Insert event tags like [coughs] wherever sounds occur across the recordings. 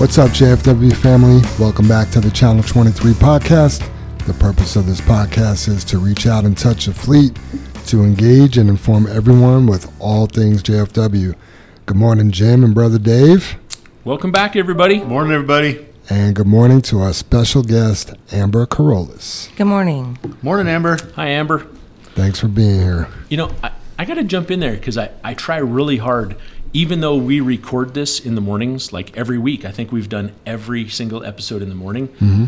What's up, JFW family? Welcome back to the Channel 23 podcast. The purpose of this podcast is to reach out and touch a fleet, to engage and inform everyone with all things JFW. Good morning, Jim and Brother Dave. Welcome back, everybody. Good Morning, everybody. And good morning to our special guest, Amber Carolus. Good morning. Morning, Amber. Hi, Amber. Thanks for being here. You know, I, I got to jump in there because I, I try really hard, even though we record this in the mornings, like every week. I think we've done every single episode in the morning, mm-hmm.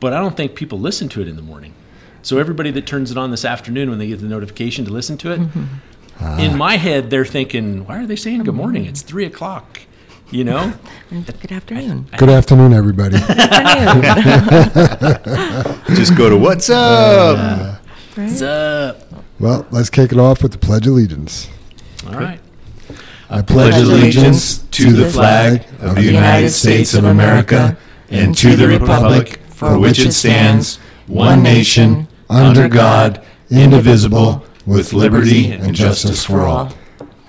but I don't think people listen to it in the morning. So everybody that turns it on this afternoon when they get the notification to listen to it, mm-hmm. in my head, they're thinking, why are they saying good morning? It's three o'clock. You know? [laughs] Good afternoon. Good afternoon, everybody. afternoon. [laughs] Just go to what's up. What's up? well, let's kick it off with the Pledge of Allegiance. All right. I pledge allegiance to the flag of the United States of America and to the republic for which it stands, one nation, under God, indivisible, with liberty and justice for all.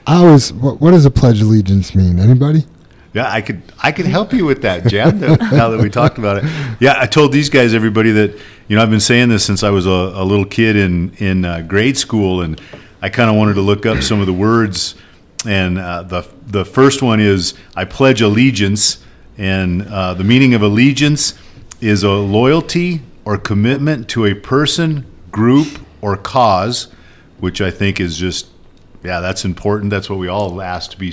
I always, what, what does a Pledge of Allegiance mean? Anybody? Yeah, I could I could help you with that, Jam. that- [laughs] now that we talked about it, yeah, I told these guys, everybody, that you know I've been saying this since I was a, a little kid in in uh, grade school, and I kind of wanted to look up some of the words, and uh, the the first one is I pledge allegiance, and uh, the meaning of allegiance is a loyalty or commitment to a person, group, or cause, which I think is just yeah, that's important. That's what we all ask to be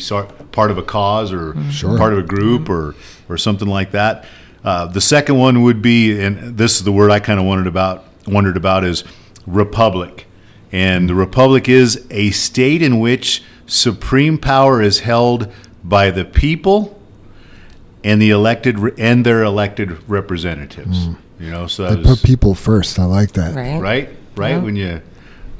part of a cause or Sure. part of a group or or something like that. Uh, the second one would be, and this is the word I kind of wondered about wondered about is republic, and the republic is a state in which supreme power is held by the people and the elected re- and their elected representatives. Mm. You know, so They that put people first. I like that. Right. right, right Yeah. when you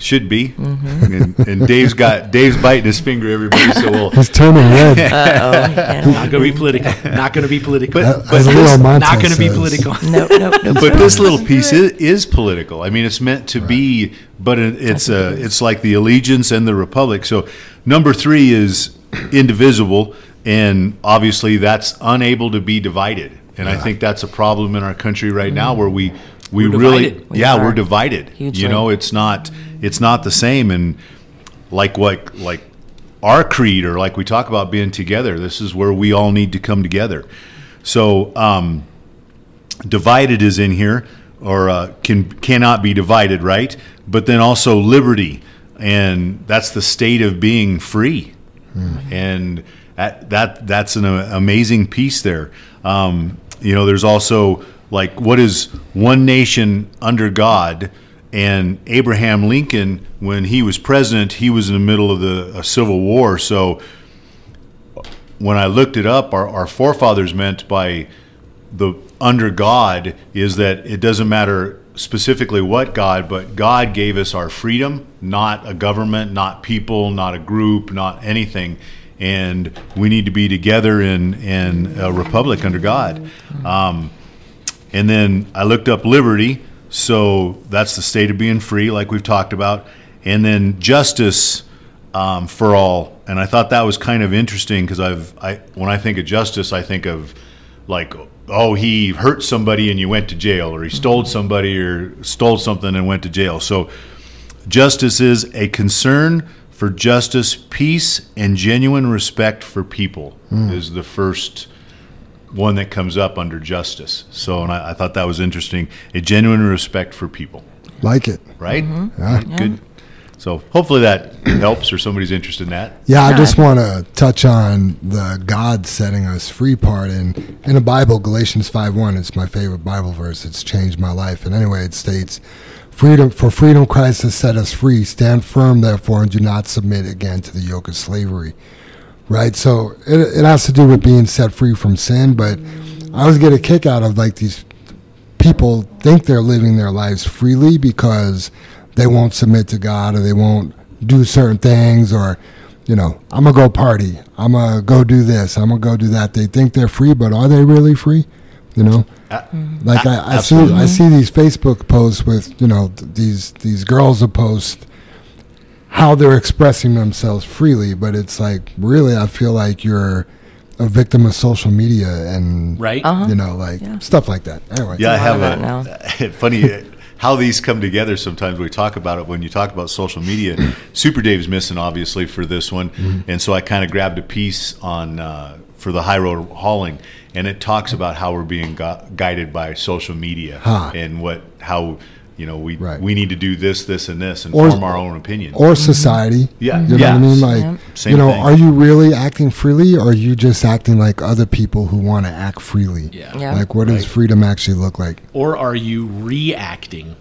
should be. And, and Dave's got Dave's biting his finger, everybody. So we'll. [laughs] He's turning red. Uh-oh. Yeah. Not going to be political. Not going to be political. But, As but this, Not going to be political. Nope, nope, nope. but this little piece is, is political. I mean, it's meant to be, but it, it's uh, a, it's like the allegiance and the republic. So number three is indivisible, and obviously that's unable to be divided. And I think that's a problem in our country right now, where we we We're really. We yeah are. we're divided. Hugely. You know, it's not it's not the same, and like what like our creed or like we talk about being together. This is where we all need to come together. So. um divided is in here or uh, can cannot be divided right but then also liberty and that's the state of being free and that, that that's an amazing piece there um, you know there's also like what is one nation under god and abraham lincoln when he was president he was in the middle of the civil war so when I looked it up, our, our forefathers meant by the under God is that it doesn't matter specifically what God, but God gave us our freedom, not a government, not people, not a group, not anything. And we need to be together in, in a republic under God. Um, and then I looked up liberty. So that's the state of being free, like we've talked about. And then justice um, for all. And I thought that was kind of interesting because I've, I, when I think of justice, I think of like, oh, he hurt somebody and you went to jail, or he stole somebody or stole something and went to jail. So justice is a concern for justice, peace, and genuine respect for people is the first one that comes up under justice. So, and I, I thought that was interesting. A genuine respect for people, Like it. right? Mm-hmm. Yeah. Good. So hopefully that [clears throat] helps or somebody's interested in that. Yeah, I just want to touch on the God setting us free part in in the Bible. Galatians five one. It's my favorite Bible verse. It's changed my life. And anyway, it states, "Freedom for freedom, Christ has set us free. Stand firm, therefore, and do not submit again to the yoke of slavery." Right. So it it has to do with being set free from sin. But I always get a kick out of like these people think they're living their lives freely because they won't submit to God or they won't do certain things or you know I'm gonna go party I'm gonna go do this I'm gonna go do that they think they're free but are they really free you know like I, I see. I see these Facebook posts with you know th- these these girls that post how they're expressing themselves freely but it's like really I feel like you're a victim of social media and Right? Uh-huh. you know, like Yeah. stuff like that. Anyway, Yeah, I have of a [laughs] funny uh, how these come together. Sometimes we talk about it when you talk about social media. [coughs] Super Dave's missing obviously for this one, and so I kind of grabbed a piece on uh, for the high road hauling, and it talks about how we're being gu- guided by social media Huh. and what how you know we Right. we need to do this, this, and this, and Or- form our own opinion. or society. Yeah. you know Yeah. what I mean. Like, Yeah. You know, thing. are you really acting freely, or are you just acting like other people who want to act freely? Yeah. Yeah. Like, what does freedom actually look like? Or are you reacting?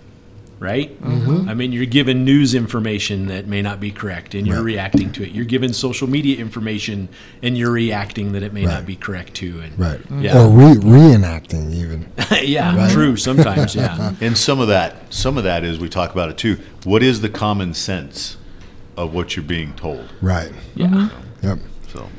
Right? Mm-hmm. I mean, you're given news information that may not be correct and you're Right. reacting to it. You're given social media information and you're reacting that it may Right. not be correct too. And Right. Yeah. Or re- reenacting even. [laughs] yeah, true. Sometimes, yeah. [laughs] And some of that, some of that is we talk about it too. What is the common sense of what you're being told? Right. Yeah. Yep. So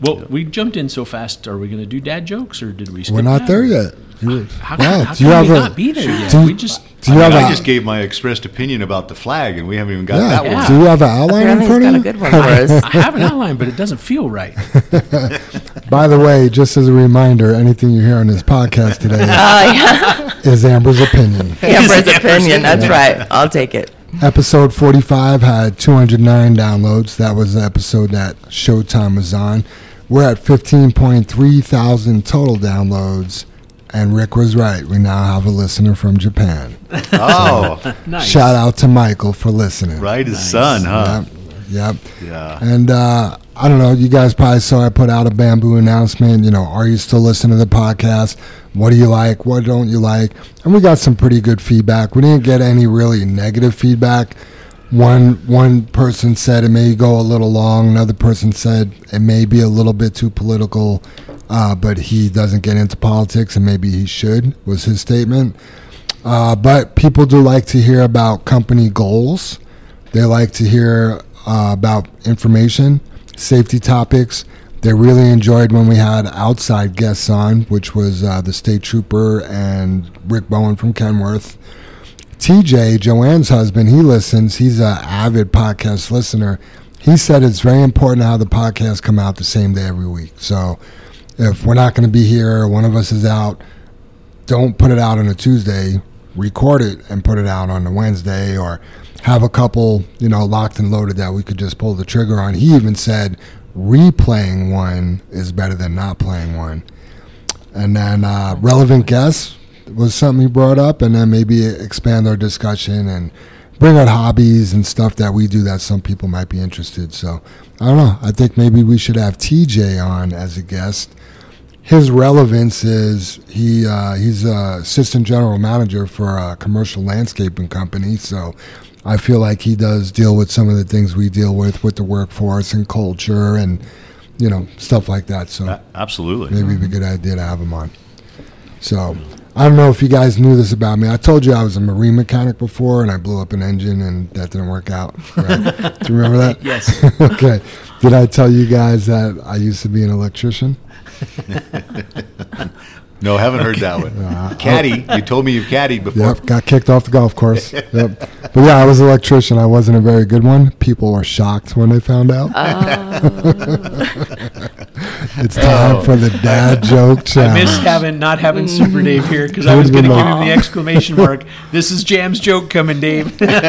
Well, we jumped in so fast. Are we going to do dad jokes or did we skip We're not that? there yet. You- How, wow. how do you can have we a? not be there yet? do we just do you I, have mean, I a? just gave my expressed opinion about the flag, and we haven't even got yeah. that one. Do you have an outline in front of you? good one for us. [laughs] I have an outline, but it doesn't feel right. [laughs] By the way, just as a reminder, anything you hear on this podcast today [laughs] Oh, is Amber's opinion. Amber's opinion. That's right. I'll take it. Episode 45 had 209 downloads. That was the episode that Showtime was on. We're at 15.3 thousand total downloads. And Rick was right. We now have a listener from Japan. [laughs] Oh, [laughs] Nice. Shout out to Michael for listening. right, his son, huh? Yep. Yep. Yeah. And uh, I don't know. You guys probably saw I put out a bamboo announcement. You know, are you still listening to the podcast? What do you like? What don't you like? And we got some pretty good feedback. We didn't get any really negative feedback. One one person said it may go a little long. Another person said it may be a little bit too political, uh, but he doesn't get into politics, and maybe he should. Was his statement. Uh, but people do like to hear about company goals. They like to hear uh, about information, safety topics. They really enjoyed when we had outside guests on, which was uh, the state trooper and Rick Bowen from Kenworth. TJ, Joanne's husband, he listens. He's an avid podcast listener. He said it's very important how the podcasts come out the same day every week. So if we're not going to be here, one of us is out, don't put it out on a Tuesday. Record it and put it out on a Wednesday, or have a couple, you know, locked and loaded that we could just pull the trigger on. He even said replaying one is better than not playing one. And then uh, relevant guests was something he brought up, and then maybe expand our discussion and bring out hobbies and stuff that we do that some people might be interested. So I don't know. I think maybe we should have TJ on as a guest. His relevance is he uh, he's a assistant general manager for a commercial landscaping company. So I feel like he does deal with some of the things we deal with with the workforce and culture and you know stuff like that. So A- Absolutely. maybe it'd be a good idea to have him on. So I don't know if you guys knew this about me. I told you I was a marine mechanic before, and I blew up an engine, and that didn't work out. Right? [laughs] Do you remember that? Yes. [laughs] okay. Did I tell you guys that I used to be an electrician? No, haven't heard that one. Uh, Caddy, you told me you've caddied before. Yep. Got kicked off the golf course. [laughs] Yep. But yeah, I was an electrician. I wasn't a very good one. People were shocked when they found out. Oh. [laughs] it's time for the dad oh. joke [laughs] I challenge. miss having not having Super Dave here because I was going to give him the exclamation mark. This is Jam's joke coming, Dave. Stand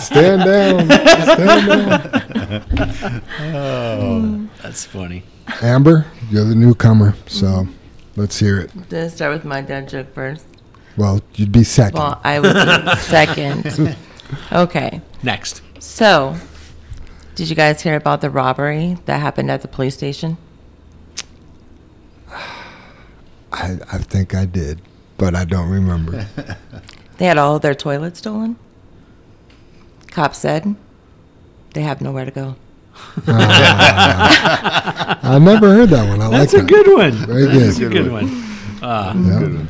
down. Stand down. Oh, that's funny. Amber, you're the newcomer, so mm-hmm. let's hear it. Did I start with my dad joke first? Well, you'd be second. Well, I would be [laughs] second. Okay. Next. So, did you guys hear about the robbery that happened at the police station? [sighs] I, I think I did, but I don't remember. [laughs] They had all of their toilets stolen. Cops said they have nowhere to go. I never heard that one. I That's like a that. good one. Very That's a good. good one. Ah, Yeah.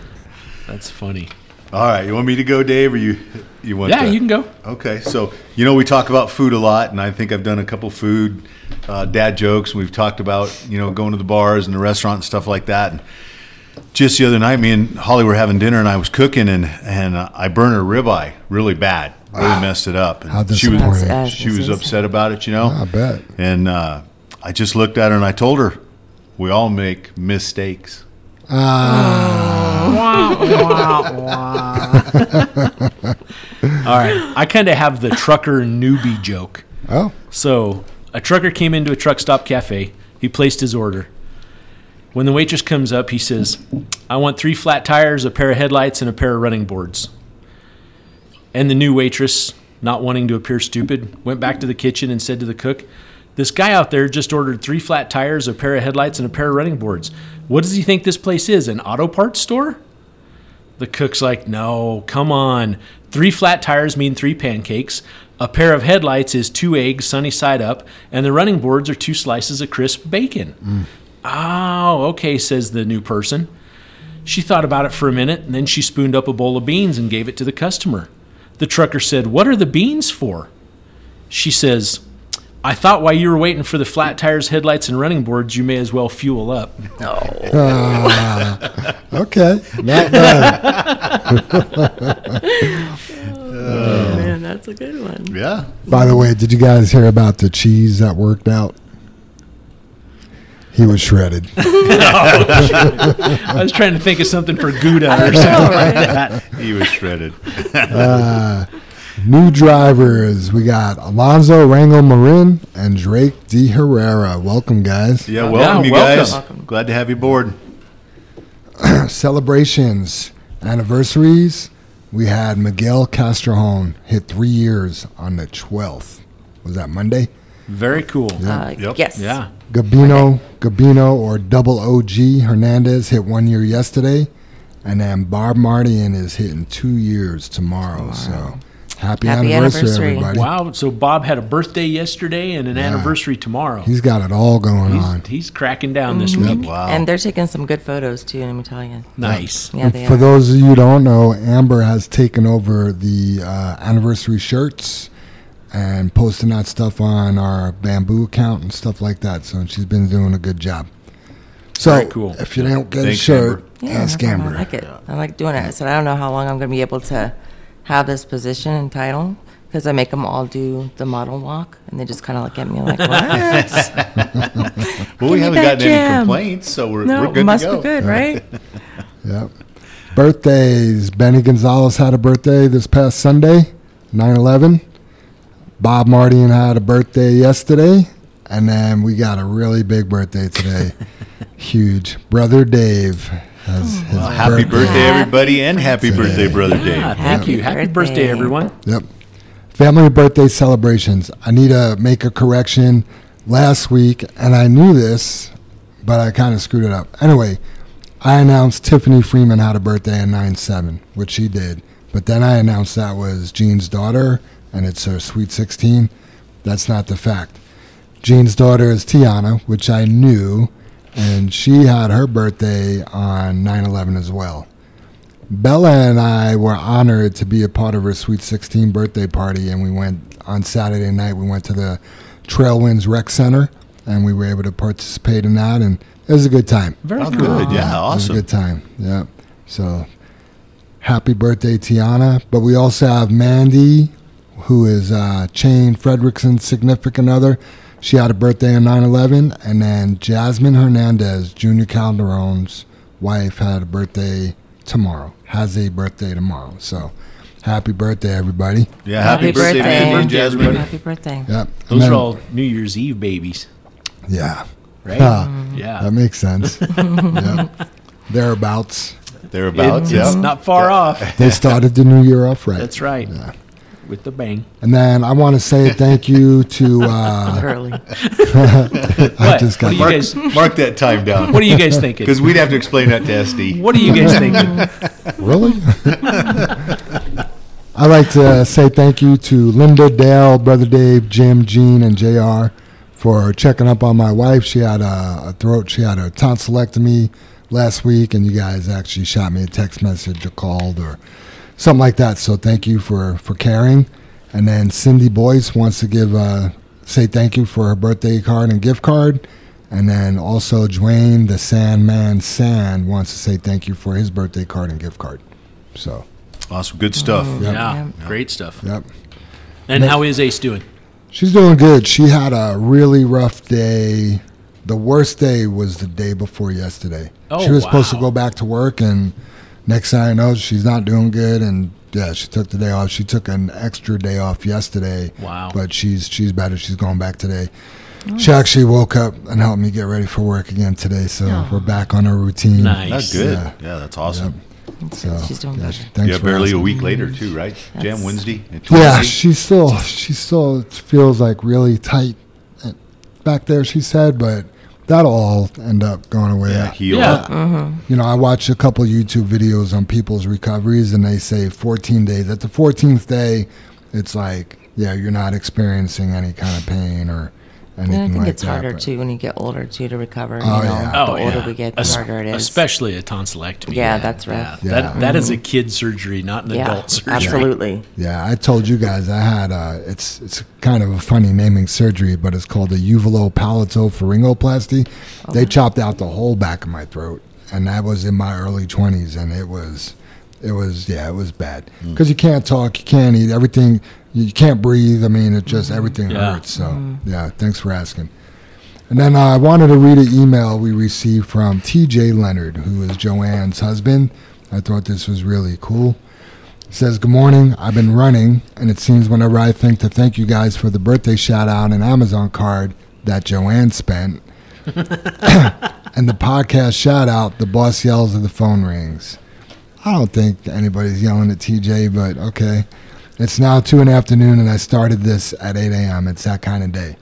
that's funny. All right, you want me to go, Dave, or you you want? Yeah, to- you can go. Okay, so you know we talk about food a lot, and I think I've done a couple food uh, dad jokes. We've talked about you know going to the bars and the restaurant and stuff like that. And just the other night, me and Holly were having dinner, and I was cooking, and and uh, I burned her ribeye really bad, really messed it up. And How she was she was that's- upset about it, you know. I bet. And uh, I just looked at her and I told her, We all make mistakes. All right. I kind of have the trucker newbie joke. Oh, So, a trucker came into a truck stop cafe. He placed his order. When the waitress comes up, he says, I want three flat tires, a pair of headlights, and a pair of running boards. And the new waitress, not wanting to appear stupid, went back to the kitchen and said to the cook, This guy out there just ordered three flat tires, a pair of headlights, and a pair of running boards. What does he think this place is? An auto parts store? The cook's like, No, come on. Three flat tires mean three pancakes. A pair of headlights is two eggs sunny side up, and the running boards are two slices of crisp bacon. Oh, okay, says the new person. She thought about it for a minute, and then she spooned up a bowl of beans and gave it to the customer. The trucker said, What are the beans for? She says, I thought while you were waiting for the flat tires, headlights, and running boards, you may as well fuel up. Oh. [laughs] Okay. Not bad. Oh, man, that's a good one. Yeah. By the way, did you guys hear about the cheese that worked out? He was shredded. [laughs] I was trying to think of something for Gouda or something like that. He was shredded. [laughs] New drivers. We got Alonzo Rangel Marin and Drake D. Herrera. Welcome, guys. Yeah, welcome, Yeah, you welcome. guys. Welcome. Glad to have you aboard. [clears throat] Celebrations, anniversaries. We had Miguel Castrojon hit three years on the 12th. Was that Monday? Very cool. Uh, Yep. Yes. Yeah. Gabino, Gabino or Double OG Hernandez hit one year yesterday, and then Bob Mardian is hitting two years tomorrow. So happy, Happy anniversary, anniversary. everybody! Wow. So Bob had a birthday yesterday and an anniversary tomorrow. He's got it all going on. He's, he's cracking down this week. Wow. And they're taking some good photos too. Let me tell you. Nice. Yeah, For are. those of you who don't know, Amber has taken over the uh, anniversary shirts and posting that stuff on our bamboo account and stuff like that. So she's been doing a good job. So Very cool. if you don't get Thanks, a shirt, Yeah, ask I Amber. like it. I like doing it. I So I don't know how long I'm going to be able to have this position and title because I make them all do the model walk, and they just kind of look at me like, [laughs] "What? [laughs] well, we haven't that gotten any complaints, so we're, no, we're good must to go. be good, right?" [laughs] Yep. Birthdays. Benny Gonzalez had a birthday this past Sunday, 9 11. Bob Mardian had a birthday yesterday. And then we got a really big birthday today. [laughs] Huge. Brother Dave has oh, his Well, happy birthday, Happy everybody, and happy birthday. birthday, brother Yeah, Dave. thank Happy you. Happy birthday, birthday. everyone. Yep. Family birthday celebrations. I need to make a correction. Last week, and I knew this, but I kind of screwed it up. Anyway, I announced Tiffany Freeman had a birthday in 9 7, which she did. But then I announced that was Jean's daughter, and it's her sweet 16. That's not the fact. Jean's daughter is Tiana, which I knew, and she had her birthday on 9 11 as well. Bella and I were honored to be a part of her Sweet 16 birthday party, and we went on Saturday night. We went to the Trailwinds Rec Center, and we were able to participate in that, and it was a good time. Very Oh, good. Yeah, It was a awesome. good time. Yeah. So, happy birthday, Tiana. But we also have Mandy, who is uh, Chain Fredrickson's significant other. She had a birthday on 9 11. And then Jasmine Hernandez, Junior Calderon's wife, had a birthday tomorrow, has a birthday tomorrow. So, happy birthday, everybody. Yeah, happy, birthday, Mandy and Jasmine. Happy birthday. Yep. Those then- are all New Year's Eve babies, Yeah. right? Huh. Yeah. That makes sense. [laughs] yep. Thereabouts. Thereabouts, It- it's yeah. not far off. They started the new year off right. That's right. With the bang. And then I want to say [laughs] thank you to. Uh, [laughs] Early. [laughs] I What? just got What you Mark, guys? mark that time down. What are you guys thinking? Because we'd have to explain that to SD. What are you guys thinking? really. I'd like to say thank you to Linda, Dale, Brother Dave, Jim, Gene, and Jr. for checking up on my wife. She had a, a throat. She had a tonsillectomy last week, and you guys actually shot me a text message or called or something like that. So thank you for for caring. And then Cindy Boyce wants to give uh, say thank you for her birthday card and gift card. And then also Dwayne the Sandman Sand wants to say thank you for his birthday card and gift card. So Awesome. Good stuff. Yeah, great stuff. yep. And how is Ace doing? She's doing good. She had a really rough day The worst day was the day before yesterday. Oh, she was supposed to go back to work, and next thing I know, she's not doing good. And yeah, she took the day off. She took an extra day off yesterday. Wow. But she's she's better. She's going back today. She actually woke up and helped me get ready for work again today. So Aw. we're back on our routine. Nice. That's good. Yeah. Yeah, that's awesome. So She's doing yeah, better. she- thanks yeah, for barely a asking. week later too, right? Jam Wednesday. and Yeah, Tuesday? she's still she still feels like really tight uh, back there. She said, but that'll all end up going away. yeah, heal Yeah. up. You know, I watched a couple YouTube videos on people's recoveries, and they say 14 days. At the 14th day, it's like, yeah, you're not experiencing any kind of pain or anything And I think like it's that. harder but- too when you get older too to recover. Oh, you know, yeah. the Oh, older yeah. we get, the Es- harder it is. Especially a tonsillectomy. Yeah, man. that's rough. Yeah. That, that is a mm-hmm. kid surgery, not an yeah, adult [laughs] surgery. absolutely. Yeah, I told you guys I had a. it's it's kind of a funny naming surgery, but it's called a uvulopalatopharyngoplasty. They chopped out the whole back of my throat, and that was in my early twenties, and it was, it was yeah, it was bad because you can't talk, you can't eat, everything, you can't breathe. I mean, it just everything Yeah. hurts. So yeah, thanks for asking. And then uh, I wanted to read an email we received from T.J. Leonard, who is Joanne's husband. I thought this was really cool. It says, Good morning. I've been running, and it seems whenever I think to thank you guys for the birthday shout out and Amazon card that Joanne spent, [laughs] [coughs] and the podcast shout out, the boss yells and the phone rings. I don't think anybody's yelling at TJ, but okay. It's now 2 in the afternoon, and I started this at 8 a.m. It's that kind of day.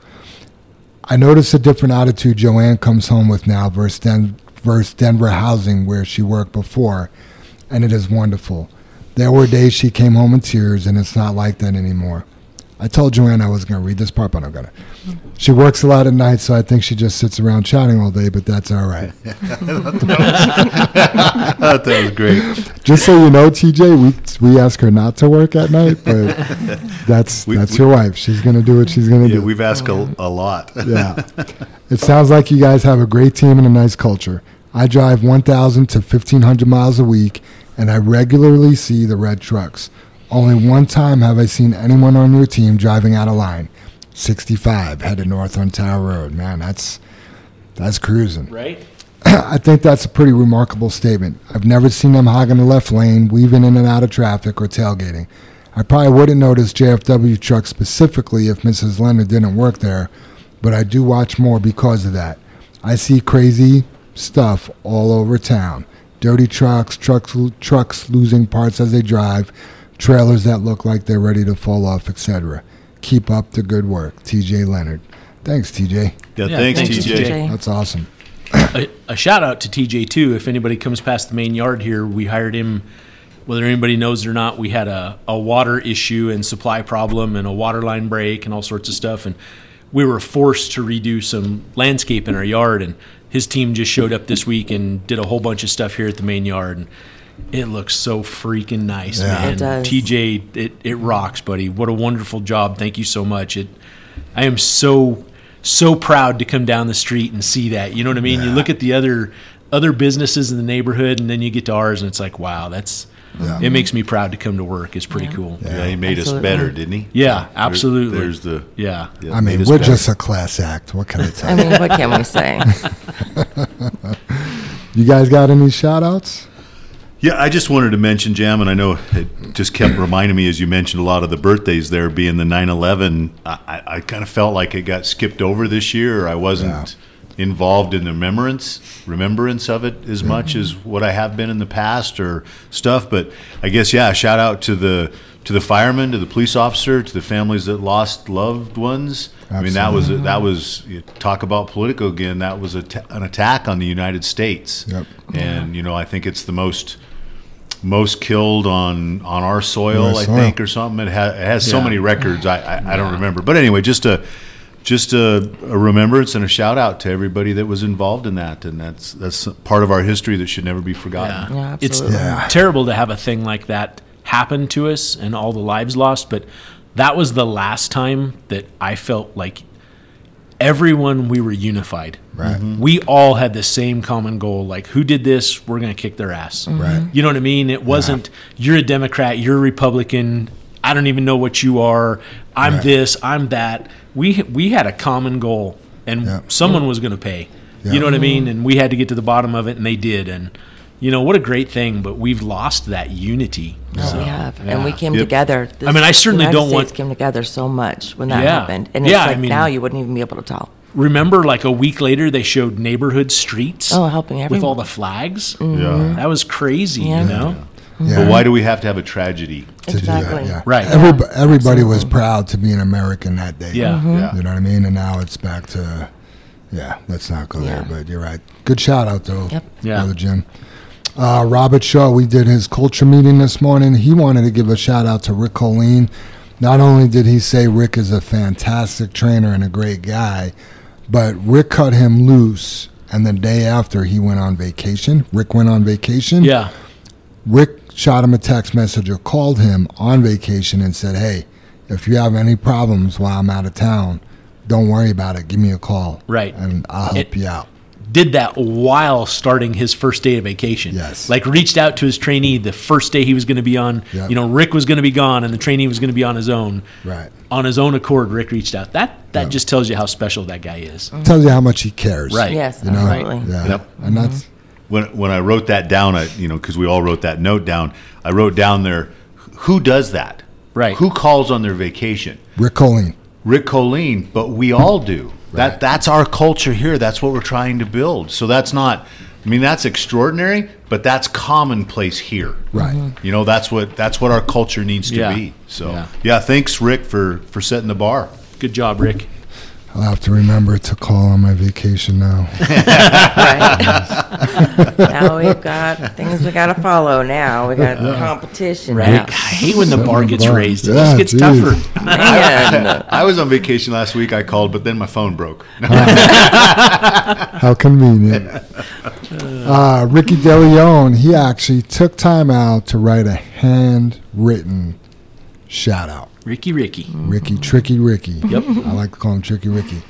I notice a different attitude Joanne comes home with now versus, Den- versus Denver housing where she worked before, and it is wonderful. There were days she came home in tears, and it's not like that anymore. I told Joanne I was going to read this part, but I'm going to. She works a lot at night, so I think she just sits around chatting all day, but that's all right. [laughs] I thought that was great. Just so you know, TJ, we we ask her not to work at night, but that's We- that's we- your wife. She's going to do what she's going to Yeah, do. we've asked a, a lot. Yeah. It sounds like you guys have a great team and a nice culture. I drive 1,000 to 1,500 miles a week, and I regularly see the red trucks. Only one time have I seen anyone on your team driving out of line. 65 headed north on Tower Road. Man, that's that's cruising. Right? [clears throat] I think that's a pretty remarkable statement. I've never seen them hogging the left lane, weaving in and out of traffic, or tailgating. I probably wouldn't notice JFW trucks specifically if Mrs. Leonard didn't work there, but I do watch more because of that. I see crazy stuff all over town. Dirty trucks, trucks, trucks losing parts as they drive, trailers that look like they're ready to fall off, etc. Keep up the good work, TJ Leonard. Thanks, TJ. Yeah, Yeah, thanks, thanks, TJ. TJ. That's awesome. a, a shout out to TJ too. If anybody comes past the main yard here, we hired him. Whether anybody knows it or not, we had a, a water issue and supply problem and a water line break and all sorts of stuff. And we were forced to redo some landscape in our yard. And his team just showed up this week and did a whole bunch of stuff here at the main yard. And it looks so freaking nice, Yeah. man. It does. TJ, it, it rocks, buddy. What a wonderful job. Thank you so much. It I am so so proud to come down the street and see that. You know what I mean? You look at the other other businesses in the neighborhood and then you get to ours and it's like, wow, that's Yeah. it makes me proud to come to work. It's pretty Yeah. cool. Yeah, he made Absolutely. us better, didn't he? Yeah, There- absolutely. there's the. Yeah. yeah, I mean, we're better. just a class act. What can I tell I mean, what can we say? [laughs] You guys got any shout outs? Yeah, I just wanted to mention, Jam, and I know it just kept reminding me as you mentioned a lot of the birthdays there being the 9 11. I, I, kind of felt like it got skipped over this year. I wasn't involved in the remembrance remembrance of it as much mm-hmm. as what I have been in the past or stuff. But I guess, yeah, shout out to the to the firemen, to the police officer, to the families that lost loved ones. I mean, that was that was you talk about political again. That was a an attack on the United States, Yep. and you know I think it's the most most killed on on our soil, Our I soil. think, or something. It, ha- it has so many records. I I, I don't remember, but anyway, just a just a, a remembrance and a shout out to everybody that was involved in that, and that's that's part of our history that should never be forgotten. Yeah, it's. Yeah. terrible to have a thing like that happen to us and all the lives lost, but that was the last time that I felt like everyone we were unified. Right. Mm-hmm. We all had the same common goal like who did this, we're going to kick their ass. Mm-hmm. Right. You know what I mean? It wasn't you're a Democrat, you're a Republican, I don't even know what you are. I'm Right. this, I'm that. We we had a common goal and Yeah. someone was going to pay. Yeah. You know what I mean? Mm-hmm. And we had to get to the bottom of it, and they did. And you know what a great thing, but we've lost that unity. Oh, So, we have, yeah. and we came Yep. together. I mean, I certainly United don't want- States came together so much when that Yeah. happened, and it's Yeah, I mean- now you wouldn't even be able to tell. Remember, like a week later, they showed neighborhood streets. Oh, helping everyone. with all the flags. Mm-hmm. Yeah. That was crazy. Yeah. You know. Yeah. But why do we have to have a tragedy? to do Exactly. that. Yeah. Right. Everybody, everybody was proud to be an American that day. Yeah. Mm-hmm. Yeah. You know what I mean? And now it's back to, yeah, let's not go there. But you're right. Good shout out though, Yep. Yeah. brother Jim. Uh, Robert Shaw, we did his culture meeting this morning. He wanted to give a shout out to Rick Colleen. Not only did he say Rick is a fantastic trainer and a great guy, but Rick cut him loose. And the day after, he went on vacation. Rick went on vacation. Yeah. Rick shot him a text message or called him on vacation and said, "Hey, if you have any problems while I'm out of town, don't worry about it. Give me a call, Right. and I'll help It- you out." Did that while starting his first day of vacation. Yes. Like reached out to his trainee the first day he was going to be on. Yep. You know, Rick was going to be gone, and the trainee was going to be on his own. Right. On his own accord, Rick reached out. That that Yep. just tells you how special that guy is. Tells you how much he cares, Right. Yes, You know, absolutely. yeah, Yep. and that's mm-hmm. When when I wrote that down, I you know because we all wrote that note down. I wrote down there, who does that? Right. Who calls on their vacation? Rick Colleen. Rick Colleen, but we all do. Right. That that's our culture here. That's what we're trying to build. So that's not. I mean, that's extraordinary, but that's commonplace here. Right. Mm-hmm. You know, that's what that's what our culture needs to Yeah. be. So Yeah. yeah. thanks Rick for for setting the bar. Good job, Rick. I'll have to remember to call on my vacation now. [laughs] Right. now we've got things we got to follow. Now we got competition. Right. now. I hate when the bar gets bar. raised. It Yeah, just gets geez. tougher. Man. [laughs] I was on vacation last week. I called, but then my phone broke. [laughs] How convenient. Uh, Ricky DeLeon, he actually took time out to write a handwritten shout out. Ricky, Ricky. Ricky, Tricky Ricky. Yep. I like to call him Tricky Ricky.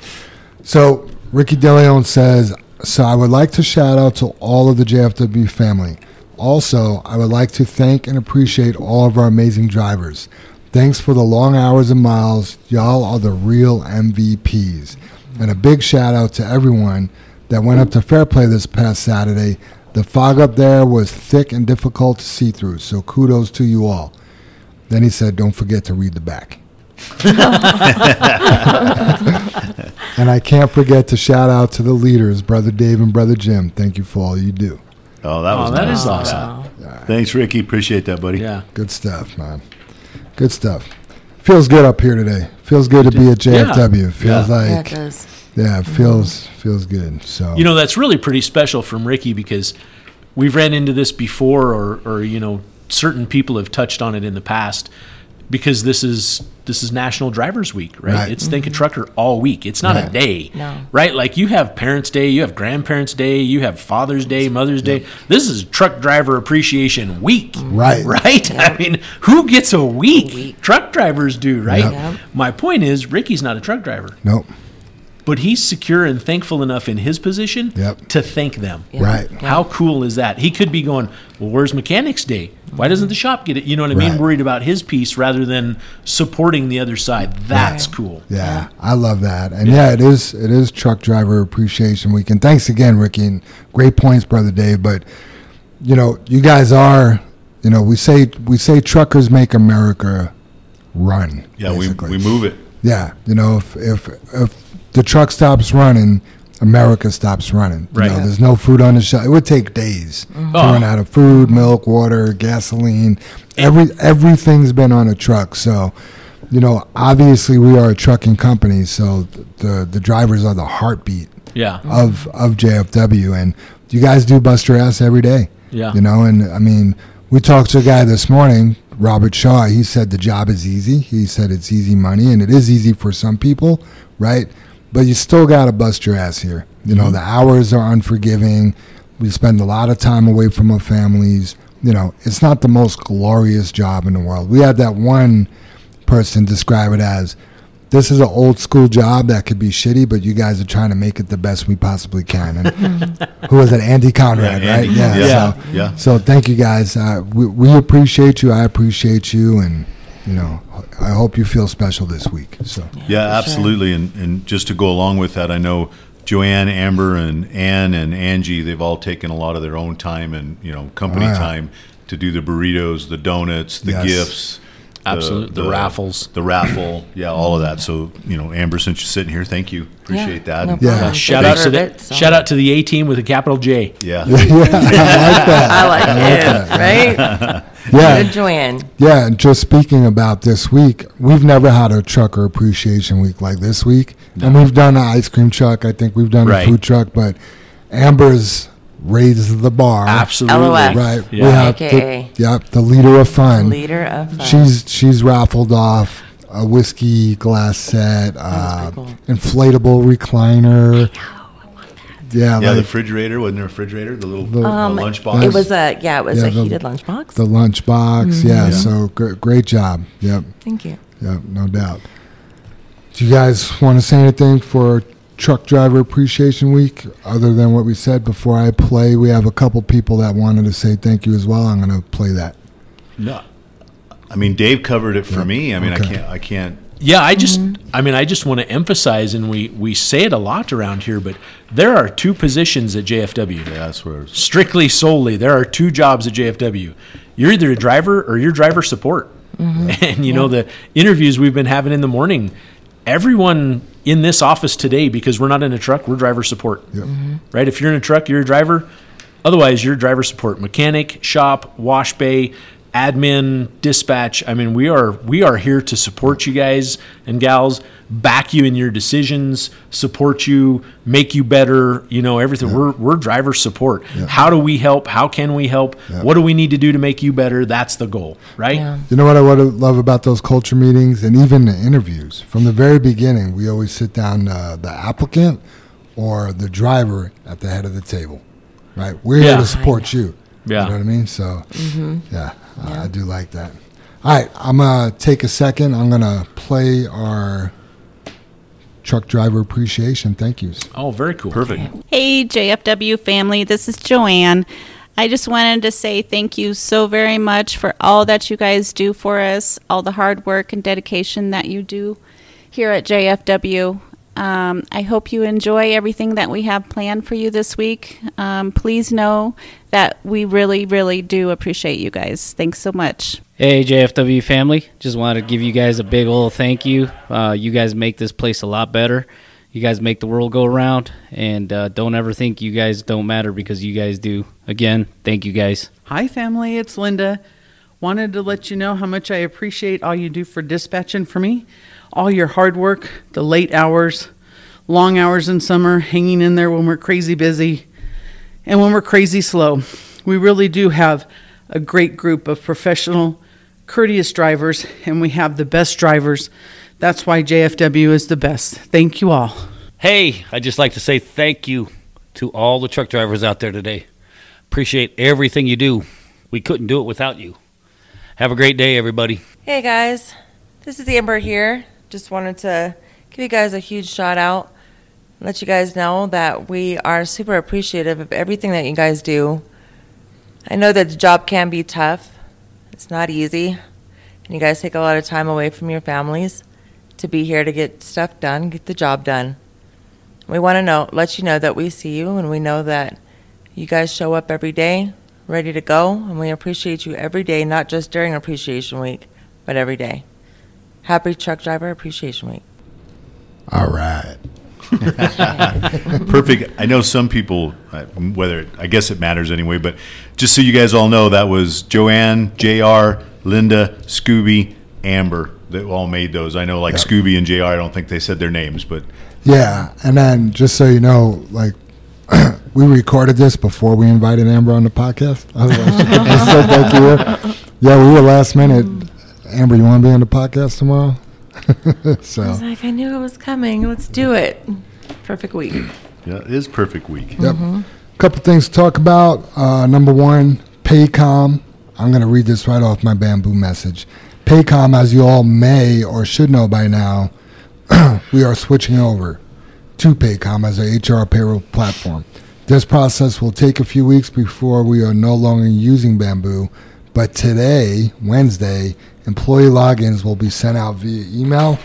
So Ricky DeLeon says, so I would like to shout out to all of the JFW family. Also, I would like to thank and appreciate all of our amazing drivers. Thanks for the long hours and miles. Y'all are the real MVPs. And a big shout out to everyone that went up to Fairplay this past Saturday. The fog up there was thick and difficult to see through, so kudos to you all. Then he said, don't forget to read the back. [laughs] and I can't forget to shout out to the leaders, Brother Dave and Brother Jim. Thank you for all you do. Oh, that was Oh, that nice. is awesome. Thanks, Ricky. Appreciate that, buddy. Yeah. Good stuff, man. Good stuff. Feels good up here today. Feels good to be at JFW. Feels Yeah. Yeah, it like does. yeah, it feels feels good. So You know, that's really pretty special from Ricky because we've ran into this before, or, or you know, certain people have touched on it in the past. Because this is this is National Drivers Week, right? Right. It's Think a Trucker all week. It's not Right. a day, No. right? Like you have Parents' Day, you have Grandparents' Day, you have Father's Day, Mother's Day. This is Truck Driver Appreciation Week, Right. [laughs] Right? I mean, who gets a week? week. Truck drivers do, right? Yep. Yep. My point is, Ricky's not a truck driver nope. But he's secure and thankful enough in his position Yep. to thank them. Yeah. Right. Yeah. How cool is that? He could be going, Well, where's Mechanics Day? Why doesn't the shop get it? You know what I mean? Right. Worried about his piece rather than supporting the other side. That's Right. cool. Yeah, I love that. And yeah. it is it is Truck Driver Appreciation Week. And thanks again, Ricky. And great points, brother Dave. But you know, you guys are, you know, we say we say truckers make America run. Yeah, we, we move it. Yeah, you know, if if if the truck stops running, America stops running. You Right. know, there's no food on the shelf. It would take days to Oh. run out of food, milk, water, gasoline. Every everything's been on a truck. So, you know, obviously we are a trucking company, so the the drivers are the heartbeat Yeah. of of JFW, and you guys do bust your ass every day. Yeah. You know, and I mean, we talked to a guy this morning, Robert Shaw. He said the job is easy. He said it's easy money, and it is easy for some people, right? But you still got to bust your ass here. You know, the hours are unforgiving. We spend a lot of time away from our families. You know, it's not the most glorious job in the world. We had that one person describe it as this is an old school job that could be shitty, but you guys are trying to make it the best we possibly can. And [laughs] who was it? Andy Conrad, Yeah, right? Andy. Yeah. Yeah. So, Yeah. so thank you guys. Uh, we, we appreciate you. I appreciate you, and you know, I hope you feel special this week. So Yeah, for sure. absolutely. And, and just to go along with that, I know Joanne, Amber, and Ann and Angie, they've all taken a lot of their own time and you know company Oh, yeah. time to do the burritos, the donuts, the Yes. gifts. Absolute- the raffles. the raffle, yeah, all of that. So you know, Amber, since you're sitting here, thank you, appreciate Yeah, that. no Yeah. Uh, shout out to deserve the it, so. shout out to the A team with a capital J. Yeah, [laughs] yeah, I like that. [laughs] I like it, right? [laughs] Yeah, Good Joanne. yeah. And just speaking about this week, we've never had a trucker appreciation week like this week, and we've done an ice cream truck. I think we've done Right. a food truck, but Amber's raised the bar. Absolutely. LOF. Right. We Yeah. have AKA. the, yep, the leader of fun. Leader of fun. She's she's raffled off a whiskey glass set, uh, cool. inflatable recliner. Yeah, yeah. The refrigerator wasn't there a refrigerator? The little The- Um, lunchbox. It was a yeah, it was Yeah, a the- heated lunchbox. the lunchbox. Mm-hmm. Yeah, so gr- great job. Yep, Thank you. yep, no doubt. Do you guys want to say anything for Truck Driver Appreciation Week other than what we said before I play? We have a couple people that wanted to say thank you as well. I'm going to play that. No. I mean, Dave covered it for Yeah. me. I mean, Okay. I can't. I can't. Yeah, I just, I mean, I just want to emphasize, and we we say it a lot around here, but there are two positions at JFW. Yeah, that's where. Strictly solely, there are two jobs at JFW. You're either a driver or you're driver support. Mm-hmm. [laughs] And you know the interviews we've been having in the morning. Everyone in this office today, because we're not in a truck, we're driver support. Yep. Mm-hmm. Right? If you're in a truck, you're a driver. Otherwise, you're driver support, mechanic, shop, wash bay, admin, dispatch. I mean, we are we are here to support you guys and gals, back you in your decisions, support you, make you better. You know everything. We're we're driver support. How do we help? How can we help? What do we need to do to make you better? That's the goal, right? Yeah. You know what I would love about those culture meetings and even the interviews? From the very beginning, we always sit down uh, the applicant or the driver at the head of the table, right? We're here to support you. Yeah. You know what I mean? So, yeah, uh, I do like that. All right, I'm going to take a second. I'm going to play our truck driver appreciation thank yous. Oh, very cool. Perfect. Hey, JFW family, this is Joanne. I just wanted to say thank you so very much for all that you guys do for us, all the hard work and dedication that you do here at JFW. Um, I hope you enjoy everything that we have planned for you this week. Um, please know that we really, really do appreciate you guys. Thanks so much. Hey, JFW family. Just wanted to give you guys a big old thank you. Uh, you guys make this place a lot better. You guys make the world go around. And uh, don't ever think you guys don't matter because you guys do. Again, thank you guys. Hi, family. It's Linda. Wanted to let you know how much I appreciate all you do for dispatching for me. All your hard work, the late hours, long hours in summer, hanging in there when we're crazy busy, and when we're crazy slow. We really do have a great group of professional, courteous drivers, and we have the best drivers. That's why JFW is the best. Thank you all. Hey, I'd just like to say thank you to all the truck drivers out there today. Appreciate everything you do. We couldn't do it without you. Have a great day, everybody. Hey guys, this is Amber here. Just wanted to give you guys a huge shout out. Let you guys know that we are super appreciative of everything that you guys do. I know that the job can be tough. It's not easy. And you guys take a lot of time away from your families to be here to get stuff done, get the job done. We want to know, let you know that we see you and we know that you guys show up every day ready to go, and we appreciate you every day, not just during Appreciation Week, but every day. Happy Truck Driver Appreciation Week. All right. [laughs] Perfect. I know some people, uh, whether I guess it matters anyway, but just so you guys all know, that was Joanne, Jr., Linda, Scooby, Amber that all made those. I know, like Scooby and Jr. I don't think they said their names, but Yeah, and then just so you know, like [clears throat] we recorded this before we invited Amber on the podcast. Otherwise, I said thank you. Yeah, we were last minute. Amber, you want to be on the podcast tomorrow? [laughs] I so, was like, I knew it was coming. Let's do it. Perfect week. yeah, it is perfect week. yep. Couple things to talk about. Uh, number one, Paycom. I'm going to read this right off my bamboo message. Paycom, as you all may or should know by now, [clears throat] we are switching over to Paycom as our HR payroll platform. This process will take a few weeks before we are no longer using Bamboo, but today, Wednesday, employee logins will be sent out via email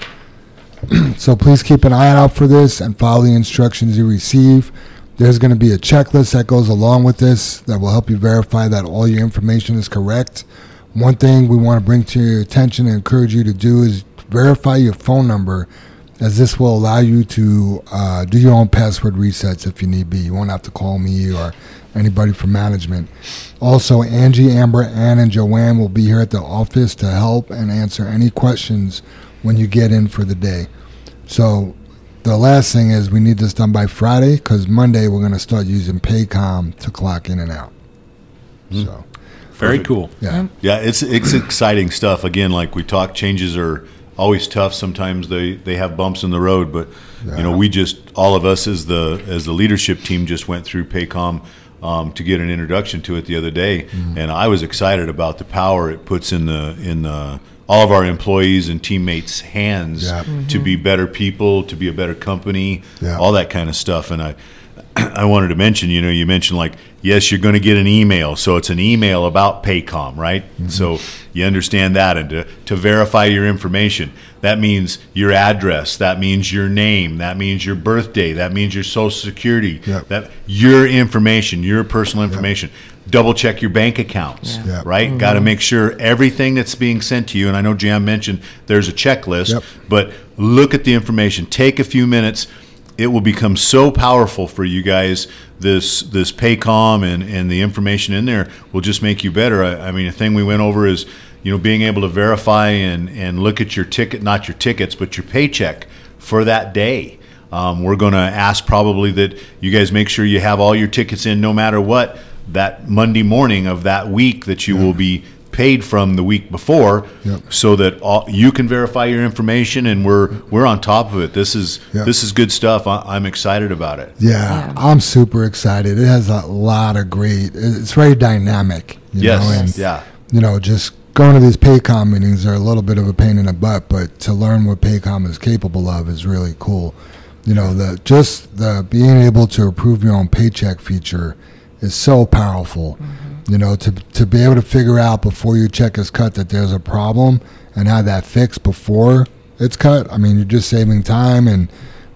[clears throat] so please keep an eye out for this and follow the instructions you receive. There's going to be a checklist that goes along with this that will help you verify that all your information is correct. One thing we want to bring to your attention and encourage you to do is verify your phone number, as this will allow you to uh, do your own password resets if you need be. You won't have to call me or anybody from management. Also, Angie, Amber, Ann, and Joanne will be here at the office to help and answer any questions when you get in for the day. So, the last thing is we need this done by Friday because Monday we're going to start using Paycom to clock in and out. So, Very cool. yeah. Yeah, it's it's exciting stuff. Again, like we talked, changes are always tough. Sometimes they, they have bumps in the road, but you know, we just all of us as the as the leadership team just went through Paycom um, to get an introduction to it the other day, Mm-hmm. and I was excited about the power it puts in the in the all of our employees and teammates' hands Yeah. to be better people, to be a better company, Yeah. all that kind of stuff. And I, [clears throat] I wanted to mention, you know, you mentioned like, yes, you're going to get an email. So it's an email about Paycom, right? So you understand that. And to, to verify your information, that means your address, that means your name, that means your birthday, that means your social security, Yep. that your information, your personal information. Double check your bank accounts, Yep. right? Mm-hmm. Got to make sure everything that's being sent to you, and I know Jam mentioned there's a checklist, Yep. but look at the information. Take a few minutes. It will become so powerful for you guys. This this Paycom and, and the information in there will just make you better. I, I mean, a thing we went over is you know being able to verify and, and look at your ticket, not your tickets, but your paycheck for that day. Um, we're going to ask probably that you guys make sure you have all your tickets in, no matter what, that Monday morning of that week that you will be paid from the week before, Yep. so that all, you can verify your information, and we're we're on top of it. This is Yep. this is good stuff. I, I'm excited about it. Yeah, I'm super excited. It has a lot of great. It's very dynamic. You Yes, know, and yeah. you know, just going to these Paycom meetings are a little bit of a pain in the butt, but to learn what Paycom is capable of is really cool. You know, the just the being able to approve your own paycheck feature is so powerful. Mm-hmm. You know, to to be able to figure out before your check is cut that there's a problem and have that fixed before it's cut. I mean, you're just saving time and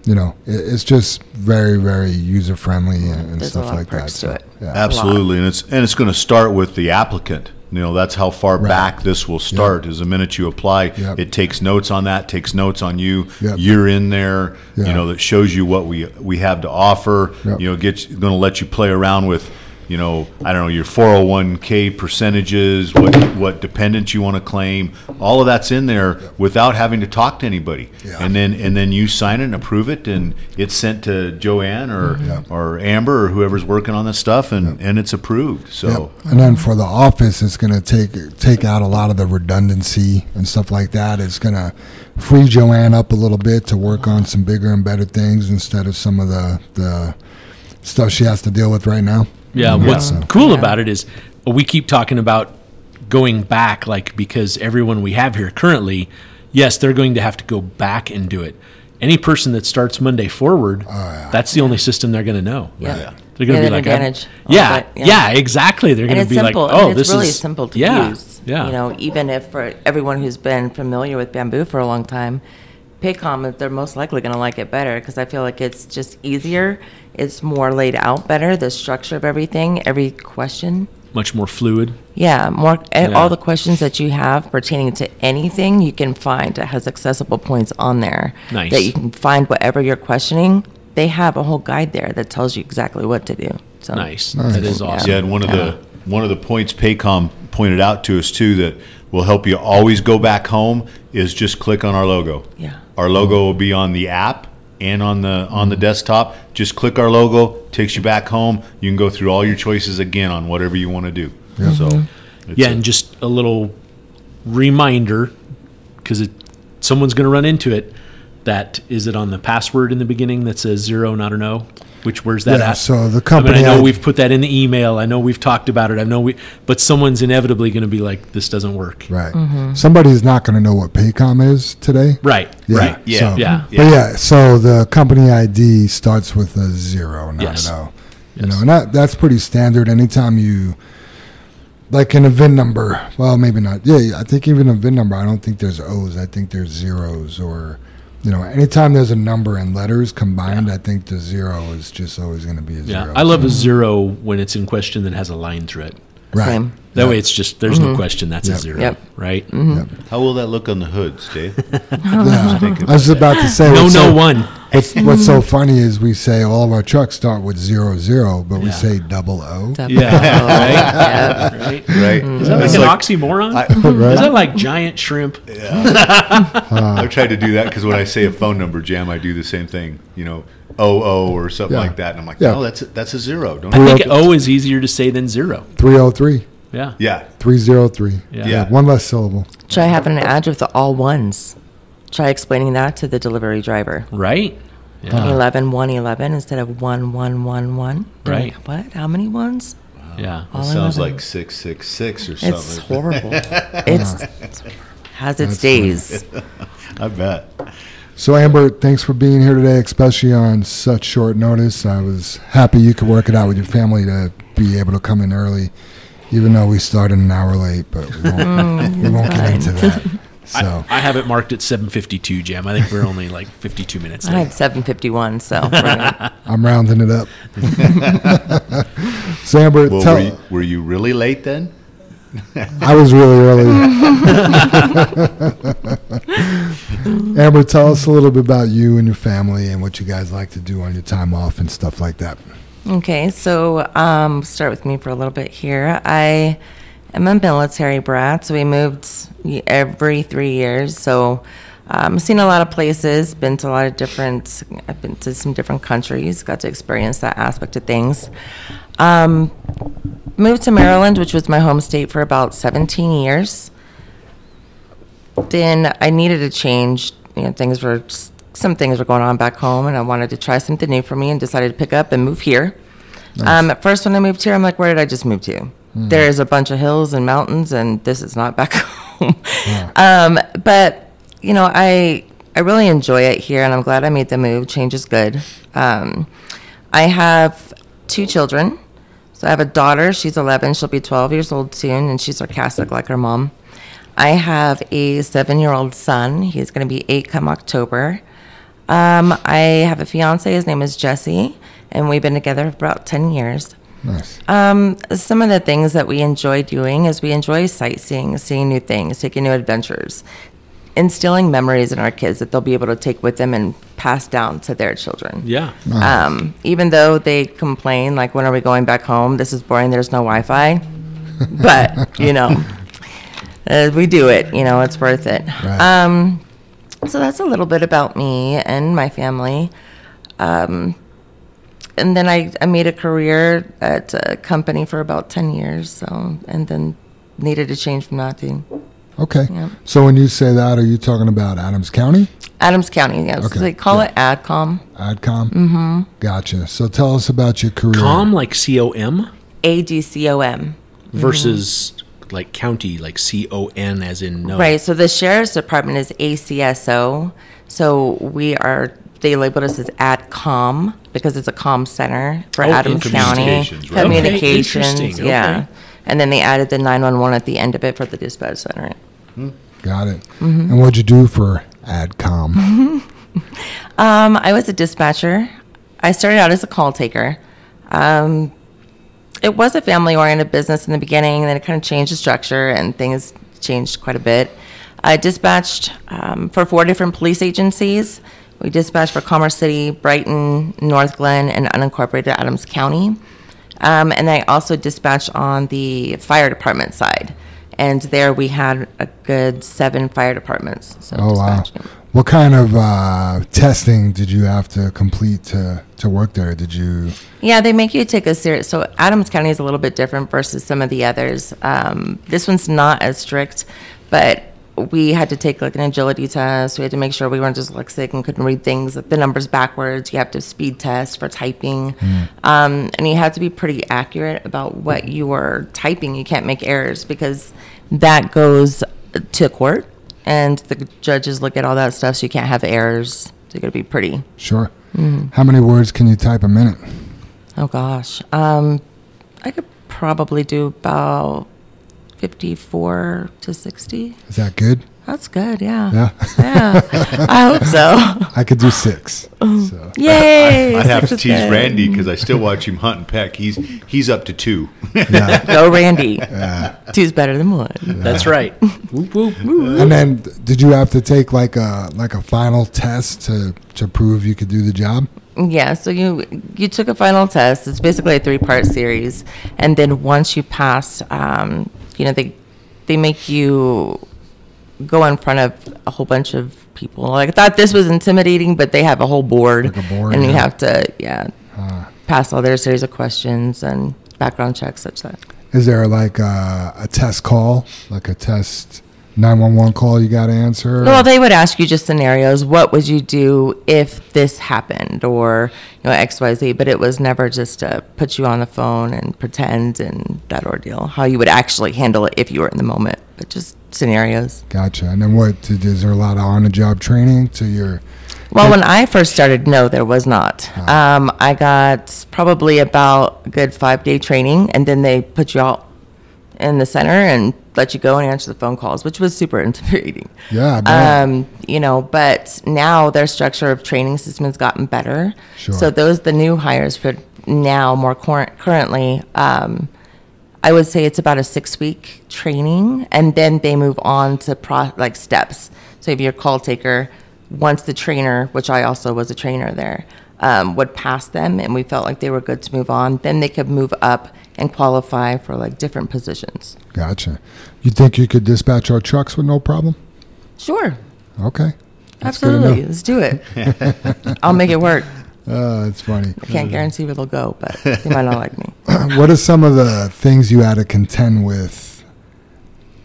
you know, it, it's just very, very user friendly and, and There's a stuff lot of like that. to So, it. yeah. Absolutely, and it's and it's going to start with the applicant. You know, that's how far Right. back this will start. Is the minute you apply, Yep. it takes notes on that, takes notes on you. Yep. You're in there. You know, that shows you what we we have to offer. Yep. You know, gets going to let you play around with. You know, I don't know your 401k percentages, what what dependents you want to claim, all of that's in there without having to talk to anybody. Yeah. And then and then you sign it and approve it, and it's sent to Joanne or mm-hmm. Yep. or Amber or whoever's working on this stuff, and, and it's approved. So Yep. And then for the office, it's going to take take out a lot of the redundancy and stuff like that. It's going to free Joanne up a little bit to work on some bigger and better things instead of some of the the stuff she has to deal with right now. Yeah, what's cool Yeah. about it is we keep talking about going back, like because everyone we have here currently, yes, they're going to have to go back and do it. Any person that starts Monday forward, oh, that's the only system they're going to know. Yeah. They're going to Get be an like, I'm- advantage a little yeah, bit, yeah, yeah. exactly. They're going to be simple. like, oh, and this it's really is simple to yeah, use. Yeah, You know, even if for everyone who's been familiar with bamboo for a long time, Paycom, they're most likely going to like it better because I feel like it's just easier. It's more laid out better. The structure of everything, every question. much more fluid. Yeah, more eh, Yeah. all the questions that you have pertaining to anything you can find. It has accessible points on there Nice. that you can find whatever you're questioning. They have a whole guide there that tells you exactly what to do. So Nice. That is awesome. Yeah, and one of the one of the points Paycom pointed out to us too that will help you always go back home is just click on our logo. Yeah. Our logo will be on the app and on the on the desktop. Just click our logo, takes you back home. You can go through all your choices again on whatever you want to do. So mm-hmm. it's Yeah, a- and just a little reminder because it someone's going to run into it. That is it on the password in the beginning that says zero, not an O. Which where's that Yeah, at? so the I company mean, I know I- we've put that in the email. I know we've talked about it. I know we, but someone's inevitably going to be like, "This doesn't work." Right. Mm-hmm. Somebody's not going to know what Paycom is today. Right. Yeah. Right. Yeah. So, Yeah. But yeah, so the company ID starts with a zero, not Yes. an O. You know, and that, that's pretty standard. Anytime you, like in a VIN number, well, maybe not. Yeah, I think even a VIN number, I don't think there's O's. I think there's zeros or, you know, anytime there's a number and letters combined, I think the zero is just always going to be a Yeah, zero. I love a zero when it's in question that has a line through it. Right. Same. That way, it's just there's no mm-hmm. question. That's Yep. a zero, Yep. right? Mm-hmm. How will that look on the hoods, Dave? Yeah. [laughs] I was just about to say. No, no so, one. What's, [laughs] what's so funny is we say all of our trucks start with zero zero, but we say double O. Double Yeah, O. [laughs] right. Yeah. right. right? Is that like It's an like- oxymoron? I- Right. Is that like giant shrimp? I've tried to do that because when I say a phone number, Jam, I do the same thing. You know, O O oh oh or something Yeah. like that, and I'm like, Yeah. no, that's a, that's a zero. Don't. I I, think O is easier to say than zero. 303. Yeah. yeah, 303. Yeah. Yeah. One less syllable. Try having an ad with the all ones. Try explaining that to the delivery driver. Right. Yeah. Uh-huh. 11, 111 instead of 1111. Right. Like, what? How many ones? Yeah. All sounds 11. like six six six or something. [laughs] It's horrible. it's, it's has its That's days. [laughs] I bet. So, Amber, thanks for being here today, especially on such short notice. I was happy you could work it out with your family to be able to come in early, even though we started an hour late, but we won't, oh, we won't get into that. So, I, I have it marked at 7:52, Jam. I think we're only like 52 minutes I late. had 751, so. [laughs] I'm rounding it up. [laughs] so, Amber, Well, tell, were you, were you really late then? [laughs] I was really early. [laughs] Amber, tell us a little bit about you and your family and what you guys like to do on your time off and stuff like that. Okay, so um, start with me for a little bit here. I am a military brat, so we moved every three years. So um, seen a lot of places, been to a lot of different. I've been to some different countries, got to experience that aspect of things. Um, moved to Maryland, which was my home state for about 17 years. Then I needed a change. You know, things were some things were going on back home, and I wanted to try something new for me, and decided to pick up and move here. Um, at first, when I moved here, I'm like, where did I just move to? There's a bunch of hills and mountains, and this is not back [laughs] home. um, but you know, I I really enjoy it here, and I'm glad I made the move. Change is good. Um, I have two children. So I have a daughter. She's 11. She'll be 12 years old soon, and she's sarcastic like her mom. I have a seven-year-old son. He's going to be eight come October. Um, I have a fiance. His name is Jesse, and we've been together for about 10 years. Nice. Um, some of the things that we enjoy doing is we enjoy sightseeing, seeing new things, taking new adventures, instilling memories in our kids that they'll be able to take with them and pass down to their children. Yeah. Um, even though they complain, like, when are we going back home? This is boring. There's no Wi Fi. [laughs] but, you know, uh, we do it. You know, it's worth it. Right. Um, so that's a little bit about me and my family. Um, and then I, I made a career at a company for about 10 years. So, and then needed to change from that to Okay. Yeah. So, when you say that, are you talking about Adams County? Adams County. Yes. Okay, They call good. it ADCOM, AdCom? Mm-hmm. Gotcha. So, tell us about your career. Com like C O M A D C O M. versus like county like C O N as in no. Right. So the sheriff's department is ACSO. So we are. They labeled us as AdCom because it's a com center for Oh, Adams County communications, right. Okay, communications. interesting, Yeah. okay. And then they added the 911 at the end of it for the dispatch center. Got it. Mm-hmm. And what'd you do for AdCom? [laughs] Um, I was a dispatcher. I started out as a call taker. Um, it was a family oriented business in the beginning, and then it kind of changed the structure, and things changed quite a bit. I dispatched um, for four different police agencies. We dispatched for Commerce City, Brighton, Northglenn, and unincorporated Adams County. Um, and I also dispatched on the fire department side. And there we had a good seven fire departments. So Oh, wow. What kind of uh, testing did you have to complete to, to work there? Did you? Yeah, they make you take a serious. So Adams County is a little bit different versus some of the others. Um, this one's not as strict, but we had to take like an agility test. We had to make sure we weren't dyslexic and couldn't read things the numbers backwards. You have to speed test for typing, um, and you have to be pretty accurate about what you are typing. You can't make errors because that goes to court, and the judges look at all that stuff. So you can't have errors. So you got to be pretty Sure. Mm-hmm. How many words can you type a minute? Oh gosh, um, I could probably do about fifty-four to sixty. Is that good? That's good. Yeah. Yeah, Yeah. I hope so. [laughs] I could do six. So. Yay. [laughs] I'd have to tease good. Randy because I still watch him hunt and peck. He's he's up to two. Yeah. [laughs] Go, Randy. Two's better than one. That's right. whoop, whoop. And then, did you have to take like a like a final test to to prove you could do the job? Yeah, so you you took a final test. It's basically a three part series, and then once you pass, um, you know they they make you go in front of a whole bunch of people. Like I thought this was intimidating, but they have a whole board, Like a board, and you have to yeah pass all their series of questions and background checks such that. Is there like a, a test call, like a test nine one one call you got to answer? Well, they would ask you just scenarios. What would you do if this happened, or you know X, Y, Z? But it was never just to put you on the phone and pretend and that ordeal. How you would actually handle it if you were in the moment, but just scenarios. Gotcha. And then what? Is there a lot of on the job training to your? Well, when I first started, no, there was not. Um, I got probably about a good five day training, and then they put you out in the center and let you go and answer the phone calls, which was super [laughs] intimidating. Yeah, Um, you know, but now their structure of training system has gotten better. Sure. So those the new hires for now more current currently. Um, I would say it's about a six week training, and then they move on to pro like steps. So if you're a call taker, once the trainer, which I also was a trainer there, um, would pass them, and we felt like they were good to move on, then they could move up and qualify for like different positions. Gotcha. You think you could dispatch our trucks with no problem? Sure, Okay. That's absolutely, let's do it. [laughs] I'll make it work. Uh, it's funny. I can't guarantee where they'll go, but they might not like me. [laughs] what are some of the things you had to contend with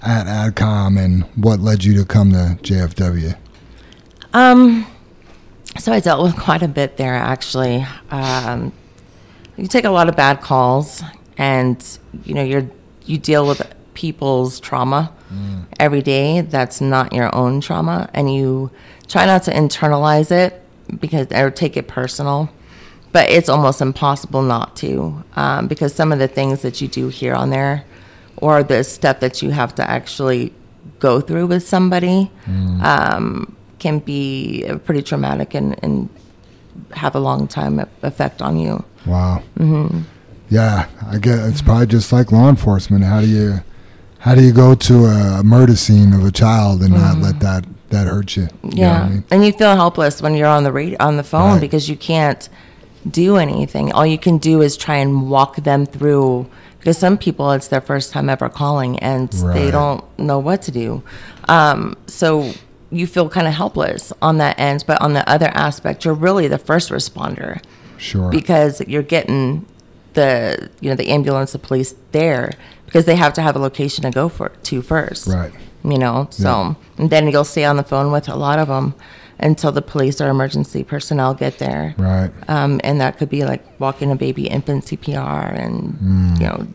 at AdCom, and what led you to come to JFW? Um, so I dealt with quite a bit there, actually. Um, you take a lot of bad calls, and you know you're you deal with people's trauma every day. That's not your own trauma, and you try not to internalize it because or take it personal. But it's almost impossible not to, um, because some of the things that you do here on there, or the stuff that you have to actually go through with somebody, um, can be pretty traumatic and, and have a long time effect on you. Wow. Mm-hmm. Yeah, I get it's probably just like law enforcement. How do you how do you go to a murder scene of a child and not let that that hurt you? You. Yeah, I mean? and you feel helpless when you're on the radio, on the phone Right. because you can't do anything. All you can do is try and walk them through. Because some people, it's their first time ever calling, and they don't know what to do. Um, so you feel kind of helpless on that end. But on the other aspect, you're really the first responder Sure. because you're getting the you know the ambulance, the police there because they have to have a location to go for to first. Right. You know, so and then you'll stay on the phone with a lot of them until the police or emergency personnel get there. Right. Um, and that could be like walking a baby infant CPR and Mm. you know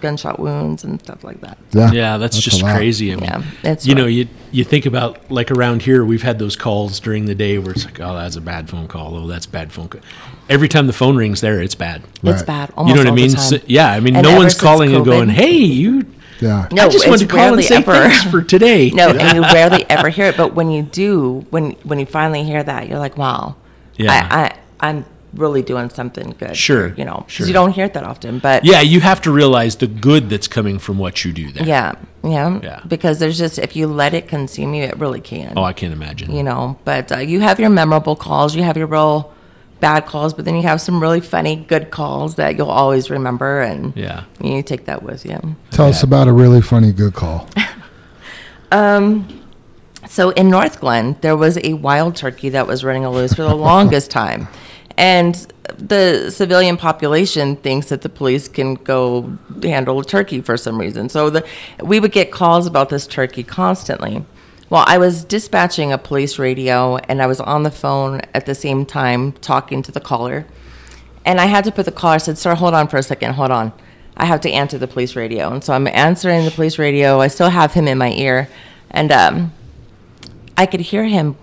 gunshot wounds and stuff like that. Yeah. Yeah, that's, a just crazy. I mean, Yeah, it's you know, you you think about like around here, we've had those calls during the day where it's like, oh, that's a bad phone call. Oh, that's bad phone call. Every time the phone rings there, it's bad. It's Right. bad. you know what I mean? So- yeah, I mean, And no one's since calling and going, "Hey, you." Yeah. No, I just it's wanted to call and say ever. thanks for today. [laughs] No, and you [laughs] rarely ever hear it. But when you do, when when you finally hear that, you're like, wow, Yeah. I, I I'm really doing something good. Sure, you know, 'cause sure. you don't hear it that often. But Yeah, you have to realize the good that's coming from what you do there. yeah, yeah, Yeah. Because there's just if you let it consume you, it really can. Oh, I can't imagine. you know, but uh, you have your memorable calls, you have your real bad calls, but then you have some really funny good calls that you'll always remember, and Yeah. you take that with you. Tell us about a really funny good call. [laughs] [laughs] Um, so in Northglenn, there was a wild turkey that was running loose for the longest time. And the civilian population thinks that the police can go handle a turkey for some reason. So the, we would get calls about this turkey constantly. Well, I was dispatching a police radio and I was on the phone at the same time talking to the caller. And I had to put the caller, I said, Sir, hold on for a second, hold on. I have to answer the police radio. And so I'm answering the police radio. I still have him in my ear. And um, I could hear him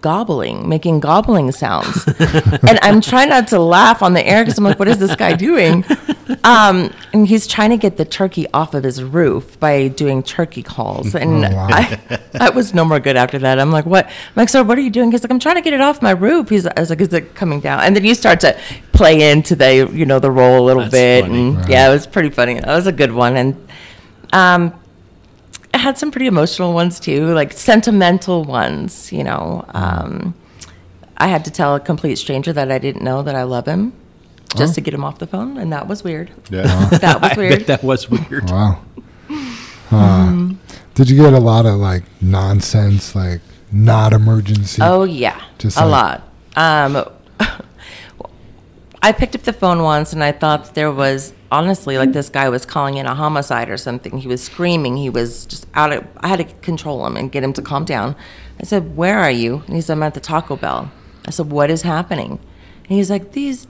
gobbling, making gobbling sounds. [laughs] and I'm trying not to laugh on the air because I'm like, what is this guy doing? [laughs] um, and he's trying to get the turkey off of his roof by doing turkey calls. And Oh, wow. I, [laughs] I was no more good after that. I'm like, what? I'm like, sir, what are you doing? He's like, I'm trying to get it off my roof. He's, I was like, is it coming down? And then you start to play into the, you know, the role a little That's bit. funny. And yeah, it was pretty funny. That was a good one. And, um, had some pretty emotional ones too, like sentimental ones, you know. Um, I had to tell a complete stranger that I didn't know that I love him just to get him off the phone, and that was weird. Yeah. [laughs] That was [laughs] I weird. bet that was weird. Wow. Uh, Did you get a lot of like nonsense, like not emergency? Oh yeah, Just a like- lot. Um, I picked up the phone once and I thought there was honestly like this guy was calling in a homicide or something. He was screaming. He was just out of. I had to control him and get him to calm down. I said, "Where are you?" And he said, "I'm at the Taco Bell." I said, "What is happening?" And he's like, "These."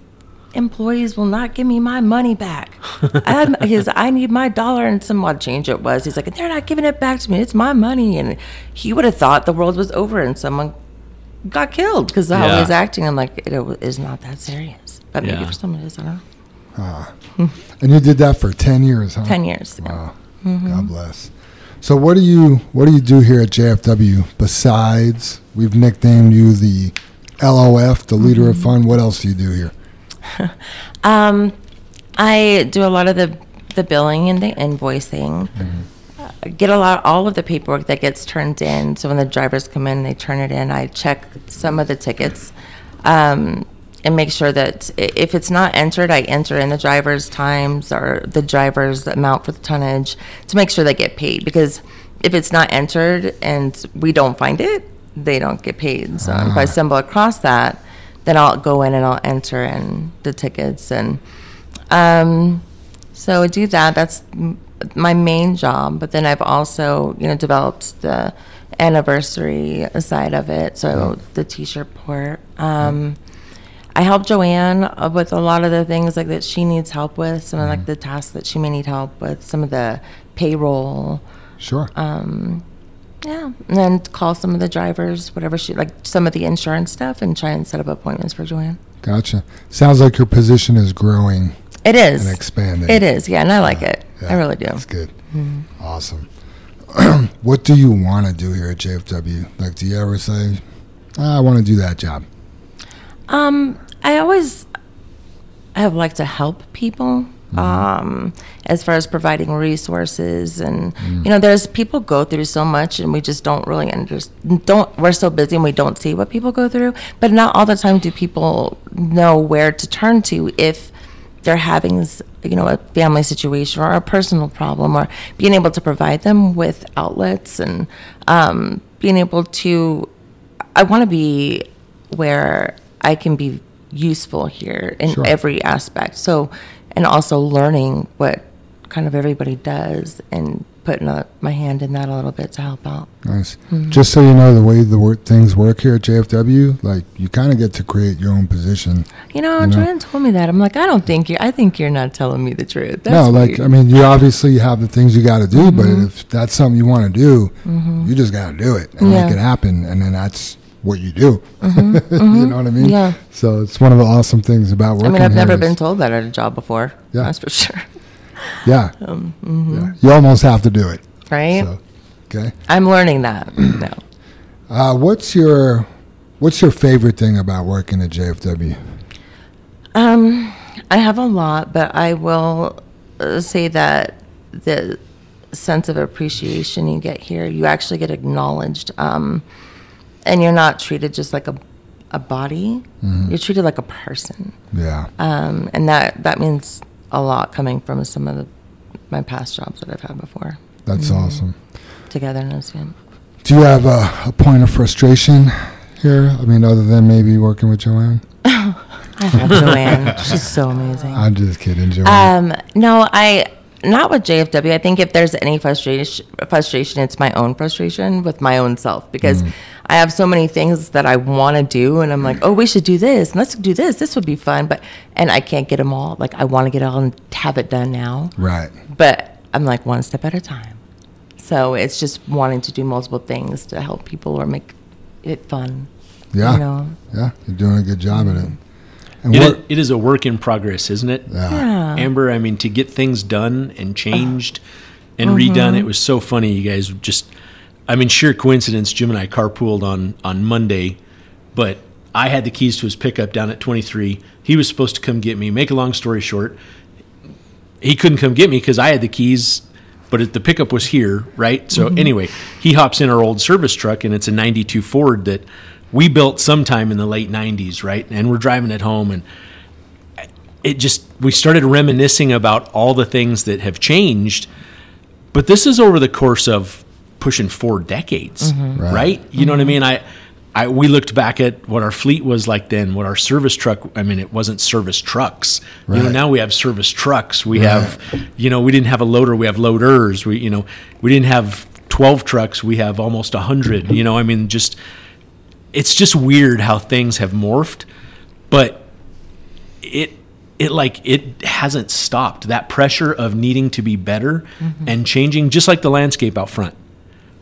Employees will not give me my money back. [laughs] I'm, I need my dollar and some odd change it was. He's like, they're not giving it back to me. It's my money. And he would have thought the world was over and someone got killed because of how he Yeah. was acting. I'm like, it is not that serious. But maybe for someone it is. I don't know. And you did that for ten years, huh? 10 years. Wow. Mm-hmm. God bless. So what do you what do you do here at JFW besides we've nicknamed you the LOF, the leader Mm-hmm. of fun. What else do you do here? [laughs] Um, I do a lot of the, the billing and the invoicing. I get a lot, all of the paperwork that gets turned in. So when the drivers come in, they turn it in. I check some of the tickets um, and make sure that if it's not entered, I enter in the driver's times or the driver's amount for the tonnage to make sure they get paid. Because if it's not entered and we don't find it, they don't get paid. So if I stumble across that, then I'll go in and I'll enter in the tickets and um, so I do that. That's my main job. But then I've also, you know, developed the anniversary side of it. So the T-shirt port. Um, I help Joanne with a lot of the things like that she needs help with. Some of like the tasks that she may need help with. Some of the payroll. Sure. Um, yeah, and then call some of the drivers, whatever she like, some of the insurance stuff, and try and set up appointments for Joanne. gotcha. Sounds like your position is growing It is. and expanding. It is, yeah, and I like it. Yeah, I really do. That's good. Awesome. [clears throat] what do you want to do here at JFW? Like, do you ever say, "Ah, I want to do that job? Um, I always I have liked to help people. Um, as far as providing resources, and you know, there's people go through so much, and we just don't really understand. Don't we're so busy and we don't see what people go through. But not all the time do people know where to turn to if they're having you know a family situation or a personal problem or being able to provide them with outlets and um, being able to i want to be where i can be useful here in Sure. every aspect so and also learning what kind of everybody does and putting a, my hand in that a little bit to help out Nice. Mm-hmm. Just so you know, the way the work, things work here at JFW, like you kind of get to create your own position. you know You know? joanne told me that i'm like i don't think you i think you're not telling me the truth That's no, like weird. I mean, you obviously have the things you got to do, but Mm-hmm. if that's something you want to do, you just got to do it and Yeah. make it happen, and then that's what you do. [laughs] you know what I mean? Mm-hmm. Yeah. So it's one of the awesome things about working. i mean i've never been told that at a job before Yeah. that's for sure Yeah. Um, mm-hmm. yeah. You almost have to do it. right So, okay. i'm learning that now [clears throat] Uh, what's your What's your favorite thing about working at JFW? Um, I have a lot, but I will uh, say that the sense of appreciation you get here, you actually get acknowledged, um, and you're not treated just like a a body. You're treated like a person, Yeah. um, and that that means a lot coming from some of the my past jobs that I've had before. That's awesome. Togetherness, yeah. Do you have a, a point of frustration here? I mean, other than maybe working with Joanne? [laughs] I love Joanne. She's so amazing. I'm just kidding, Joanne. Um, no, I not with JFW. I think if there's any frustration, frustration, it's my own frustration with my own self because mm. I have so many things that I want to do, and I'm like, oh, we should do this, and let's do this. This would be fun, but and I can't get them all. Like I want to get it all and have it done now, right. but I'm like one step at a time. So it's just wanting to do multiple things to help people or make it fun. Yeah. You know, Yeah. You're doing a good job at it. And It, it is a work in progress, isn't it? Yeah. Amber, I mean, to get things done and changed and Mm-hmm. redone, it was so funny. You guys just, I mean, sheer coincidence. Jim and I carpooled on on Monday, but I had the keys to his pickup down at 23. He was supposed to come get me. Make a long story short, he couldn't come get me because I had the keys, but it, the pickup was here, right? So anyway, he hops in our old service truck, and it's a '92 Ford that we built sometime in the late '90s, right? And we're driving it home, and it just we started reminiscing about all the things that have changed, but this is over the course of pushing four decades, mm-hmm. Right. right. You know what I mean? I. I, we looked back at what our fleet was like then, what our service truck. I mean, it wasn't service trucks. You know, now we have service trucks. We have, you know, we didn't have a loader. We have loaders. We, you know, we didn't have twelve trucks. We have almost a hundred. You know, I mean, just it's just weird how things have morphed, but it it like it hasn't stopped. That pressure of needing to be better mm-hmm. and changing just like the landscape out front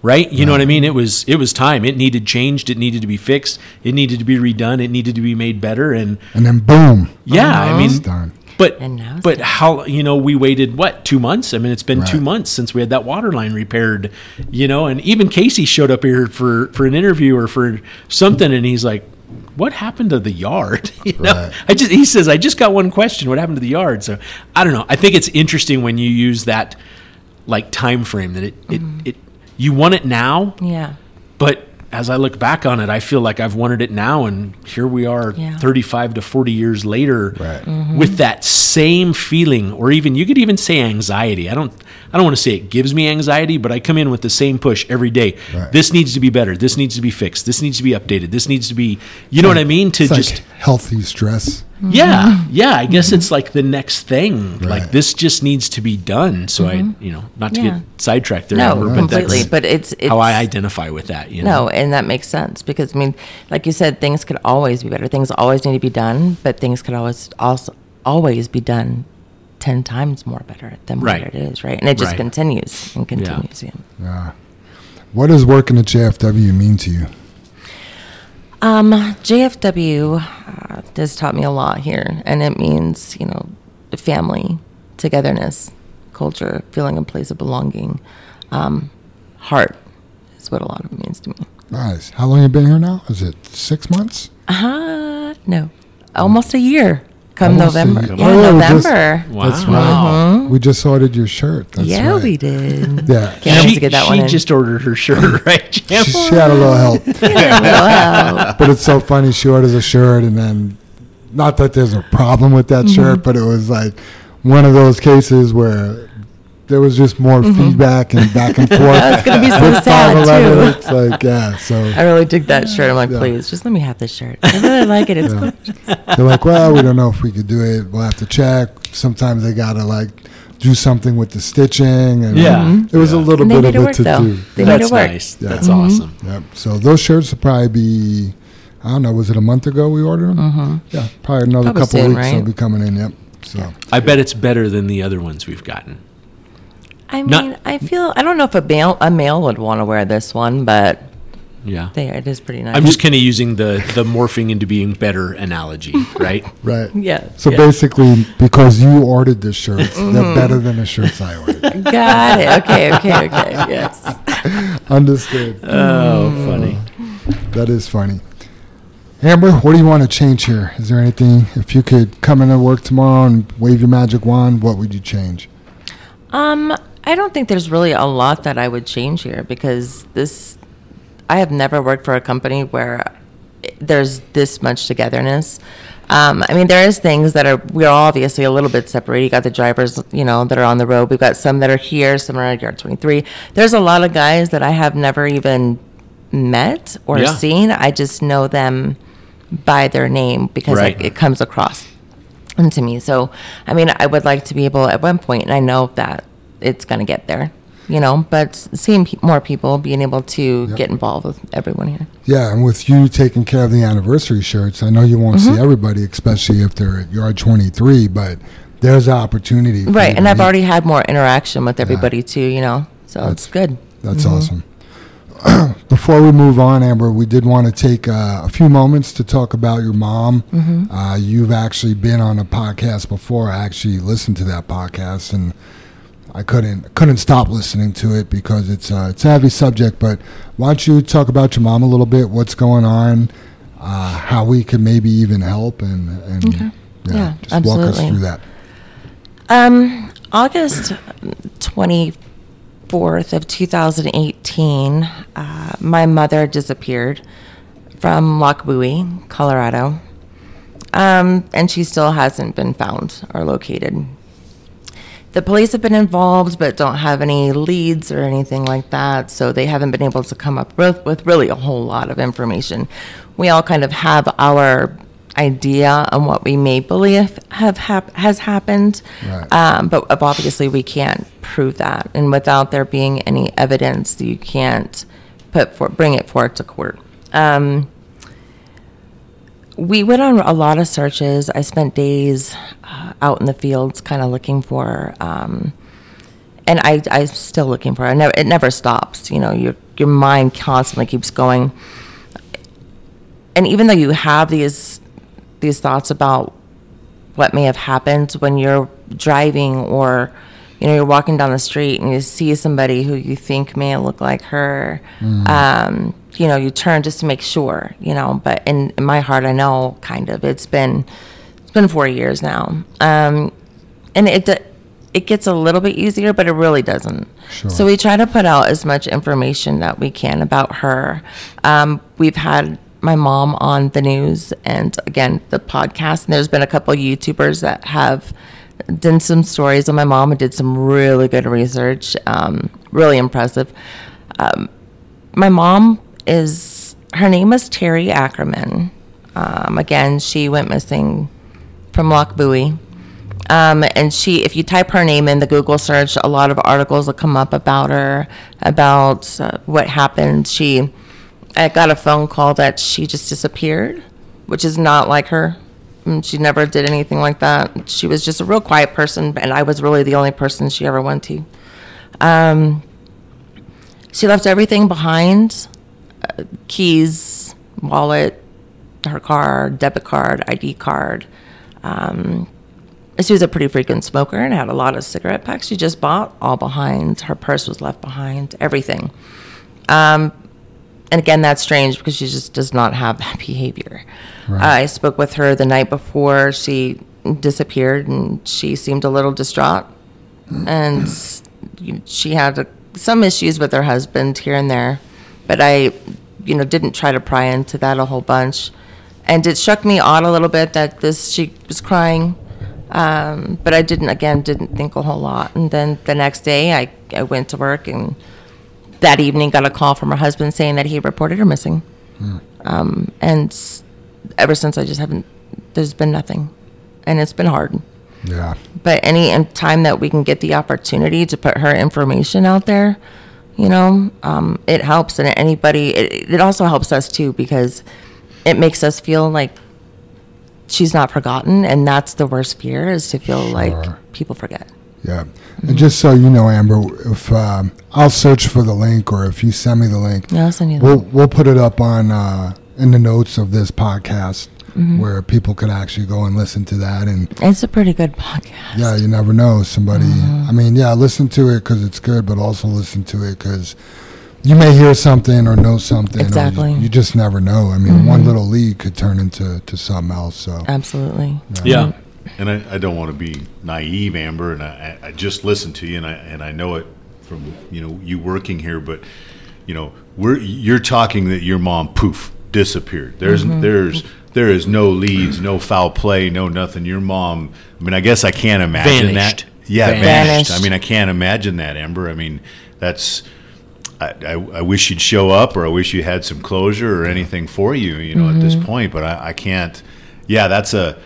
right? You know what i mean? It was it was time. It needed changed. It needed to be fixed. It needed to be redone. It needed to be made better and And then boom, yeah i mean. But And now it's but how you know we waited what two months? I mean, it's been two months since we had that water line repaired, you know. And even Casey showed up here for for an interview or for something, and he's like, "What happened to the yard?" [laughs] you know, Right. I just he says, "I just got one question. What happened to the yard?" So I don't know. I think it's interesting when you use that like time frame that it it, mm-hmm. it you want it now, Yeah. but as I look back on it, I feel like I've wanted it now, and here we are, Yeah. 35 to 40 years later, Right. Mm-hmm. with that same feeling, or even you could even say anxiety. I don't, I don't want to say it gives me anxiety, but I come in with the same push every day. Right. This needs to be better. This needs to be fixed. This needs to be updated. This needs to be, you know what I mean? To It's like just healthy stress. Yeah, mm-hmm. yeah. I guess mm-hmm. it's like the next thing. Like this just needs to be done. So I, mm-hmm. you know, not to Yeah. get sidetracked there, No, Amber, but completely. that's But it's, it's how I identify with that. You know? No, and that makes sense because I mean, like you said, things could always be better. Things always need to be done, but things could always also always be done ten times more better than Right. what it is, right? And it just Right. continues and continues. Yeah. Yeah. What does working at JFW mean to you? Um, JFW uh, has taught me a lot here, and it means you know, family, togetherness, culture, feeling a place of belonging, um, heart is what a lot of it means to me. Nice. How long you been here now? Is it six months? Uh, no, almost a year. Come Almost November. year. Yeah, Oh, we just- November. Wow. That's right. We just ordered your shirt. That's yeah, right. we did. Yeah. Can't she to get that she one in. just ordered her shirt, [laughs] right? Jim? She, she had a little help. [laughs] wow. but it's so funny. She orders a shirt, and then, not that there's a problem with that Mm-hmm. shirt, but it was like one of those cases where there was just more feedback and back and forth. It's gonna be [laughs] so sad too. It's like, yeah. So I really dig that shirt. I'm like, Yeah. please, just let me have this shirt. I really like it. It's Yeah. cool. they're like, well, we don't know if we could do it. We'll have to check. Sometimes they gotta like do something with the stitching, and Yeah. it was a little And bit of it a work to though. do. They made That's it work. nice. Yeah. That's Mm-hmm. awesome. Yep. So those shirts will probably be, I don't know, was it a month ago we ordered them? Mm-hmm. Yeah, probably another Probably couple soon, weeks right? they'll be coming in. Yep. So I bet it's better than the other ones we've gotten. I mean, Not- I feel I don't know if a male a male would want to wear this one, but Yeah. they, it is pretty nice. I'm just kind of using the the morphing into being better analogy, [laughs] right? right. yeah. So Yeah. basically, because you ordered the shirts, Mm-hmm. they're better than the shirts I ordered. [laughs] Got it. Okay. Okay. Okay. [laughs] Yes. Understood. Oh, funny. That is funny. Amber, what do you want to change here? Is there anything? If you could come into work tomorrow and wave your magic wand, what would you change? Um, I don't think there's really a lot that I would change here because this, I have never worked for a company where there's this much togetherness. Um, I mean, there is things that are we're obviously a little bit separated. You got the drivers, you know, that are on the road. We've got some that are here, some are at yard 23. There's a lot of guys that I have never even met or Yeah. seen. I just know them by their name because Right. like, it comes across to me. So, I mean, I would like to be able at one point, and I know that it's going to get there, you know, but seeing pe- more people being able to Yep. get involved with everyone here. Yeah, and with you taking care of the anniversary shirts, I know you won't Mm-hmm. see everybody, especially if they're at yard 23, but there's an opportunity. Right. And I've already had more interaction with everybody too, you know, so That's- it's good. That's Mm-hmm. awesome. [clears throat] before we move on, Amber, we did want to take uh, a few moments to talk about your mom. Mm-hmm. Uh, you've actually been on a podcast before. I actually listened to that podcast, and I couldn't couldn't stop listening to it because it's uh, it's a heavy subject. But why don't you talk about your mom a little bit? What's going on? Uh, how we can maybe even help, and and Okay. yeah, Yeah, just walk us through that. Um, August 24th of 2018, uh, my mother disappeared from Lochbuie, Colorado. Um, and she still hasn't been found or located. The police have been involved, but don't have any leads or anything like that, so they haven't been able to come up with, with really a whole lot of information. We all kind of have our idea on what we may believe have hap- has happened, Right. um, but obviously we can't prove that, and without there being any evidence, you can't put for, bring it forward to court. Um, we went on a lot of searches. I spent days uh, out in the fields, kind of looking for, um, and I I'm still looking for. It. I never, it never stops. You know, your your mind constantly keeps going. And even though you have these these thoughts about what may have happened when you're driving or you know you're walking down the street and you see somebody who you think may look like her um, you know you turn just to make sure you know but in, in my heart i know kind of it's been it's been four years now. Um, and it it gets a little bit easier but it really doesn't. Sure. so we try to put out as much information that we can about her. Um, we've had my mom on the news and again the podcast and there's been a couple youtubers that have done some stories on my mom and did some really good research um, really impressive. Um, my mom is her name is terry ackerman um, again she went missing from Lochbuie um, and she, if you type her name in the Google search, a lot of articles will come up about her, about uh, what happened. She, I got a phone call that she just disappeared, which is not like her. Mm, She never did anything like that. She was just a real quiet person, and I was really the only person she ever went to. Um, she left everything behind keys, wallet, her car, debit card, ID card. Um, she was a pretty frequent smoker and had a lot of cigarette packs she just bought all behind. Her purse was left behind, everything. Um, and again, that's strange because she just does not have that [laughs] behavior. I spoke with her the night before she disappeared, and she seemed a little distraught. And she had a, some issues with her husband here and there, but I, you know, didn't try to pry into that a whole bunch. And it struck me odd a little bit that this she was crying, um, but I didn't again didn't think a whole lot. And then the next day, I I went to work and that evening got a call from her husband saying that he reported her missing. Um, and ever since, I just haven't. There's been nothing, and it's been hard. Yeah. But any time that we can get the opportunity to put her information out there, you know, um, it helps. And anybody, it, it also helps us too because it makes us feel like she's not forgotten, and that's the worst fear is to feel Sure. like people forget. Yeah. And just so you know, Amber, if um, I'll search for the link, or if you send me the link, Yeah, I'll send you we'll we'll put it up on uh, in the notes of this podcast, Mm-hmm. where people could actually go and listen to that. And It's a pretty good podcast. yeah, you never know somebody. Mm-hmm. I mean, yeah, listen to it because it's good, but also listen to it because you may hear something or know something. or you- Exactly. you, just never know. I mean, one little lead could turn into to something else. So Absolutely. Yeah. And I, I don't want to be naive, Amber, and I, I just listened to you, and I and I know it from you know you working here, but you know we're you're talking that your mom poof disappeared. There's there's there is no leads, no foul play, no nothing. Your mom. I mean, I guess I can't imagine Vanished. that. Yeah, Vanished. vanished. I mean, I can't imagine that, Amber. I mean, that's. I, I, I wish you'd show up, or I wish you had some closure or anything for you, you know, at this mm-hmm. point. But I, I can't. Yeah, that's a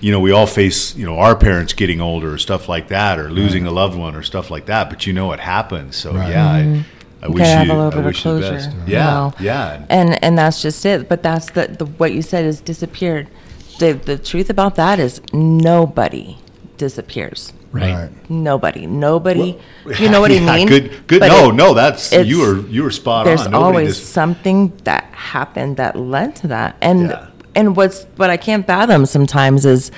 you know, we all face, you know, our parents getting older or stuff like that, or losing a loved one or stuff like that. But you know it happens. So Right. yeah, I, mm-hmm. I wish have you, a little I bit of wish closure, best. you Yeah, know. yeah. and and that's just it. But that's the, the what you said is disappeared. The the truth about that is nobody disappears. Right. Right. Nobody. Nobody. you know what [laughs] Yeah, I mean? Good. Good. But no, it- no. That's you were you were spot there's on. Nobody always dis- something that happened that led to that and Yeah. and what's what i can't fathom sometimes is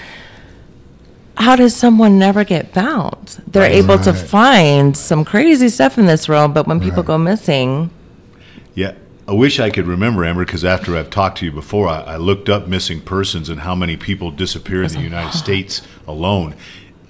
how does someone never get found they're able to find some crazy stuff in this world but when people Right. go missing Yeah. I wish I could remember, Amber, because after I've talked to you before, I, I looked up missing persons and how many people disappear in the United [gasps] States alone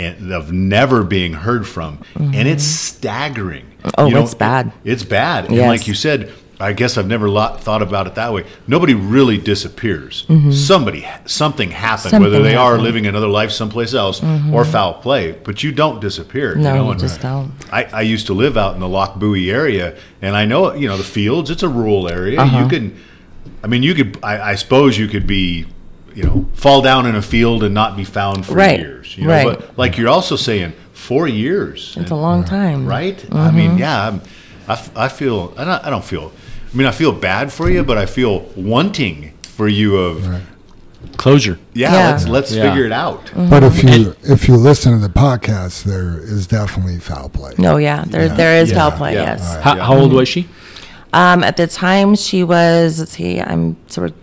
and of never being heard from. And it's mm-hmm. staggering. Oh, it's bad. It's bad. And like you said, I guess I've never lo- thought about it that way. Nobody really disappears. Somebody, something happened, whether Mm-hmm. Something they are living another life someplace else or foul play. But you don't disappear. No, you, know, you and- just don't. I, I used to live out in the Lochbuie area, and I know you know the fields. It's a rural area. Uh-huh. You can, I mean, you could. I, I suppose you could be, you know, fall down in a field and not be found for Right, years. You know, right. but like you're also saying, four years, it's a long time right? I Mm-hmm. mean, yeah, I'm, I, f- I feel. I don't, I don't feel. I mean, I feel bad for you, but I feel wanting for you of. Closure. Yeah, Yeah. let's let's Yeah. figure it out. But if you if you listen to the podcast, there is definitely foul play. no yeah there Yeah. there is Yeah, foul play yeah. yes All How, how old was she? um at the time she was let's see i'm sort of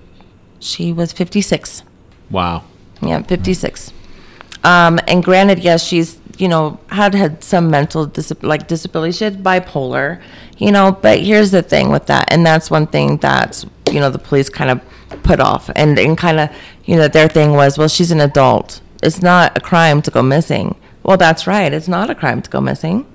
she was 56 Wow. Yeah, 56. Um, and granted, yes, she's, you know, had had some mental dis- like disability. She had bipolar, you know, but here's the thing with that. And that's one thing that, you know, the police kind of put off. And, and kind of, you know, their thing was, well, she's an adult. It's not a crime to go missing. Well, that's right. It's not a crime to go missing.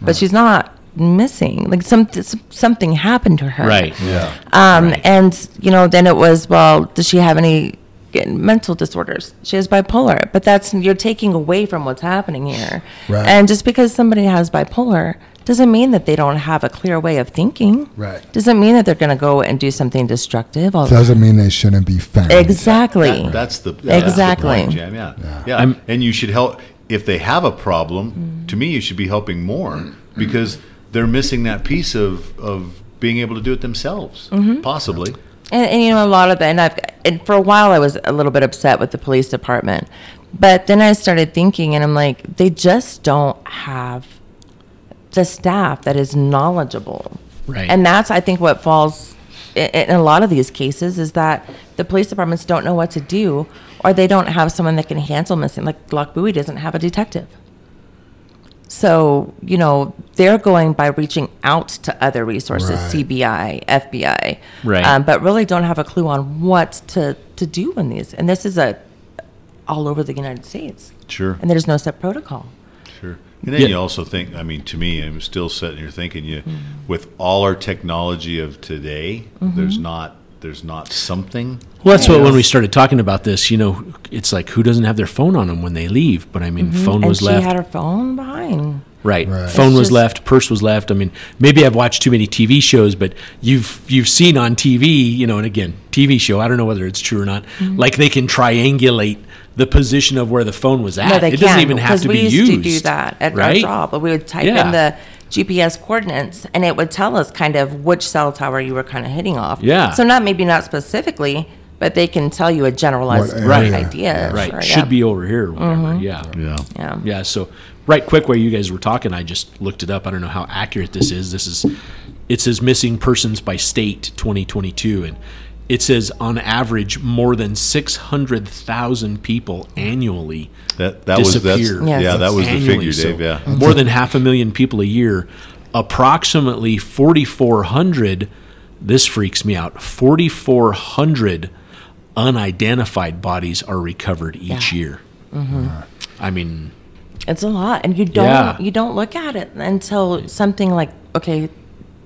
But she's not missing. Like some, something happened to her. Right. Yeah. Um, Right. And, you know, then it was, well, does she have any mental disorders? She has bipolar, but that's, you're taking away from what's happening here. Right. And just because somebody has bipolar doesn't mean that they don't have a clear way of thinking. Right. Doesn't mean that they're going to go and do something destructive. All- Doesn't mean they shouldn't be found. exactly. That- that's the that's Exactly. The point, Jam. Yeah, yeah. I'm- and you should help if they have a problem. To me, you should be helping more because they're missing that piece of of being able to do it themselves, mm-hmm. possibly. And, and you know, a lot of it, and I've, and for a while I was a little bit upset with the police department. But then I started thinking, and I'm like, they just don't have the staff that is knowledgeable. Right. And that's, I think, what falls in, in a lot of these cases is that the police departments don't know what to do, or they don't have someone that can handle missing. Like Lochbuie doesn't have a detective. So, you know, they're going by reaching out to other resources, Right. CBI, FBI, Right. um, but really don't have a clue on what to, to do in these. And this is a all over the United States, Sure, and there's no set protocol. Sure. And then Yeah. you also think. I mean, to me, I'm still sitting here thinking, you with all our technology of today, mm-hmm. there's not there's not something. Well, that's what when we started talking about this, you know, it's like who doesn't have their phone on them when they leave? But I mean, mm-hmm. phone and was she left. had her phone behind. Right. Right. Phone It's was just- left, purse was left. I mean, maybe I've watched too many TV shows, but you've you've seen on TV, you know, and again, TV show, I don't know whether it's true or not. Mm-hmm. Like they can triangulate the position of where the phone was at. No, they it can doesn't even have to be used We used. to do that at right? our job. But we would type Yeah. in the GPS coordinates, and it would tell us kind of which cell tower you were kind of hitting off. Yeah. So not maybe not specifically, but they can tell you a generalized What area. idea. Right. Sure, Should yeah. be over here or whatever. Mm-hmm. Yeah. Yeah. Yeah. Yeah. So, right quick, while you guys were talking, I just looked it up. I don't know how accurate this is. This is, it says missing persons by state 2022. And it says on average, more than 600,000 people annually. That that was that's Disappear. Yes. yeah that was the figure, So Dave. Yeah. Mm-hmm. More than half a million people a year. Approximately 4,400, this freaks me out, 4,400 unidentified bodies are recovered each Yeah. year. Mm-hmm. I mean, It's a lot, and you don't Yeah. you don't look at it until something like okay,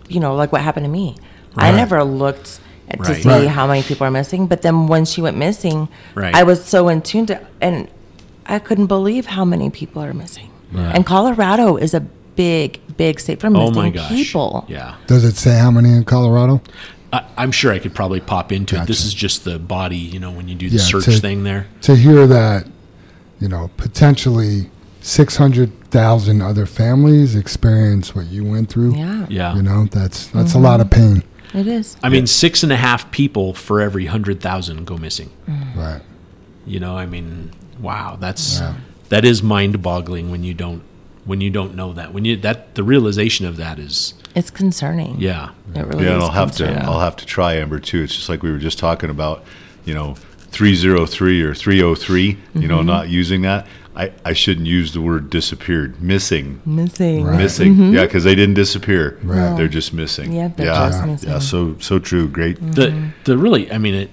you know, like what happened to me. I never looked at- to Right. see Right. how many people are missing, but then when she went missing, Right. I was so in tune to, and I couldn't believe how many people are missing. And Colorado is a big, big state for oh missing my gosh. people. Yeah. Does it say how many in Colorado? I, I'm sure I could probably pop into it. This Gotcha. is just the body, you know, when you do the Yeah, search to- thing there. To hear that, you know, potentially 600,000 other families experience what you went through. Yeah, Yeah. You know, that's that's a mm-hmm. lot of pain. It is. I mean, six and a half people for every hundred thousand go missing. Right. You know, I mean, wow, that's Yeah. that is mind-boggling when you don't when you don't know that when you that the realization of that is It's concerning. yeah It really yeah, and is I'll have to. I'll have to try Amber too. It's just like we were just talking about, you know, 303 or 303, you Mm-hmm. know, not using that. I, I shouldn't use the word disappeared, missing. Missing. Right. Missing, mm-hmm. yeah, because they didn't disappear. Right. They're just missing. Yeah, they're yeah, just yeah. So so true. Great. Mm-hmm. the the really i mean it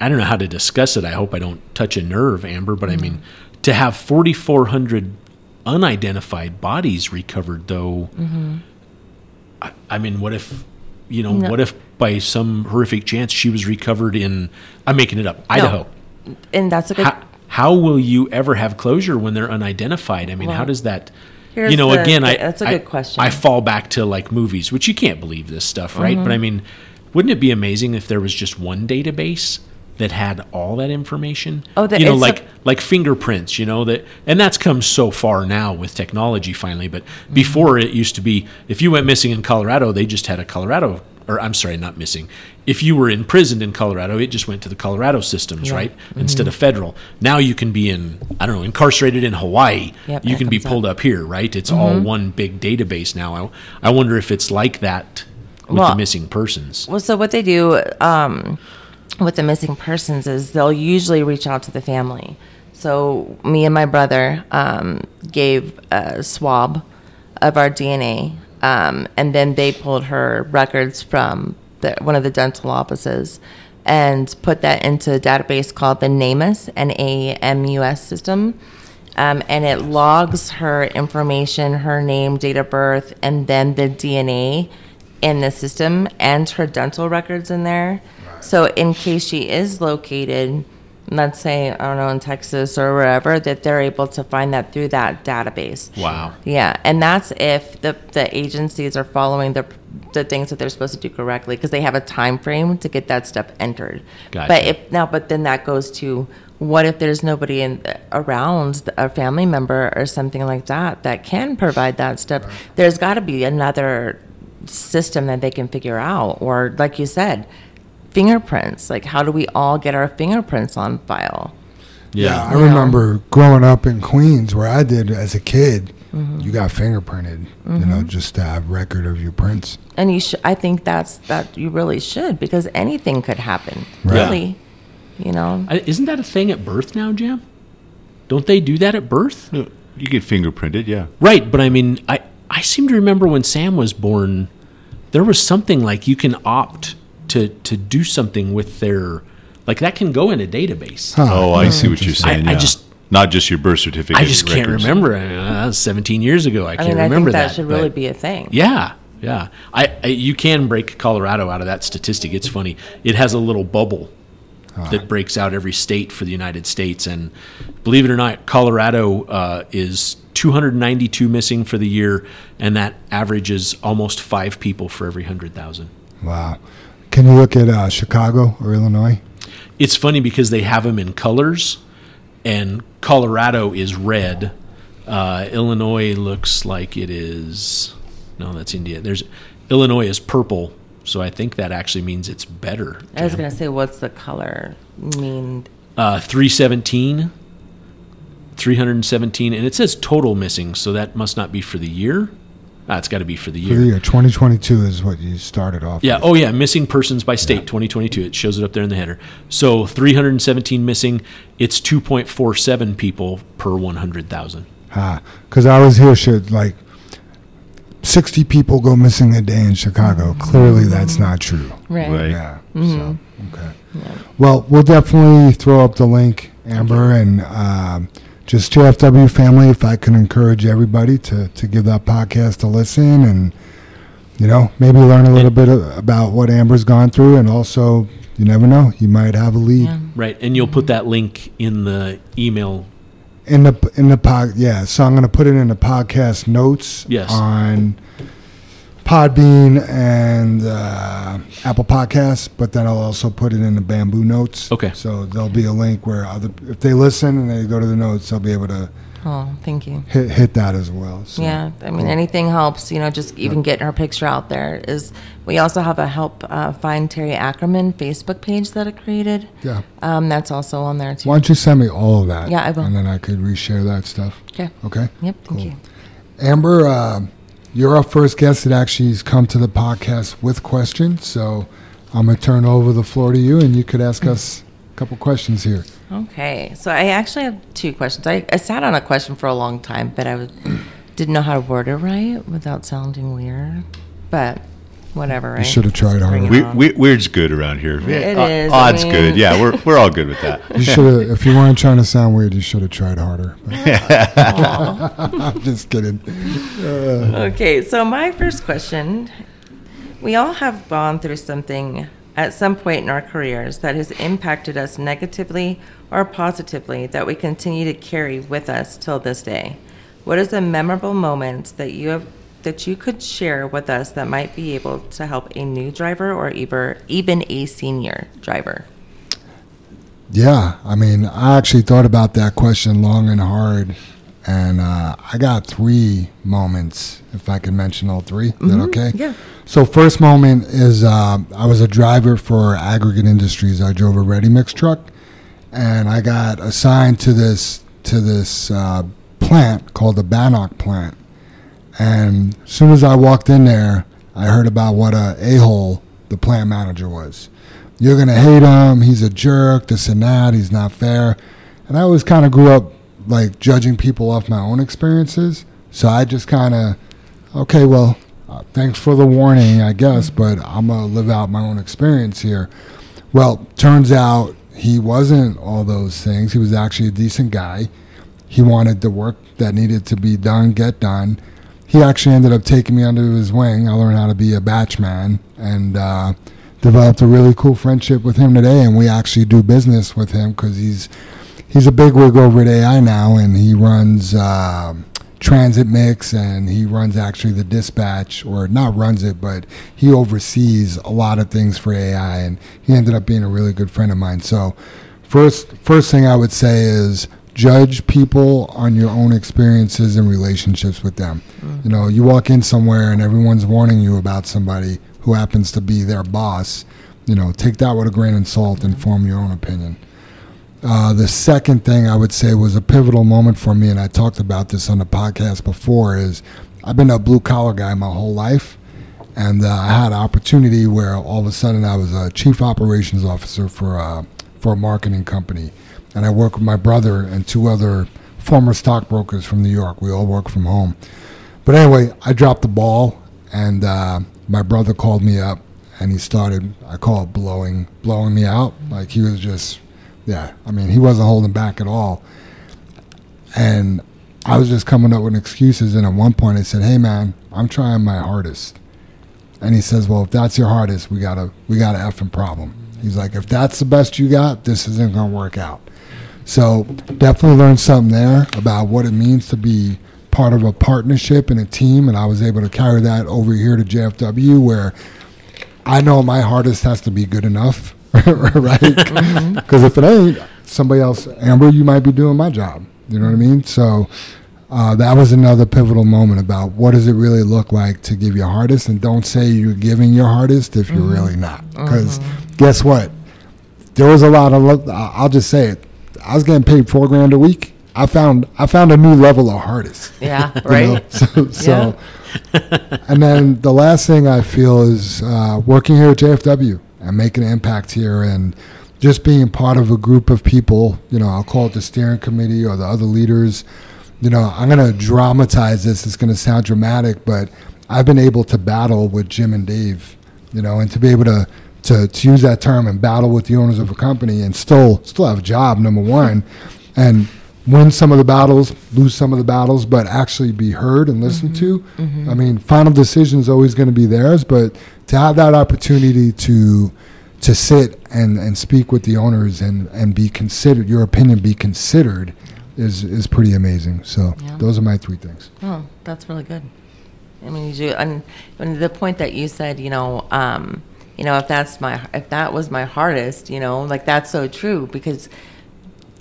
i don't know how to discuss it i hope i don't touch a nerve amber but i mean mm-hmm. to have 4400 unidentified bodies recovered though I, I mean what if you know No. what if by some horrific chance she was recovered in i'm making it up idaho And that's a good. how, how will you ever have closure when they're unidentified i mean how does that here's you know the- again i that's a good question. i fall back to like movies which you can't believe this stuff right Mm-hmm. but i mean wouldn't it be amazing if there was just one database that had all that information Oh, that you know like a- like fingerprints you know that and that's come so far now with technology finally but Mm-hmm. before it used to be if you went missing in colorado they just had a colorado or i'm sorry not missing if you were imprisoned in colorado it just went to the colorado systems Yeah. right Mm-hmm. instead of federal now you can be in i don't know incarcerated in hawaii Yep, you can be pulled up. here right it's all one big database now I, I wonder if it's like that with Well- the missing persons Well, so what they do um, with the missing persons is they'll usually reach out to the family. So me and my brother um, gave a swab of our DNA, um, and then they pulled her records from the, one of the dental offices and put that into a database called the NAMUS, N-A-M-U-S system. Um, and it logs her information, her name, date of birth, and then the DNA in the system and her dental records in there. So in case she is located, let's say I don't know in Texas or wherever, that they're able to find that through that database. wow Yeah, and that's if the the agencies are following the the things that they're supposed to do correctly because they have a time frame to get that stuff entered. Gotcha. But if now, but then that goes to what if there's nobody in around a family member or something like that that can provide that stuff? There's got to be another system that they can figure out, or like you said, fingerprints. Like, how do we all get our fingerprints on file? yeah, I remember growing up in Queens where I did as a kid. Mm-hmm. You got fingerprinted, you know, mm-hmm. just to have record of your prints. And you should. I think that's that you really should because anything could happen. Right. Really, you know. I- isn't that a thing at birth now Jim? don't they do that at birth No, You get fingerprinted, yeah. Right, but I mean, I I seem to remember when Sam was born, there was something like you can opt to to do something with their like that can go in a database. Huh. Oh, I see what you're saying. I yeah. just- not just your birth certificate. I just can't records. remember. I mean, that was 17 years ago. I I can't mean, I remember think that, that. should really but- be a thing. Yeah, yeah. I, I you can break Colorado out of that statistic. It's funny. It has a little bubble that breaks out every state for the United States, and believe it or not, Colorado uh, is 292 missing for the year, and that averages almost five people for every hundred thousand. Wow. Can you look at uh, Chicago or Illinois? It's funny because they have them in colors, and Colorado is red. Uh, Illinois looks like it is. No, that's India. There's Illinois is purple, so I think that actually means it's better. I was gonna say, what's the color mean? uh, 317, 317, and it says total missing, so that must not be for the year. Ah, it's got to be for the For year. the year 2022 is what you started off Yeah. with. Oh, yeah. Missing persons by state, 2022. It shows it up there in the header. So 317 missing. It's 2.47 people per 100,000. Ah, Because I was here, shit, like 60 people go missing a day in Chicago. Clearly, that's not true. Right. Right. Yeah. So, okay. Well, we'll definitely throw up the link, Amber, and um, just JFW family. If I can encourage everybody to, to give that podcast a listen and, you know, maybe learn a little bit about what Amber's gone through. And also, you never know, you might have a lead. Yeah. Right. And you'll put that link in the email. In the in the pod, yeah. So I'm gonna put it in the podcast notes. Yes. On Podbean and uh, Apple Podcasts, but then I'll also put it in the Bamboo notes. Okay. So there'll be a link where other if they listen and they go to the notes, they'll be able to Oh, thank you. hit hit that as well. So, Yeah, I mean, anything helps, you know, just even getting our picture out there is, we also have a help uh, find Terry Ackerman Facebook page that I created. Yeah. Um, that's also on there too. Why don't you send me all of that? Yeah, I will. And then I could reshare that stuff. Okay. Okay. Yep, thank Cool. you. Amber, uh, you're our first guest that actually has come to the podcast with questions. So I'm going to turn over the floor to you and you could ask us a couple questions here. Okay, so I actually have two questions. I, I sat on a question for a long time, but I was, didn't know how to word it right without sounding weird. But whatever, right? should have tried harder. We, we, weird's good around here. It Uh, is, I Odd's mean- good. Yeah, we're, we're all good with that. You should have, if you weren't trying to sound weird, you should have tried harder. [laughs] Aw. I'm just kidding. Okay, so my first question we all have gone through something at some point in our careers that has impacted us negatively or positively that we continue to carry with us till this day. What is a memorable moment that you have that you could share with us that might be able to help a new driver or even even a senior driver? Yeah, I mean, I actually thought about that question long and hard, and uh, I got three moments. If I can mention all 3 is that okay? Yeah. So first moment is uh, I was a driver for Aggregate Industries. I drove a ready mix truck, and I got assigned to this to this uh, plant called the Bannock plant. And as soon as I walked in there, I heard about what a a hole the plant manager was. You're gonna hate him. He's a jerk. This and that. He's not fair. And I always kind of grew up like judging people off my own experiences. So I just kind of, okay, well, uh, thanks for the warning, I guess, but I'm gonna live out my own experience here. Well, turns out he wasn't all those things. He was actually a decent guy. He wanted the work that needed to be done get done. He actually ended up taking me under his wing. I learned how to be a batchman and uh, developed a really cool friendship with him today. And we actually do business with him because he's he's a big wig over at AI now, and he runs um Transit Mix, and he runs actually the dispatch, or not runs it, but he oversees a lot of things for AI, and he ended up being a really good friend of mine. So, first first thing I would say is judge people on your own experiences and relationships with them. You know, you walk in somewhere and everyone's warning you about somebody who happens to be their boss. You know, take that with a grain of salt and form your own opinion. Uh, the second thing I would say was a pivotal moment for me, and I talked about this on the podcast before, is I've been a blue collar guy my whole life. And uh, I had an opportunity where all of a sudden I was a chief operations officer for, uh, for a marketing company. And I work with my brother and two other former stockbrokers from New York. We all work from home. But anyway, I dropped the ball, and uh, my brother called me up, and he started. I call it blowing, blowing me out. Like he was just, yeah. I mean, he wasn't holding back at all. And I was just coming up with excuses. And at one point, I said, "Hey, man, I'm trying my hardest." And he says, "Well, if that's your hardest, we gotta, we got a effing problem." He's like, "If that's the best you got, this isn't gonna work out." So definitely learned something there about what it means to be part of a partnership and a team, and I was able to carry that over here to JFW, where I know my hardest has to be good enough, [laughs] right? Mm-hmm. Because if it ain't, somebody else, Amber, you might be doing my job. You know what I mean? So uh, that was another pivotal moment about what does it really look like to give your hardest, and don't say you're giving your hardest if you're mm-hmm. really not. Because mm-hmm. guess what? There was a lot of. lo- I'll just say it. I was getting paid four grand a week. I found I found a new level of hardest. Yeah, know? right? [laughs] So, so and then the last thing I feel is uh, working here at JFW and making an impact here and just being part of a group of people. You know, I'll call it the steering committee or the other leaders. You know, I'm going to dramatize this. It's going to sound dramatic, but I've been able to battle with Jim and Dave. You know, and to be able to to, to use that term and battle with the owners of a company and still still have a job number one, and win some of the battles, lose some of the battles, but actually be heard and listened to. I mean, final decision is always going to be theirs, but to have that opportunity to to sit and, and speak with the owners and, and be considered, your opinion be considered, is is pretty amazing. So Yeah. those are my three things. Oh, that's really good. I mean, you do, and, and the point that you said, you know, um, you know, if that's my, if that was my hardest, you know, like that's so true because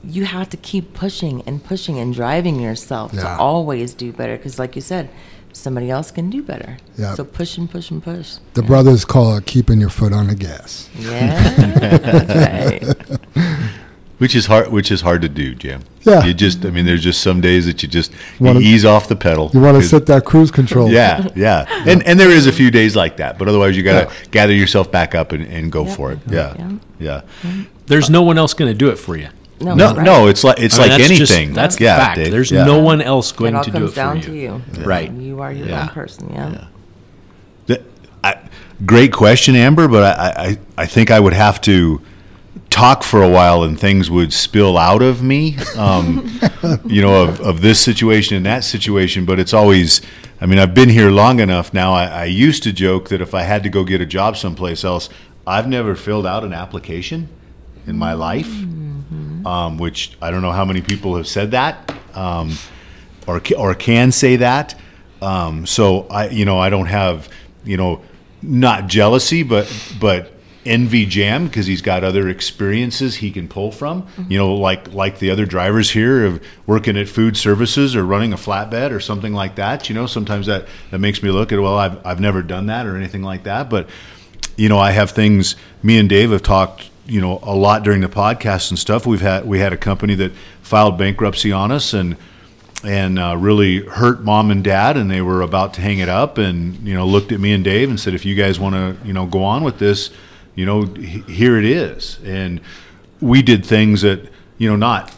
you have to keep pushing and pushing and driving yourself to always do better. Because, like you said, somebody else can do better. Yeah. So push and push and push. The brothers call it keeping your foot on the gas. Yeah, that's right. [laughs] Which is hard. Which is hard to do, Jim. Yeah. You just. I mean, there's just some days that you just you Wanna- you ease off the pedal. You want to set that cruise control. Yeah, yeah. And and there is a few days like that, but otherwise you got to Yeah. gather yourself back up and, and go Yep. for it. Yeah, Yeah. yeah. There's no one else going to do it for you. No, No, right. no. It's like it's I mean, like that's just- anything. that's yeah, the fact. Dave, There's yeah. no one else going it all to do comes it down for to you. you. Right. You are your Yeah. own person. Yeah. The- I, great question, Amber. But I, I, I think I would have to talk for a while, and things would spill out of me. Um, [laughs] you know, of, of this situation and that situation. But it's always. I mean, I've been here long enough now. I, I used to joke that if I had to go get a job someplace else, I've never filled out an application in my life. Um, which I don't know how many people have said that, um, or or can say that. Um, so I, you know, I don't have, you know, not jealousy, but but envy Jam because he's got other experiences he can pull from. You know, like like the other drivers here of working at food services or running a flatbed or something like that. You know, sometimes that that makes me look at well, I've I've never done that or anything like that, but you know, I have things. Me and Dave have talked, you know, a lot during the podcast and stuff. We've had we had a company that filed bankruptcy on us and and uh, really hurt mom and dad, and they were about to hang it up, and you know, looked at me and Dave and said, if you guys want to, you know, go on with this, you know, here it is. And we did things that, you know, not.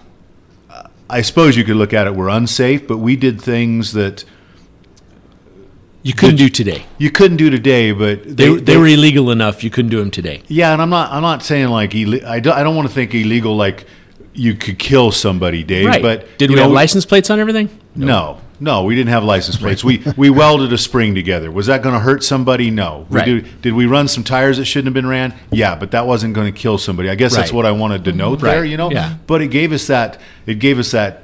I suppose you could look at it were unsafe, but we did things that You couldn't do today. you couldn't do today. But They, they, were illegal enough. You couldn't do them today. Yeah, and I'm not. I'm not saying like I don't. I don't want to think illegal like you could kill somebody, Dave. Right. But did you we know, have license plates on everything? No, no, we didn't have license plates. We we welded a spring together. Was that going to hurt somebody? No. We Right. do- did we run some tires that shouldn't have been ran? Yeah, but that wasn't going to kill somebody. I guess that's what I wanted to note Right. there. You know. Yeah. But it gave us that. It gave us that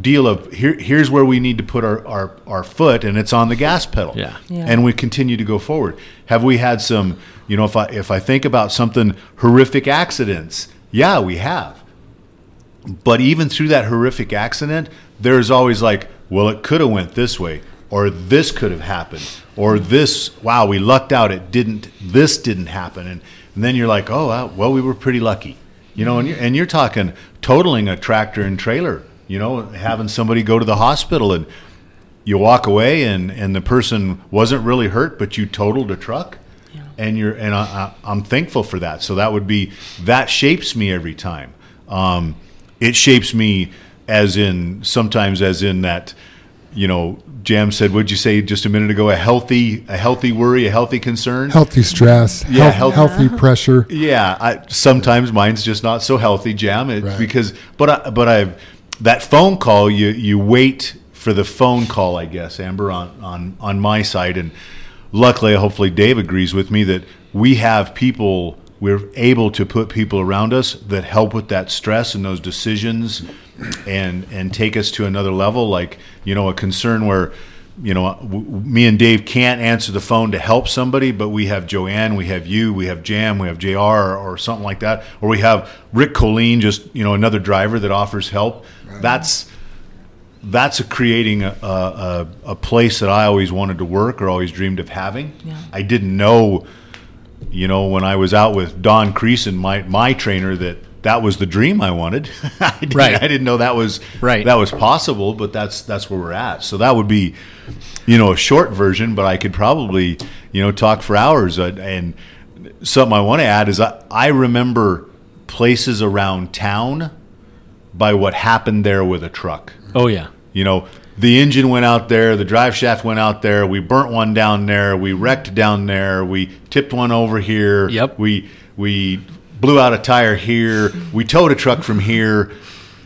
deal of here. Here's where we need to put our, our, our foot, and it's on the gas pedal. Yeah. Yeah. And we continue to go forward. Have we had some? You know, if I if I think about something horrific accidents, yeah, we have. But even through that horrific accident, there's always like, well, it could have went this way, or this could have happened, or this. Wow, we lucked out. It didn't. This didn't happen, and, and then you're like, oh, well, we were pretty lucky, you know. And you're, and you're talking totaling a tractor and trailer, you know, having somebody go to the hospital, and you walk away, and and the person wasn't really hurt, but you totaled a truck. And you're and I, I, I'm thankful for that. So that would be that shapes me every time. Um, it shapes me as in sometimes as in that you know jam said what'd you say just a minute ago a healthy a healthy worry a healthy concern Healthy stress, Yeah, health, health- healthy pressure. yeah I, sometimes mine's just not so healthy jam it, Right. because but I, but i've that phone call you you wait for the phone call i guess amber on on on my side and luckily hopefully dave agrees with me that we have people we're able to put people around us that help with that stress and those decisions and and take us to another level like you know a concern where you know w- me and dave can't answer the phone to help somebody but we have joanne we have you we have jam we have jr or, or something like that or we have rick colleen just you know another driver that offers help that's that's a creating a, a, a, a place that I always wanted to work or always dreamed of having. Yeah. I didn't know, you know, when I was out with Don Creason, my, my trainer, that that was the dream I wanted. [laughs] I didn't, Right. I didn't know that was Right. that was possible, but that's that's where we're at. So that would be, you know, a short version, but I could probably, you know, talk for hours. Uh, and something I want to add is I, I remember places around town by what happened there with a truck. Oh yeah. You know, the engine went out there, the drive shaft went out there, we burnt one down there, we wrecked down there, we tipped one over here. Yep. We we blew out a tire here, we towed a truck from here.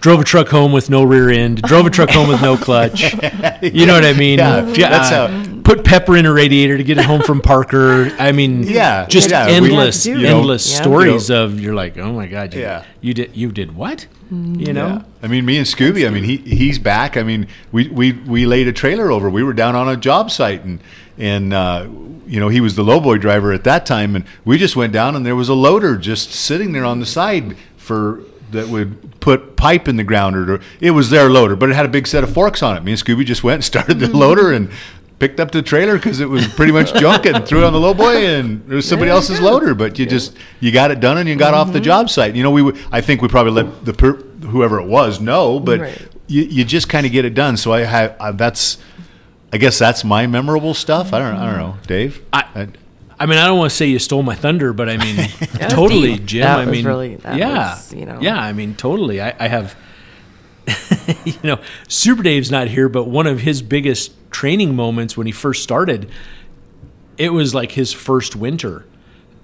Drove a truck home with no rear end. Drove a truck home with no clutch. [laughs] You know what I mean? Yeah, that's how- Put pepper in a radiator to get it home from Parker. I mean, Yeah, just yeah, we- endless, You know, endless Yeah. stories of you're like, oh my god, you, Yeah. you did, you did what? You know? Yeah. I mean, me and Scooby. I mean, he he's back. I mean, we we we laid a trailer over. We were down on a job site, and and uh, you know he was the lowboy driver at that time, and we just went down, and there was a loader just sitting there on the side for that would put pipe in the ground, or it was their loader, but it had a big set of forks on it. Me and Scooby just went and [laughs] started the loader and picked up the trailer because it was pretty much junk and threw it on the low boy and it was somebody else's loader. But you just you got it done and you got off the job site. You know, we I think we probably let the per, whoever it was know, but Right. you, you just kind of get it done. So I have I, that's. I guess that's my memorable stuff. I don't. I don't know, Dave. I- I mean, I don't want to say you stole my thunder, but I mean, [laughs] was totally, deep. Jim. That I was mean, really- that yeah, was, you know. yeah. I mean, totally. I, I have, [laughs] you know, Super Dave's not here, but one of his biggest training moments when he first started, it was like his first winter,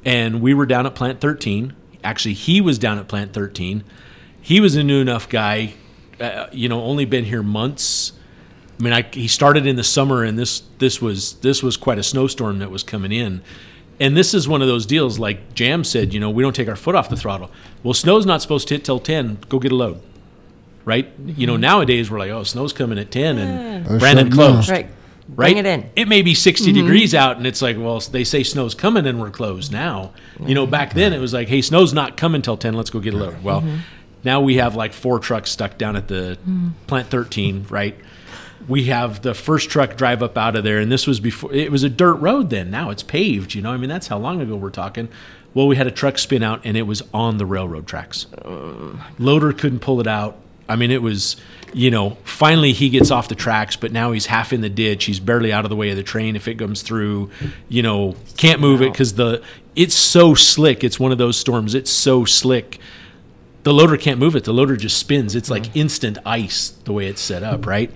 and we were down at Plant 13. Actually, he was down at Plant 13. He was a new enough guy, uh, you know, only been here months. I mean, I, he started in the summer, and this this was this was quite a snowstorm that was coming in, and this is one of those deals. Like Jam said, you know, we don't take our foot off the throttle. Well, snow's not supposed to hit till ten. Go get a load, right? You know, mm-hmm. nowadays we're like, oh, snow's coming at ten, and Brandon closed, Right. right? Bring it in. It may be 60 mm-hmm. degrees out, and it's like, well, they say snow's coming, and we're closed now. You know, back then it was like, hey, snow's not coming till 10. Let's go get a load. Well, mm-hmm. now we have like four trucks stuck down at the plant 13, right? We have the first truck drive up out of there, and this was before it was a dirt road. Then now it's paved. You know, I mean that's how long ago we're talking. Well, we had a truck spin out, and it was on the railroad tracks loader couldn't pull it out. I mean, it was, you know, finally he gets off the tracks, but now he's half in the ditch. He's barely out of the way of the train if it comes through. You know, can't move it because the it's so slick. It's one of those storms. It's so slick. The loader can't move it. The loader just spins. It's like mm-hmm. instant ice the way it's set up, right?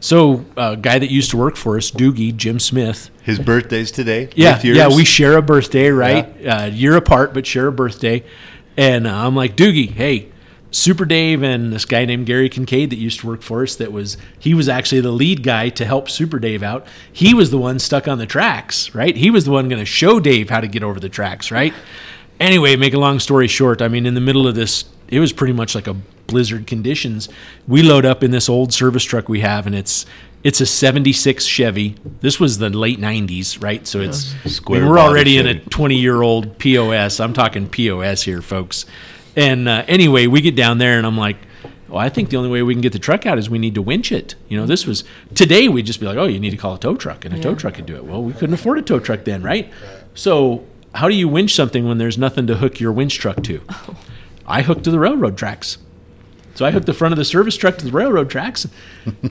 So, a guy that used to work for us, Doogie Jim Smith, His birthday's today. yeah, yeah, we share a birthday, right? Uh, year apart, but share a birthday. And uh, I'm like, Doogie, hey, Super Dave and this guy named Gary Kincaid that used to work for us. That was he was actually the lead guy to help Super Dave out. He was the one stuck on the tracks, right? He was the one going to show Dave how to get over the tracks, right? Anyway, make a long story short, I mean, in the middle of this, it was pretty much like a blizzard conditions. We load up in this old service truck we have, and it's it's a '76 Chevy. This was the late '90s, right? So it's I Square mean, we're already in a 20 year old POS. I'm talking POS here, folks. And uh, anyway, we get down there, and I'm like, well, I think the only way we can get the truck out is we need to winch it. You know, this was today. We'd just be like, oh, you need to call a tow truck, and a tow truck could do it. Well, we couldn't afford a tow truck then, right? So, how do you winch something when there's nothing to hook your winch truck to? [laughs] I hooked to the railroad tracks. So I hooked the front of the service truck to the railroad tracks.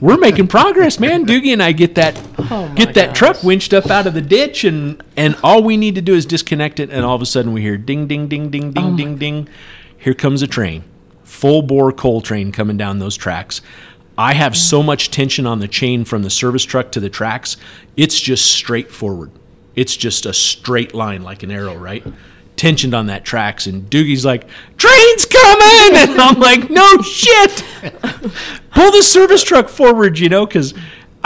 We're making progress, man. Doogie and I get that Oh get that gosh. truck winched up out of the ditch, and and all we need to do is disconnect it, and all of a sudden we hear ding, ding, ding, ding, ding, Oh ding, ding. Here comes a train, full bore coal train coming down those tracks. I have so mm. much tension on the chain from the service truck to the tracks. It's just straight forward. It's just a straight line like an arrow, right? Tensioned on that tracks, and Doogie's like, "Train's coming!" [laughs] And I'm like, "No shit! [laughs] Pull the service truck forward, you know, because."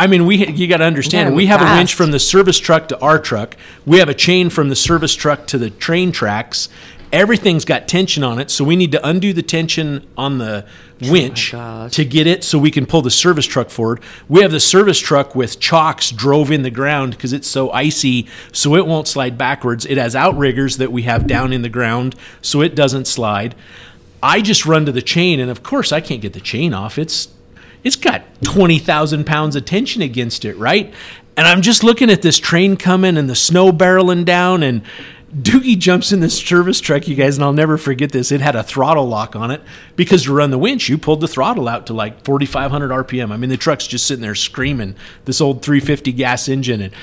I mean, we you got to understand. We have a winch from the service truck to our truck. We have a chain from the service truck to the train tracks. Everything's got tension on it, so we need to undo the tension on the winch gosh. to get it so we can pull the service truck forward. We have the service truck with chocks drove in the ground because it's so icy, so it won't slide backwards. It has outriggers that we have down in the ground so it doesn't slide. I just run to the chain, and of course, I can't get the chain off. It's it's got 20,000 pounds of tension against it, right? And I'm just looking at this train coming and the snow barreling down, and Doogie jumps in this service truck, you guys, and I'll never forget this. It had a throttle lock on it because to run the winch, you pulled the throttle out to like 4,500 RPM. I mean, the truck's just sitting there screaming, this old 350 gas engine. And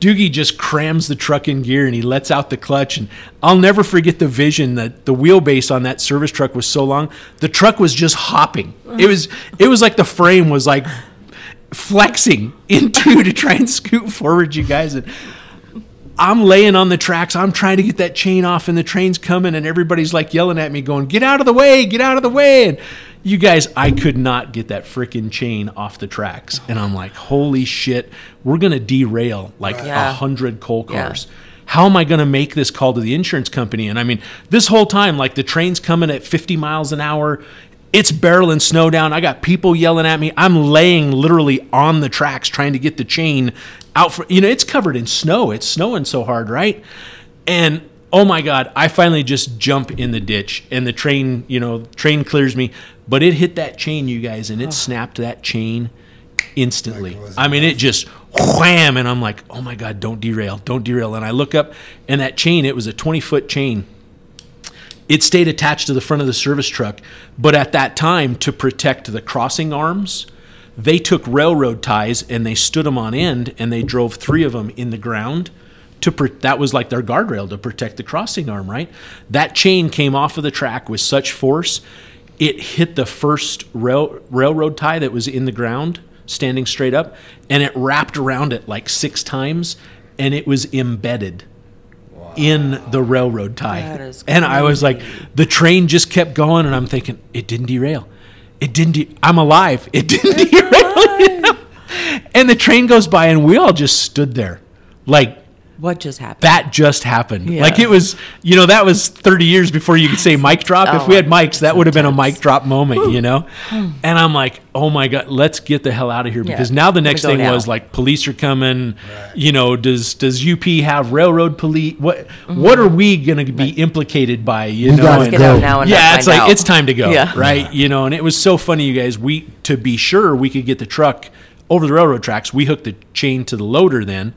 Doogie just crams the truck in gear and he lets out the clutch. And I'll never forget the vision that the wheelbase on that service truck was so long. The truck was just hopping. It was, it was like the frame was like flexing in [laughs] two to try and scoot forward, you guys. And I'm laying on the tracks. I'm trying to get that chain off, and the train's coming, and everybody's like yelling at me, going, "Get out of the way! Get out of the way!" And you guys, I could not get that freaking chain off the tracks, and I'm like, "Holy shit! We're gonna derail like a Yeah. hundred coal Yeah. cars." How am I going to make this call to the insurance company? And I mean, this whole time, like the train's coming at 50 miles an hour. It's barreling snow down. I got people yelling at me. I'm laying literally on the tracks trying to get the chain out for, you know, it's covered in snow. It's snowing so hard, right? And oh my god i finally just jump in the ditch and the train you know train clears me but it hit that chain you guys and it snapped that chain instantly i mean it just wham and i'm like oh my god don't derail don't derail and i look up and that chain it was a 20 foot chain it stayed attached to the front of the service truck but at that time to protect the crossing arms they took railroad ties and they stood them on end and they drove three of them in the ground to that was like their guardrail to protect the crossing arm right? That chain came off of the track with such force it hit the first rail, railroad tie that was in the ground standing straight up and it wrapped around it like six times and it was embedded in the railroad tie. And i was like the train just kept going and i'm thinking it didn't derail. It didn't de- i'm alive. It didn't derail. [laughs] and the train goes by and we all just stood there like What just happened? that just happened. Yeah. Like it was, you know, that was 30 years before you could say [laughs] mic drop. if Oh, we had oh, mics, that would have been a intense. mic drop moment, you know? [sighs] And I'm like, oh my God, let's get the hell out of here. Yeah, Because now the next thing now. was like police are coming. You know, does does UP have railroad police? What mm-hmm. what are we going to be implicated by? You We know, gotta and- Get out now and yeah, it's like out. it's time to go, Yeah. right? You know, and it was so funny, you guys. We to be sure we could get the truck over the railroad tracks. We hooked the chain to the loader then,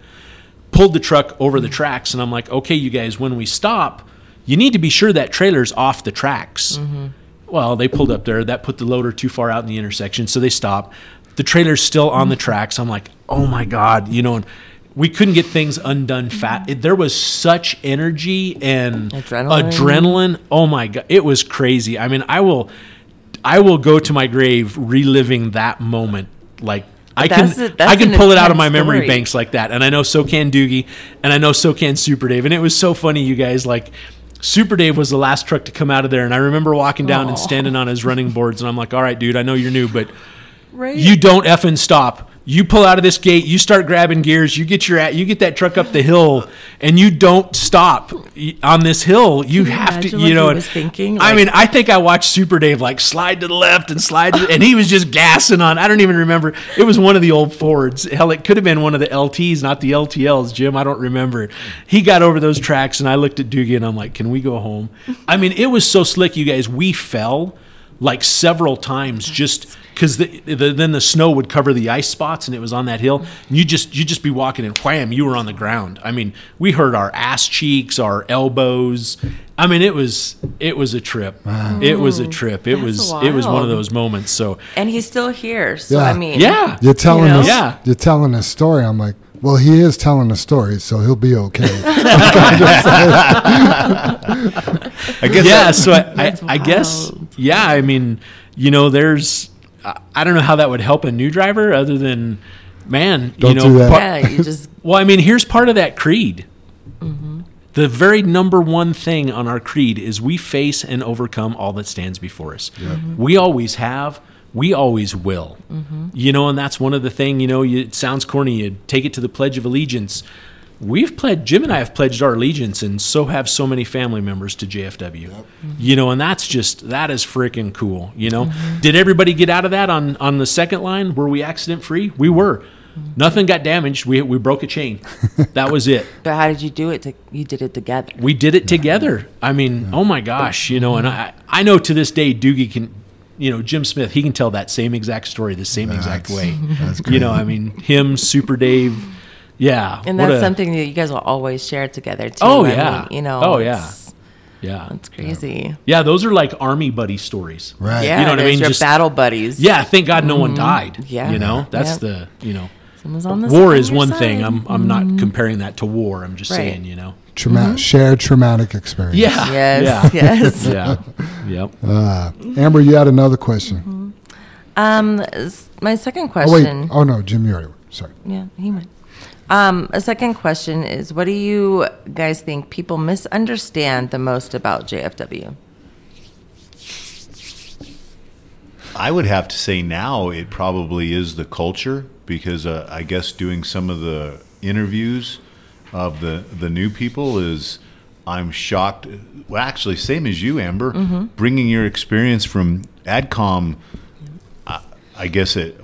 pulled the truck over the tracks, and I'm like, okay, you guys, when we stop, you need to be sure that trailer's off the tracks. Mm-hmm. Well, they pulled up there. That put the loader too far out in the intersection, so they stopped. The trailer's still on the tracks. I'm like, oh my god, you know. And we couldn't get things undone fat. Mm-hmm. It, there was such energy and Adrenaline. adrenaline. Oh my god, it was crazy. I mean, I will, I will go to my grave reliving that moment. Like I can, that's a- that's I can pull it out of my intense memory story. banks like that. And I know so can Doogie, and I know so can Super Dave. And it was so funny, you guys. Like Super Dave was the last truck to come out of there, and I remember walking down and standing on his running boards, and I'm like, "All right, dude, I know you're new, but right. you don't effing stop. You pull out of this gate, you start grabbing gears, you get your at, you get that truck up the hill, and you don't stop on this hill. You have to, you know. he was thinking? I mean, I think I watched Super Dave like slide to the left and slide, to, and he was just gassing on. I don't even remember. It was one of the old Fords. Hell, it could have been one of the LTs, not the LTLs. Jim, I don't remember. He got over those tracks, and I looked at Doogie, and I'm like, "Can we go home?" I mean, it was so slick, you guys. We fell like several times just because the, the, then the snow would cover the ice spots and it was on that hill and you just you just be walking and wham you were on the ground i mean we hurt our ass cheeks our elbows i mean it was it was a trip it was a trip it That's was it was one of those moments so and he's still here. So Yeah. I mean, yeah You're telling know? us. Yeah. You're telling a story. I'm like, well, he is telling a story, so he'll be okay. [laughs] [laughs] [laughs] I guess yeah that- so I, I, I guess wild. yeah i mean you know there's I- i don't know how that would help a new driver other than man Don't you know do that. part- yeah, you just [laughs] Well, I mean, here's part of that creed. Mm-hmm. The very number one thing on our creed is we face and overcome all that stands before us. Mm-hmm. We always have. We always will. Mm-hmm. You know, and that's one of the thing. You know, you, it sounds corny. You take it to the Pledge of Allegiance. We've pledged. Jim and I have pledged our allegiance, and so have so many family members to JFW. Mm-hmm. You know, and that's just that is freaking cool. You know, mm-hmm. did everybody get out of that on on the second line? Were we accident free? We were. Mm-hmm. Nothing got damaged. We we broke a chain. [laughs] That was it. But how did you do it? To, you did it together. We did it together. I mean, oh my gosh, you know, and I I know to this day Doogie can, you know, Jim Smith, he can tell that same exact story the same exact way. [laughs] that's You know. I mean, him, Super Dave, yeah, And that's a- something that you guys will always share together too. Oh, yeah. mean, you know. Oh, yeah. yeah, That's crazy. yeah. Those are like army buddy stories. right. Yeah, You know what I mean? Your Just- battle buddies. Yeah, thank God no one died. Yeah. you know, that's Yep. the you know, on the war is your one side. thing. I'm I'm not comparing that to war. I'm just Right. saying, you know. Trauma- Shared traumatic experience. Yeah. Yes. Yeah. [laughs] Yes. [laughs] Yeah. Yep. Uh, Amber, you had another question. Um, my second Oh wait. question. Oh no, Jim, you already. Sorry. Yeah, he went. Um, a second question is, what do you guys think people misunderstand the most about JFW? I would have to say now it probably is the culture because uh, I guess doing some of the interviews of the the new people is I'm shocked. Well, actually, same as you, Amber, bringing your experience from AdCom. I, I guess it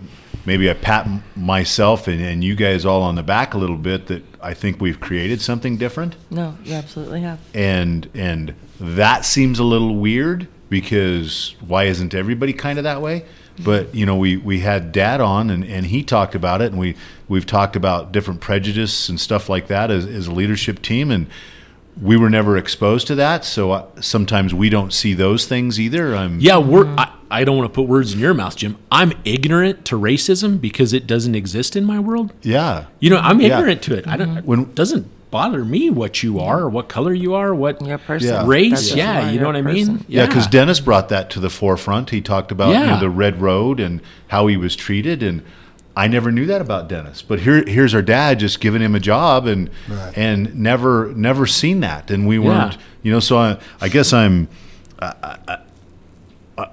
maybe I pat myself and, and you guys all on the back a little bit that I think we've created something different No, you absolutely have. and and that seems a little weird because why isn't everybody kind of that way but you know we we had dad on and, and he talked about it and we we've talked about different prejudice and stuff like that as, as a leadership team and we were never exposed to that so uh, sometimes we don't see those things either i'm Yeah, we're. I, I don't want to put words in your mouth, Jim. I'm ignorant to racism because it doesn't exist in my world. yeah You know, I'm Yeah. ignorant to it. I don't. When- it doesn't bother me what you are or what color you are, what You're person. Yeah. race. That's Yeah, you know You're what I a mean. Yeah, because Dennis brought that to the forefront. He talked about you know, Yeah. the red road and how he was treated, and I never knew that about Dennis. But here, here's our dad just giving him a job, and Right. and never never seen that, and we weren't, you know. So I, I guess I'm. I, I, I,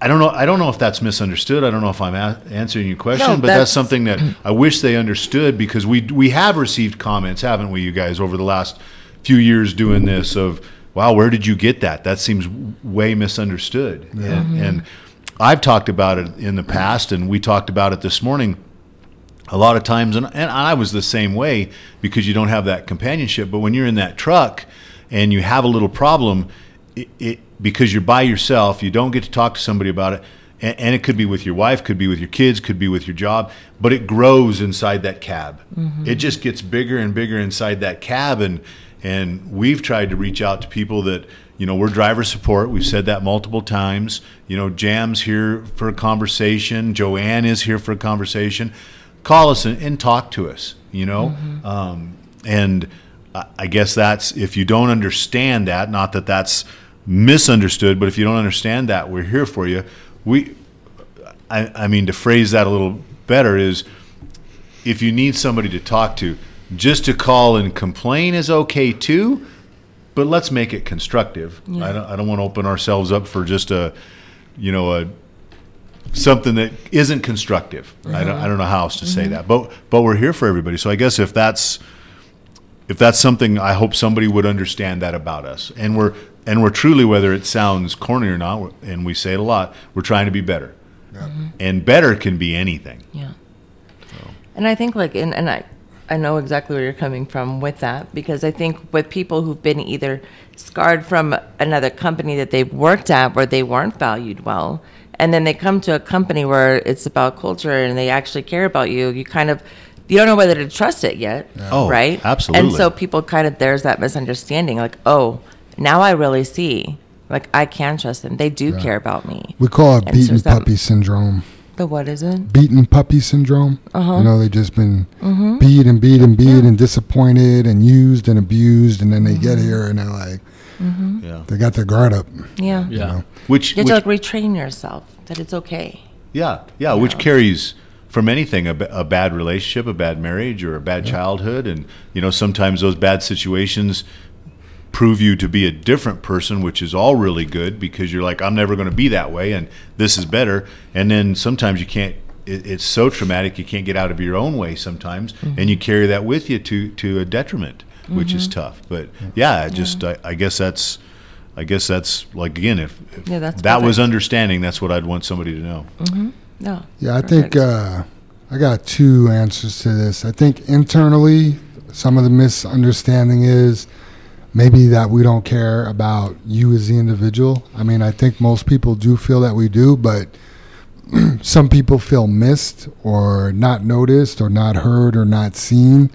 I don't know. I don't know if that's misunderstood. I don't know if I'm a- answering your question, No, but that's, that's- something that I wish they understood because we we have received comments, haven't we, you guys, over the last few years doing this of, wow, where did you get that? That seems way misunderstood. And, and mm-hmm. I've talked about it in the past, and we talked about it this morning a lot of times, and, and I was the same way because you don't have that companionship. But when you're in that truck and you have a little problem, it, it because you're by yourself, you don't get to talk to somebody about it. And, and it could be with your wife, could be with your kids, could be with your job, but it grows inside that cab. Mm-hmm. It just gets bigger and bigger inside that cab, and and we've tried to reach out to people that you know we're driver support. We've said that multiple times. You know, Jam's here for a conversation. Joanne is here for a conversation call us and, and talk to us you know um, and I- i guess that's if you don't understand that not that that's misunderstood but if you don't understand that we're here for you we i, I mean to phrase that a little better is if you need somebody to talk to just to call and complain is okay too but let's make it constructive I, don't, I don't want to open ourselves up for just a you know a something that isn't constructive. I, don't, uh-huh. I don't know how else to say mm-hmm. that, but but we're here for everybody. So I guess if that's if that's something, I hope somebody would understand that about us, and we're and we're truly, whether it sounds corny or not, and we say it a lot, we're trying to be better, and better can be anything. Yeah. And I think like and, and I I know exactly where you're coming from with that because I think with people who've been either scarred from another company that they've worked at where they weren't valued well and then they come to a company where it's about culture and they actually care about you, you kind of you don't know whether to trust it yet. Oh, right? absolutely. And so people kind of there's that misunderstanding like, "Oh, now I really see like I can trust them. They do care about me." We call it And so beaten is puppy syndrome. The what is it? Beaten puppy syndrome. Uh-huh. You know, they've just been Mm-hmm. beat and beat and beat and disappointed and used and abused, and then they get here and they're like, mm-hmm. Yeah, they got their guard up. Yeah. Yeah. know. which, You have which to like retrain yourself that it's okay. Yeah, yeah, which carries from anything a, a bad relationship, a bad marriage, or a bad childhood, and you know sometimes those bad situations prove you to be a different person, which is all really good because you're like, I'm never going to be that way, and this is better. And then sometimes you can't. It, it's so traumatic you can't get out of your own way sometimes, mm-hmm. and you carry that with you to to a detriment, which is mm-hmm. tough. But yeah, I just I, I guess that's. I guess that's like again, if, if Yeah, that's that was understanding, that's what I'd want somebody to know. Mm-hmm. No. Yeah, I think uh, I got two answers to this. I think internally, some of the misunderstanding is maybe that we don't care about you as the individual. I mean, I think most people do feel that we do, but [clears throat] some people feel missed or not noticed or not heard or not seen.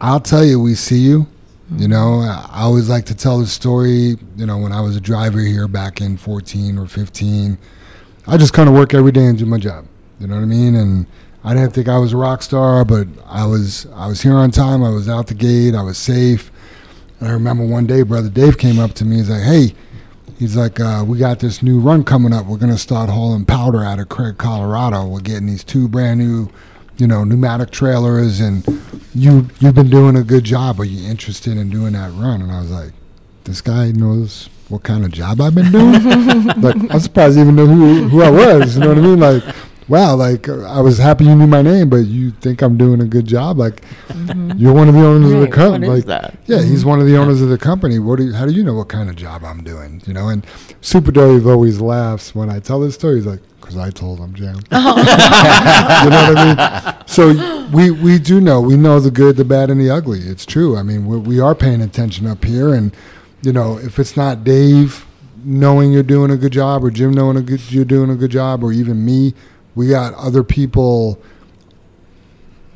I'll tell you, we see you. You mm-hmm. know, I always like to tell the story. You know, when I was a driver here back in 14 or 15, I just kind of work every day and do my job. You know what I mean? And I didn't think I was a rock star, but I was. I was here on time. I was out the gate. I was safe. And I remember one day, brother Dave came up to me. And he's like, "Hey," he's like, uh, "We got this new run coming up. We're gonna start hauling powder out of Craig, Colorado. We're getting these two brand new, you know, pneumatic trailers, and you you've been doing a good job. Are you interested in doing that run?" And I was like, "This guy knows." What kind of job I've been doing? [laughs] like I'm surprised he even knew who, who I was. You know what I mean? Like, wow, like uh, I was happy you knew my name, but you think I'm doing a good job. Like you're one of the owners of the company. what is like, that? Yeah, he's one of the owners of the company. What do you, how do you know what kind of job I'm doing? You know, and Super Dave always laughs when I tell this story. He's like, because I told him, Jam. [laughs] you know what I mean? So we we do know. We know the good, the bad, and the ugly. It's true. I mean, we, we are paying attention up here, and you know, if it's not Dave knowing you're doing a good job, or Jim knowing a good, you're doing a good job, or even me, we got other people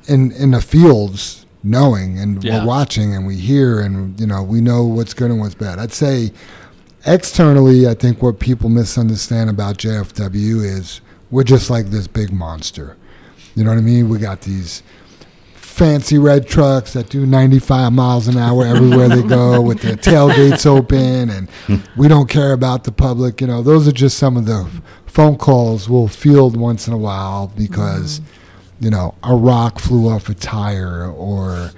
in in the fields knowing, and Yeah. we're watching, and we hear, and you know, we know what's good and what's bad. I'd say externally, I think what people misunderstand about JFW is we're just like this big monster. You know what I mean? We got these fancy red trucks that do 95 miles an hour everywhere they go [laughs] with their tailgates open and [laughs] we don't care about the public you know those are just some of the phone calls we'll field once in a while because mm-hmm. you know a rock flew off a tire or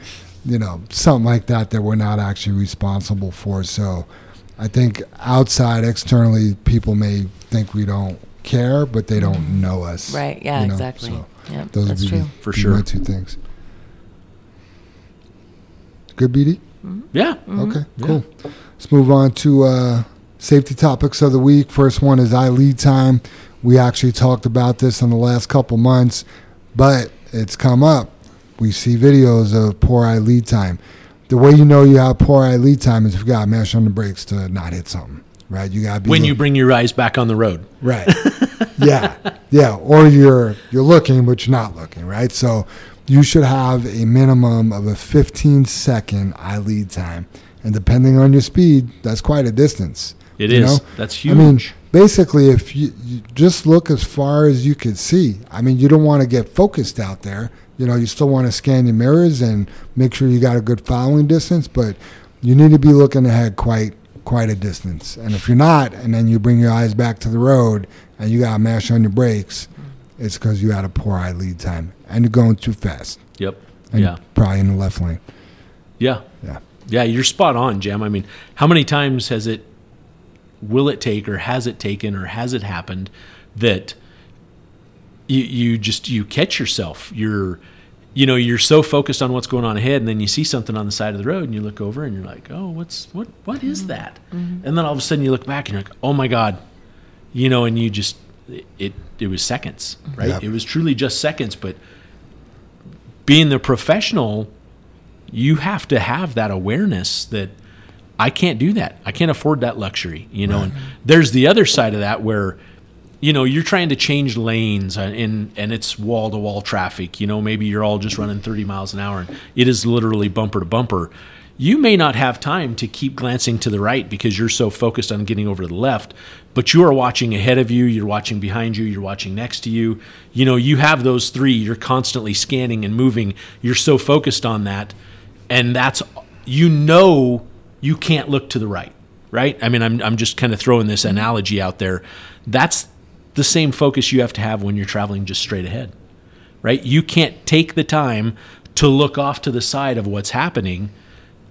you know something like that that we're not actually responsible for so i think outside externally people may think we don't care but they don't mm-hmm. know us Right. Yeah. you know, exactly. so Yeah. those That's would be, true. For be sure. my two things good bd Yeah. Okay, cool. Let's move on to uh, safety topics of the week. First one is eye lead time. We actually talked about this in the last couple months, but it's come up. We see videos of poor eye lead time. The way you know you have poor eye lead time is if you got to mash on the brakes to not hit something, right? You got to be When look- you bring your eyes back on the road. Right. [laughs] yeah. Yeah. Or you're you're looking but you're not looking, right? So you should have a minimum of a 15 second eye lead time. And depending on your speed, that's quite a distance. It is. know? That's I mean, basically, if you, you just look as far as you could see, I mean, you don't want to get focused out there. You know, you still want to scan your mirrors and make sure you got a good following distance, but you need to be looking ahead quite quite a distance. And if you're not, and then you bring your eyes back to the road and you got to mash on your brakes, it's because you had a poor eye lead time and you're going too fast. Yep. And Yeah. probably in the left lane. Yeah. Yeah. Yeah, you're spot on, Jam. I mean, how many times has it, will it take, or has it taken, or has it happened that you you just you catch yourself? You're, you know, you're so focused on what's going on ahead, and then you see something on the side of the road, and you look over, and you're like, oh, what's what what is mm-hmm. that? Mm-hmm. And then all of a sudden you look back, and you're like, oh my god, you know, and you just it it was seconds, right? Yep. It was truly just seconds, but being the professional you have to have that awareness that I can't do that. I can't afford that luxury, you know. And there's the other side of that where you know you're trying to change lanes and and it's wall to wall traffic. You know, maybe you're all just running 30 miles an hour and it is literally bumper to bumper. You may not have time to keep glancing to the right because you're so focused on getting over to the left, but you are watching ahead of you, you're watching behind you, you're watching next to you. You know, you have those three, you're constantly scanning and moving. You're so focused on that and that's you know you can't look to the right right i mean i'm, I'm just kind of throwing this analogy out there that's the same focus you have to have when you're traveling just straight ahead right you can't take the time to look off to the side of what's happening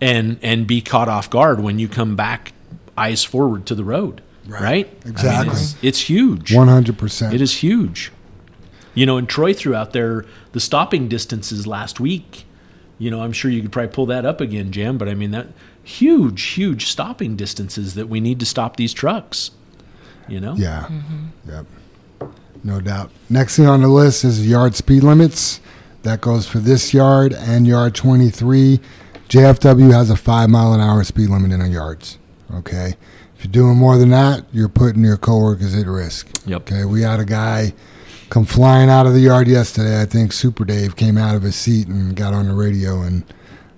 and and be caught off guard when you come back eyes forward to the road right, I mean, Exactly. it's, it's huge 100%. it is huge. You know, and Troy threw out there the stopping distances last week. You know, I'm sure you could probably pull that up again, Jam, but I mean that huge, huge stopping distances that we need to stop these trucks. You know? Yeah. Mm-hmm. Yep. No doubt. Next thing on the list is yard speed limits. That goes for this yard and yard 23. JFW has a five mile an hour speed limit in our yards. Okay. You're doing more than that, you're putting your coworkers at risk. Yep. Okay. We had a guy come flying out of the yard yesterday. I think Super Dave came out of his seat and got on the radio and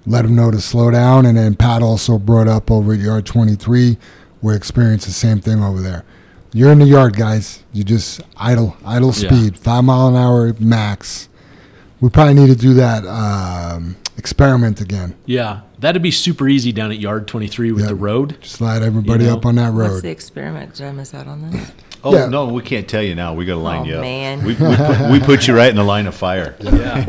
let him know to slow down. And then Pat also brought up over at yard 23, we experienced the same thing over there. You're in the yard, guys. You just idle, idle Yeah. speed, five mile an hour max. We probably need to do that um, experiment again. Yeah. That'd be super easy down at yard 23 with Yep. the road. Just slide everybody You know, up on that road. What's the experiment? Did I miss out on this? Oh Yeah. no, we can't tell you now. We got to line Oh, you up. man. We, we, put, we put you right in the line of fire. [laughs] Yeah.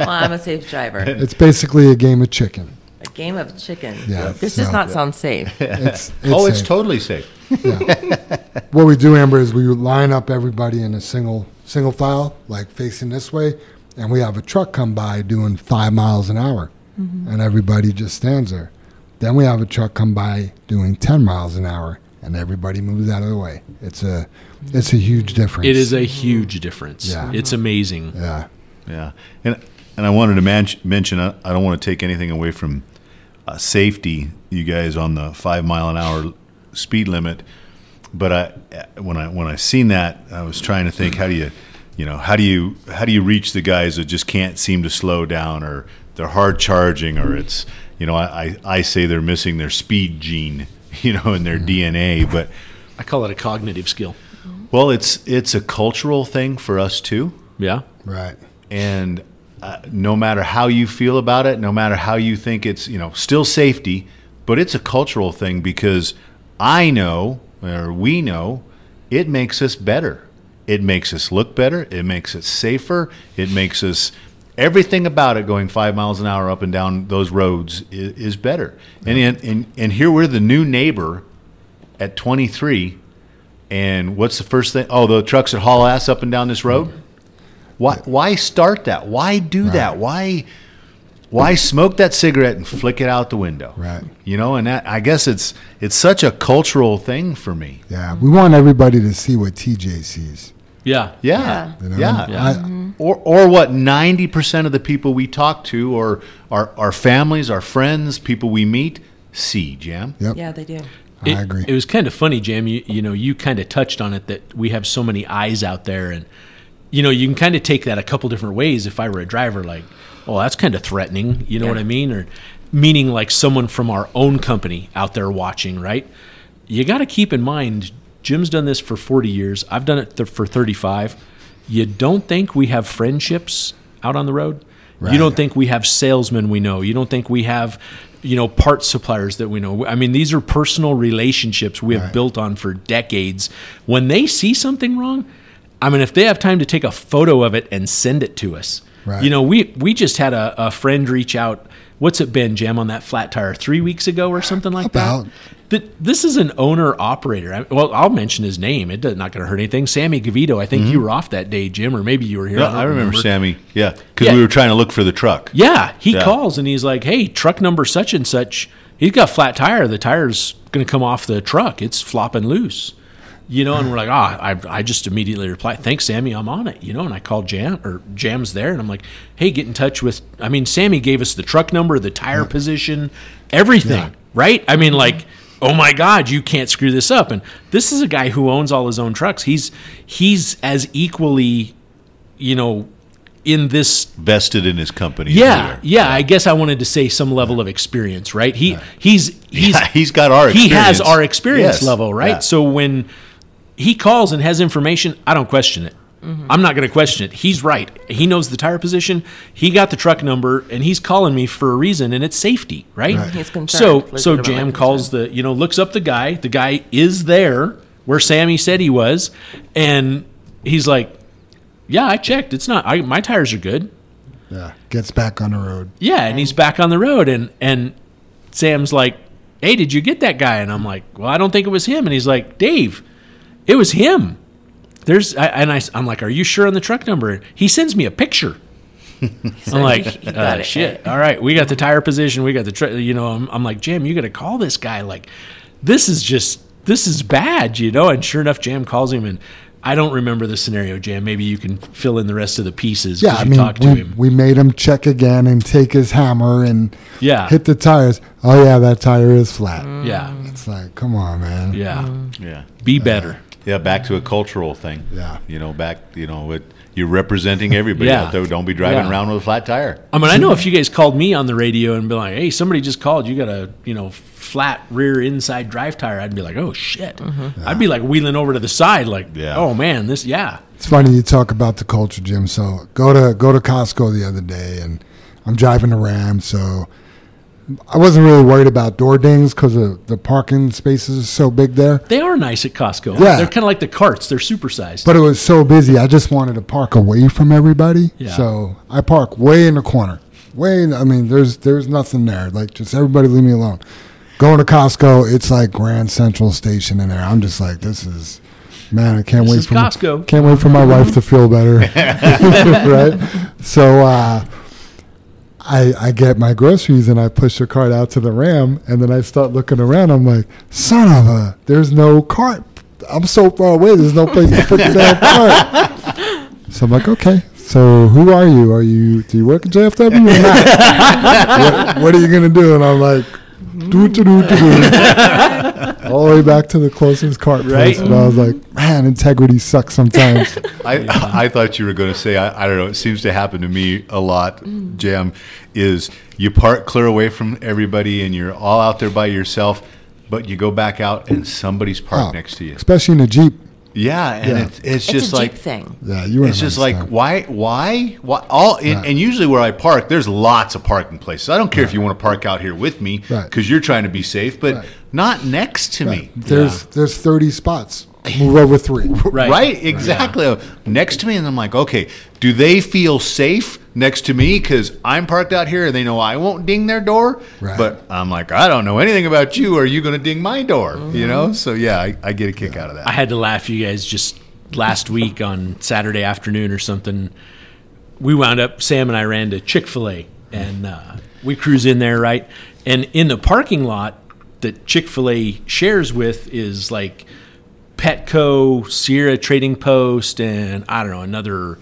well, I'm a safe driver. It's basically a game of chicken. A game of chicken. Yeah, This does so- not sound safe. [laughs] It's, oh, it's safe. totally safe. [laughs] what we do, Amber, is we line up everybody in a single single file, like facing this way, and we have a truck come by doing five miles an hour, mm-hmm. and everybody just stands there. Then we have a truck come by doing ten miles an hour, and everybody moves out of the way. It's a it's a huge difference. It is a huge difference. Yeah. It's mm-hmm. amazing. yeah. Yeah, and and I wanted to man- mention I, I don't want to take anything away from uh, safety. You guys on the five mile an hour speed limit, but I uh, when I when I seen that I was trying to think how do you you know how do you how do you reach the guys that just can't seem to slow down or they're hard charging or it's you know I, I, I say they're missing their speed gene [laughs] you know in their DNA but I call it a cognitive skill. well it's it's a cultural thing for us too Yeah. Right. and uh, no matter how you feel about it, no matter how you think it's, you know, still safety, but it's a cultural thing because I know or we know it makes us better. It makes us look better. It makes us safer. It makes us everything about it going five miles an hour up and down those roads is, is better. And, and and and here we're the new neighbor at 23, and what's the first thing? Oh, the trucks that haul ass up and down this road. Why why start that? Why do that? Why why smoke that cigarette and flick it out the window? Right. You know, and that I guess it's it's such a cultural thing for me. Yeah. We want everybody to see what TJ sees. Yeah. Yeah. You know? Yeah. Yeah. I- mm-hmm. Or or what 90% of the people we talk to or our our families, our friends, people we meet see, Jam. Yep. Yeah, they do. I agree. It was kind of funny, Jam. You, you know, you kind of touched on it that we have so many eyes out there, and you know, you can kind of take that a couple different ways. If I were a driver, like, oh, that's kind of threatening. You know what I mean? Or meaning like someone from our own company out there watching, right? You got to keep in mind, Jim's done this for 40 years. I've done it th- for 35. You don't think we have friendships out on the road? You don't think we have salesmen we know? You don't think we have, you know, parts suppliers that we know? I mean, these are personal relationships we have Right. built on for decades. When they see something wrong, I mean, if they have time to take a photo of it and send it to us, Right. you know, we we just had a, a friend reach out. What's it been, Jam, on that flat tire three weeks ago or something like About. that? That this is an owner operator. Well, I'll mention his name. It's not going to hurt anything. Sammy Gavito. I think you were off that day, Jim, or maybe you were here. Yeah, don't I remember, Sammy. Yeah, because Yeah. we were trying to look for the truck. Yeah, he Yeah. calls and he's like, "Hey, truck number such and such. He's got a flat tire. The tire's going to come off the truck. It's flopping loose." You know, and we're like, "Ah, I, I just immediately reply, thanks, Sammy. I'm on it." You know, and I called Jam or Jam's there, and I'm like, "Hey, get in touch with." I mean, Sammy gave us the truck number, the tire position, everything, right? I mean, like. Oh my God! You can't screw this up. And this is a guy who owns all his own trucks. He's he's as equally, you know, in this Vested in his company. as yeah, yeah. I guess I wanted to say some level of experience, right? He he's [laughs] he's Yeah, he's got our he has our experience Yes, level, right? yeah. So when he calls and has information, I don't question it. Mm-hmm. I'm not going to question it. He's right. He knows the tire position. He got the truck number, and he's calling me for a reason, and it's safety, right? Right. He's concerned, So so Jam concern. calls the you know looks up the guy. The guy is there where Sammy said he was, and he's like, "Yeah, I checked. It's not. I, my tires are good." Yeah. Gets back on the road. Yeah, and he's back on the road, and and Sam's like, "Hey, did you get that guy?" And I'm like, "Well, I don't think it was him." And he's like, "Dave, it was him." There's I, and I, I'm like, "Are you sure on the truck number?" He sends me a picture. [laughs] I'm like, [laughs] You got uh, shit. All right, we got the tire position. We got the, tr- you know, I'm, I'm like, Jam, you got to call this guy. Like, this is just, this is bad, you know. And sure enough, Jam calls him, and I don't remember the scenario, Jam. Maybe you can fill in the rest of the pieces. Yeah, I you mean, talked to we, him. we made him check again and take his hammer and Yeah. hit the tires. Oh yeah, that tire is flat. yeah, It's like, come on, man. yeah. Yeah. Be better. Yeah, back to a cultural thing. Yeah. You know, back, you know, it, you're representing everybody Yeah. out there. Don't be driving Yeah. around with a flat tire. I mean, I know if you guys called me on the radio and be like, "Hey, somebody just called. You got a you know flat rear inside drive tire," I'd be like, "Oh shit!" Mm-hmm. I'd be like wheeling over to the side, like, Yeah. "Oh man, this yeah." It's funny you talk about the culture, Jim. So go to go to Costco the other day, and I'm driving a Ram, so I wasn't really worried about door dings because the parking spaces are so big there. They are nice at Costco. Yeah. they're kind of like the carts. They're supersized. But it was so busy, I just wanted to park away from everybody. Yeah. So I park way in the corner. Way, in, I mean, there's there's nothing there. Like just everybody leave me alone. Going to Costco, it's like Grand Central Station in there. I'm just like, this is Man, I can't This wait for Costco. can't wait for my wife to feel better. [laughs] [laughs] right? So uh, I I get my groceries and I push the cart out to the ram and then I start looking around. I'm like, son of a, there's no cart. I'm so far away. There's no place to put the damn [laughs] cart. So I'm like, okay. So who are you? Are you do you work at JFW or not? [laughs] what, what are you gonna do? And I'm like, do do do do do. All the way back to the closest cart place. Right. And I was like, man, integrity sucks sometimes. I, I thought you were going to say, I, I don't know, it seems to happen to me a lot, Jam, is you park clear away from everybody and you're all out there by yourself, but you go back out and somebody's parked Oh, next to you. especially in a jeep. Yeah, and Yeah. It's, it's It's just a like, Jeep thing. Yeah, you. wouldn't it's just like, understand. why, why, why? All, and, Right. and usually where I park, there's lots of parking places. I don't care if you want to park out here with me Right. because you're trying to be safe, but Right. not next to me. There's there's 30 spots. Move over three. [laughs] Right. Right, exactly. Next to me, and I'm like, okay, do they feel safe next to me because I'm parked out here and they know I won't ding their door? Right. But I'm like, I don't know anything about you. Are you going to ding my door? You know? So yeah, I, I get a kick out of that. I had to laugh, you guys, just last week on Saturday afternoon or something. We wound up, Sam and I ran to Chick fil A and uh, we cruise in there, right? And in the parking lot that Chick fil A shares with is like Petco, Sierra Trading Post, and I don't know, another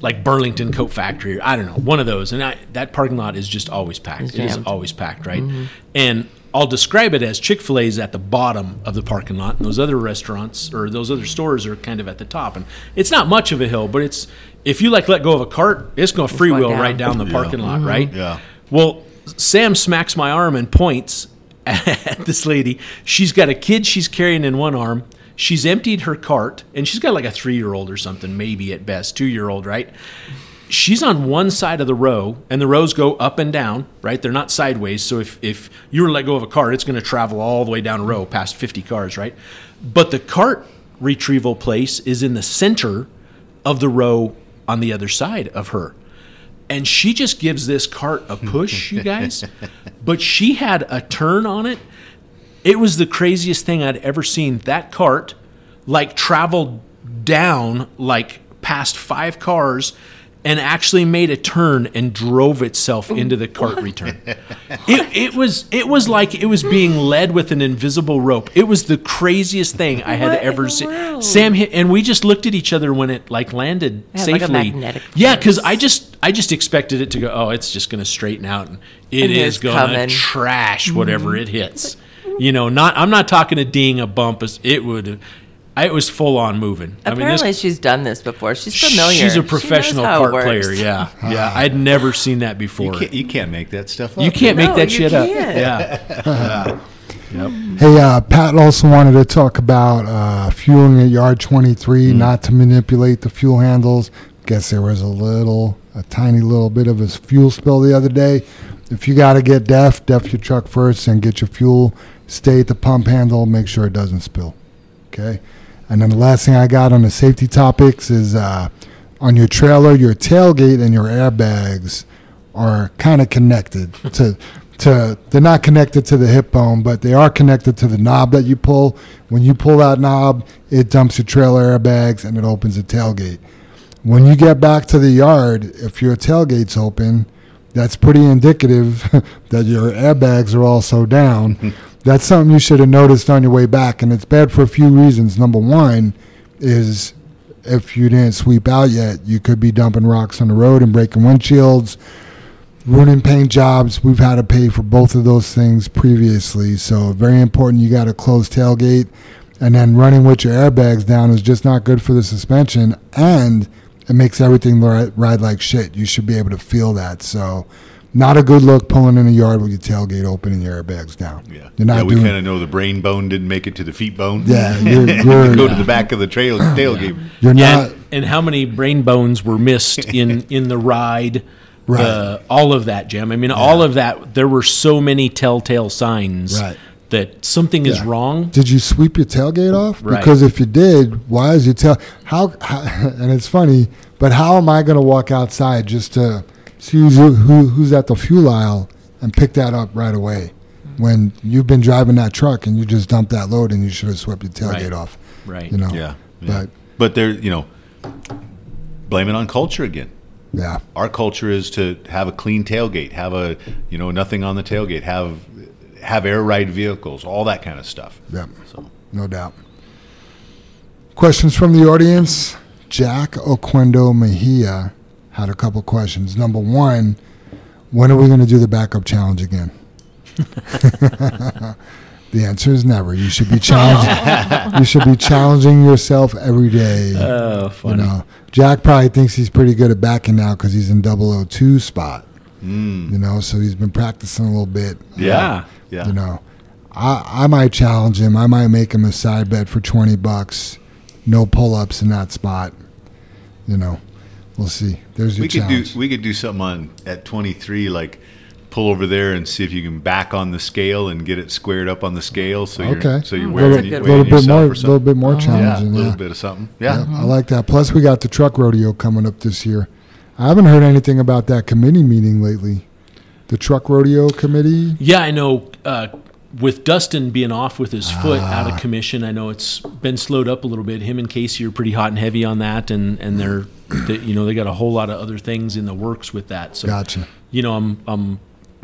like Burlington Coat Factory. I don't know, one of those. And I, that parking lot is just always packed. It's It is jammed. always packed, right? Mm-hmm. And I'll describe it as Chick fil A is at the bottom of the parking lot, and those other restaurants or those other stores are kind of at the top. And it's not much of a hill, but it's if you like let go of a cart, it's going to freewheel down. right down the parking lot, mm-hmm. right? Yeah. Well, Sam smacks my arm and points [laughs] at this lady. She's got a kid she's carrying in one arm. She's emptied her cart, and she's got like a three year old or something, maybe at best, two year old, right? She's on one side of the row, and the rows go up and down, right? They're not sideways. So if, if you were to let go of a cart, it's going to travel all the way down a row past 50 cars, right? But the cart retrieval place is in the center of the row on the other side of her and she just gives this cart a push, you guys. [laughs] but she had a turn on it. It was the craziest thing I'd ever seen. That cart like traveled down like past five cars and actually made a turn and drove itself into the cart [laughs] return. It, it was it was like it was being led with an invisible rope. It was the craziest thing I had What ever seen. Sam hit, and we just looked at each other when it like landed It like, safely. magnetic yeah, because. I just I just expected it to go. Oh, it's just going to straighten out, and it And is going to trash whatever mm-hmm. it hits. You know, not I'm not talking a ding, a bump. It would. I, it was full on moving. Apparently, I mean, this, she's done this before. She's familiar. she's a professional how it player. Yeah, [laughs] yeah. I'd never seen that before. you, can't, you can't make that stuff up. You can't make that shit up. can't. Yeah. [laughs] Hey, uh, Pat also wanted to talk about uh, fueling at yard 23, not to manipulate the fuel handles. Guess there was a little, a tiny little bit of a fuel spill the other day. If you got to get DEF, DEF your truck first and get your fuel. Stay at the pump handle, make sure it doesn't spill. Okay? And then the last thing I got on the safety topics is uh, on your trailer, your tailgate and your airbags are kind of connected [laughs] to to they're not connected to the hip bone, but they are connected to the knob that you pull. When you pull that knob, it dumps your trailer airbags and it opens the tailgate. When you get back to the yard, if your tailgate's open, that's pretty indicative [laughs] that your airbags are also down. [laughs] that's something you should have noticed on your way back, and it's bad for a few reasons. Number one is if you didn't sweep out yet, you could be dumping rocks on the road and breaking windshields, ruining paint jobs. We've had to pay for both of those things previously, so very important. You got a closed tailgate, and then running with your airbags down is just not good for the suspension, and it makes everything ride like shit. You should be able to feel that. So, not a good look pulling in the yard with your tailgate open and your airbags down. Yeah, you're not yeah we kind of know the brain bone didn't make it to the feet bone. yeah, [laughs] you're, you're, Go to the back of the trail tailgate. you're not. and, and how many brain bones were missed [laughs] in in the ride uh, Right. the, all of that jim i mean all of that there were so many telltale signs Right. that something is wrong Did you sweep your tailgate off? Right. Because if you did, why is your tail? How, how? [laughs] And it's funny, but how am I going to walk outside just to see who's, who, who's at the fuel aisle and pick that up right away? When you've been driving that truck and you just dumped that load and you should have swept your tailgate Right. off. Right. You know. Yeah. yeah. But But there, you know, blame it on culture again. yeah. Our culture is to have a clean tailgate, have a, you know, nothing on the tailgate, have have air ride vehicles, all that kind of stuff. Yeah. So No doubt. Questions from the audience. Jack Oquendo Mejia had a couple questions. Number one, when are we going to do the backup challenge again? [laughs] the answer is never. You should be [laughs] challenging. you should be challenging yourself every day. Oh, you funny. know, Jack probably thinks he's pretty good at backing now because he's in 002 spot. Mm. You know, so he's been practicing a little bit. Yeah. yeah. You know, I I might challenge him. I might make him a side bet for twenty bucks. No pull ups in that spot. You know, we'll see. There's your we could challenge. do we could do something on at 23 like pull over there and see if you can back on the scale and get it squared up on the scale so you're Okay. so you're Oh, weighing, a it- good little bit more, or little bit more yeah, a challenging. little yeah. bit of something. Yeah. Yeah, I like that. Plus, we got the truck rodeo coming up this year. I haven't heard anything about that committee meeting lately. The truck rodeo committee. Yeah, I know. Uh, with Dustin being off with his foot out Ah. of commission, I know it's been slowed up a little bit. Him and Casey are pretty hot and heavy on that, and and they're, they, you know, they got a whole lot of other things in the works with that. So, Gotcha. you know, I'm, I'm,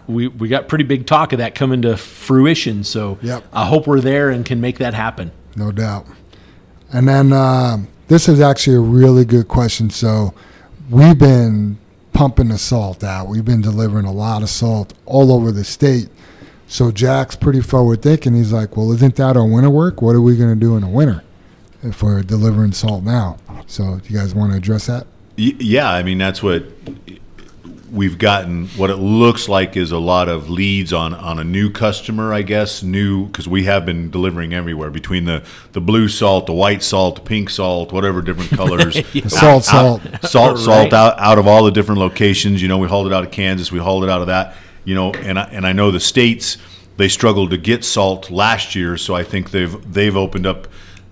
we we got pretty big talk of that coming to fruition. So, Yep. I hope we're there and can make that happen. No doubt. And then um, this is actually a really good question. So we've been pumping the salt out. We've been delivering a lot of salt all over the state. So Jack's pretty forward thinking. He's like, well, isn't that our winter work? What are we going to do in the winter if we're delivering salt now? So do you guys want to address that? Yeah, I mean that's what we've gotten. What it looks like is a lot of leads on on a new customer, I guess. New because we have been delivering everywhere between the the blue salt, the white salt, the pink salt, whatever different [laughs] colors. The salt, salt. salt, salt Right. out out of all the different locations. You know, we hauled it out of Kansas, we hauled it out of that. You know, and I, and I know the states they struggled to get salt last year, so I think they've they've opened up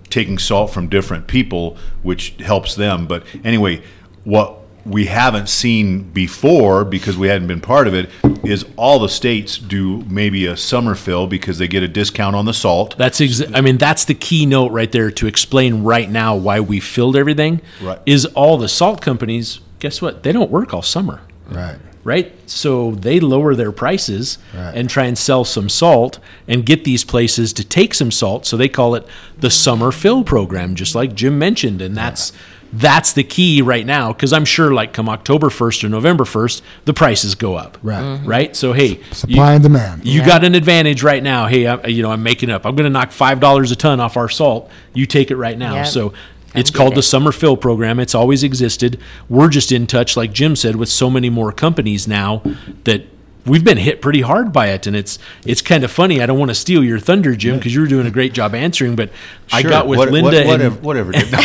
taking salt from different people, which helps them. But anyway, what we haven't seen before because we hadn't been part of it is all the states do maybe a summer fill because they get a discount on the salt. That's exa- I mean that's the key note right there to explain right now why we filled everything. Right. Is all the salt companies? Guess what? They don't work all summer. Right. Right? So they lower their prices Right. and try and sell some salt and get these places to take some salt. So they call it the summer fill program, just like Jim mentioned, and that's that's the key right now because I'm sure like come October 1st or November 1st, the prices go up. Right. Mm-hmm. Right? So hey, Supply you, and demand. you got an advantage right now. Hey, I, you know, I'm making up. I'm going to knock five dollars a ton off our salt. You take it right now. Yep. So Come it's called it. the summer fill program. It's always existed. We're just in touch, like Jim said, with so many more companies now that we've been hit pretty hard by it. And it's it's kind of funny. I don't want to steal your thunder, Jim, because you were doing a great job answering. But I got with what- Linda. what- and- whatever, whatever. [laughs] [laughs]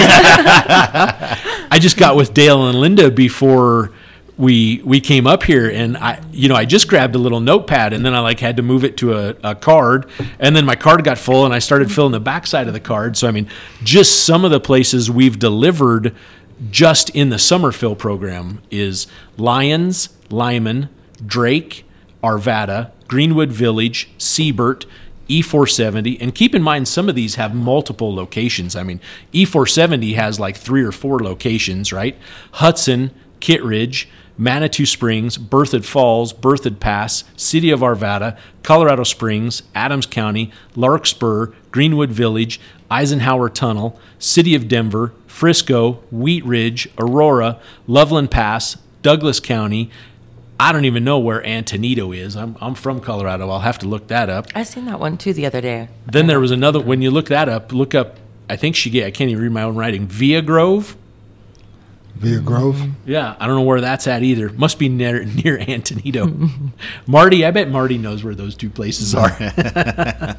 I just got with Dale and Linda before we we came up here and I you know I just grabbed a little notepad and then I like had to move it to a, a card and then my card got full and I started filling the backside of the card. So I mean just some of the places we've delivered just in the summer fill program is Lyons, Limon, Drake, Arvada, Greenwood Village, Seibert, E470. And keep in mind, some of these have multiple locations. I mean, E470 has like three or four locations, right? Hudson, Kittredge, Manitou Springs, Berthoud Falls, Berthoud Pass, City of Arvada, Colorado Springs, Adams County, Larkspur, Greenwood Village, Eisenhower Tunnel, City of Denver, Frisco, Wheat Ridge, Aurora, Loveland Pass, Douglas County. I don't even know where Antonito is. I'm, I'm from Colorado. I'll have to look that up. I seen that one too the other day. Then there was another. When you look that up, look up. I think she get. I can't even read my own writing. Via Grove. Via mm-hmm. Grove. Yeah, I don't know where that's at either. Must be near [laughs] near Antonito. [laughs] Marty, I bet Marty knows where those two places are. [laughs]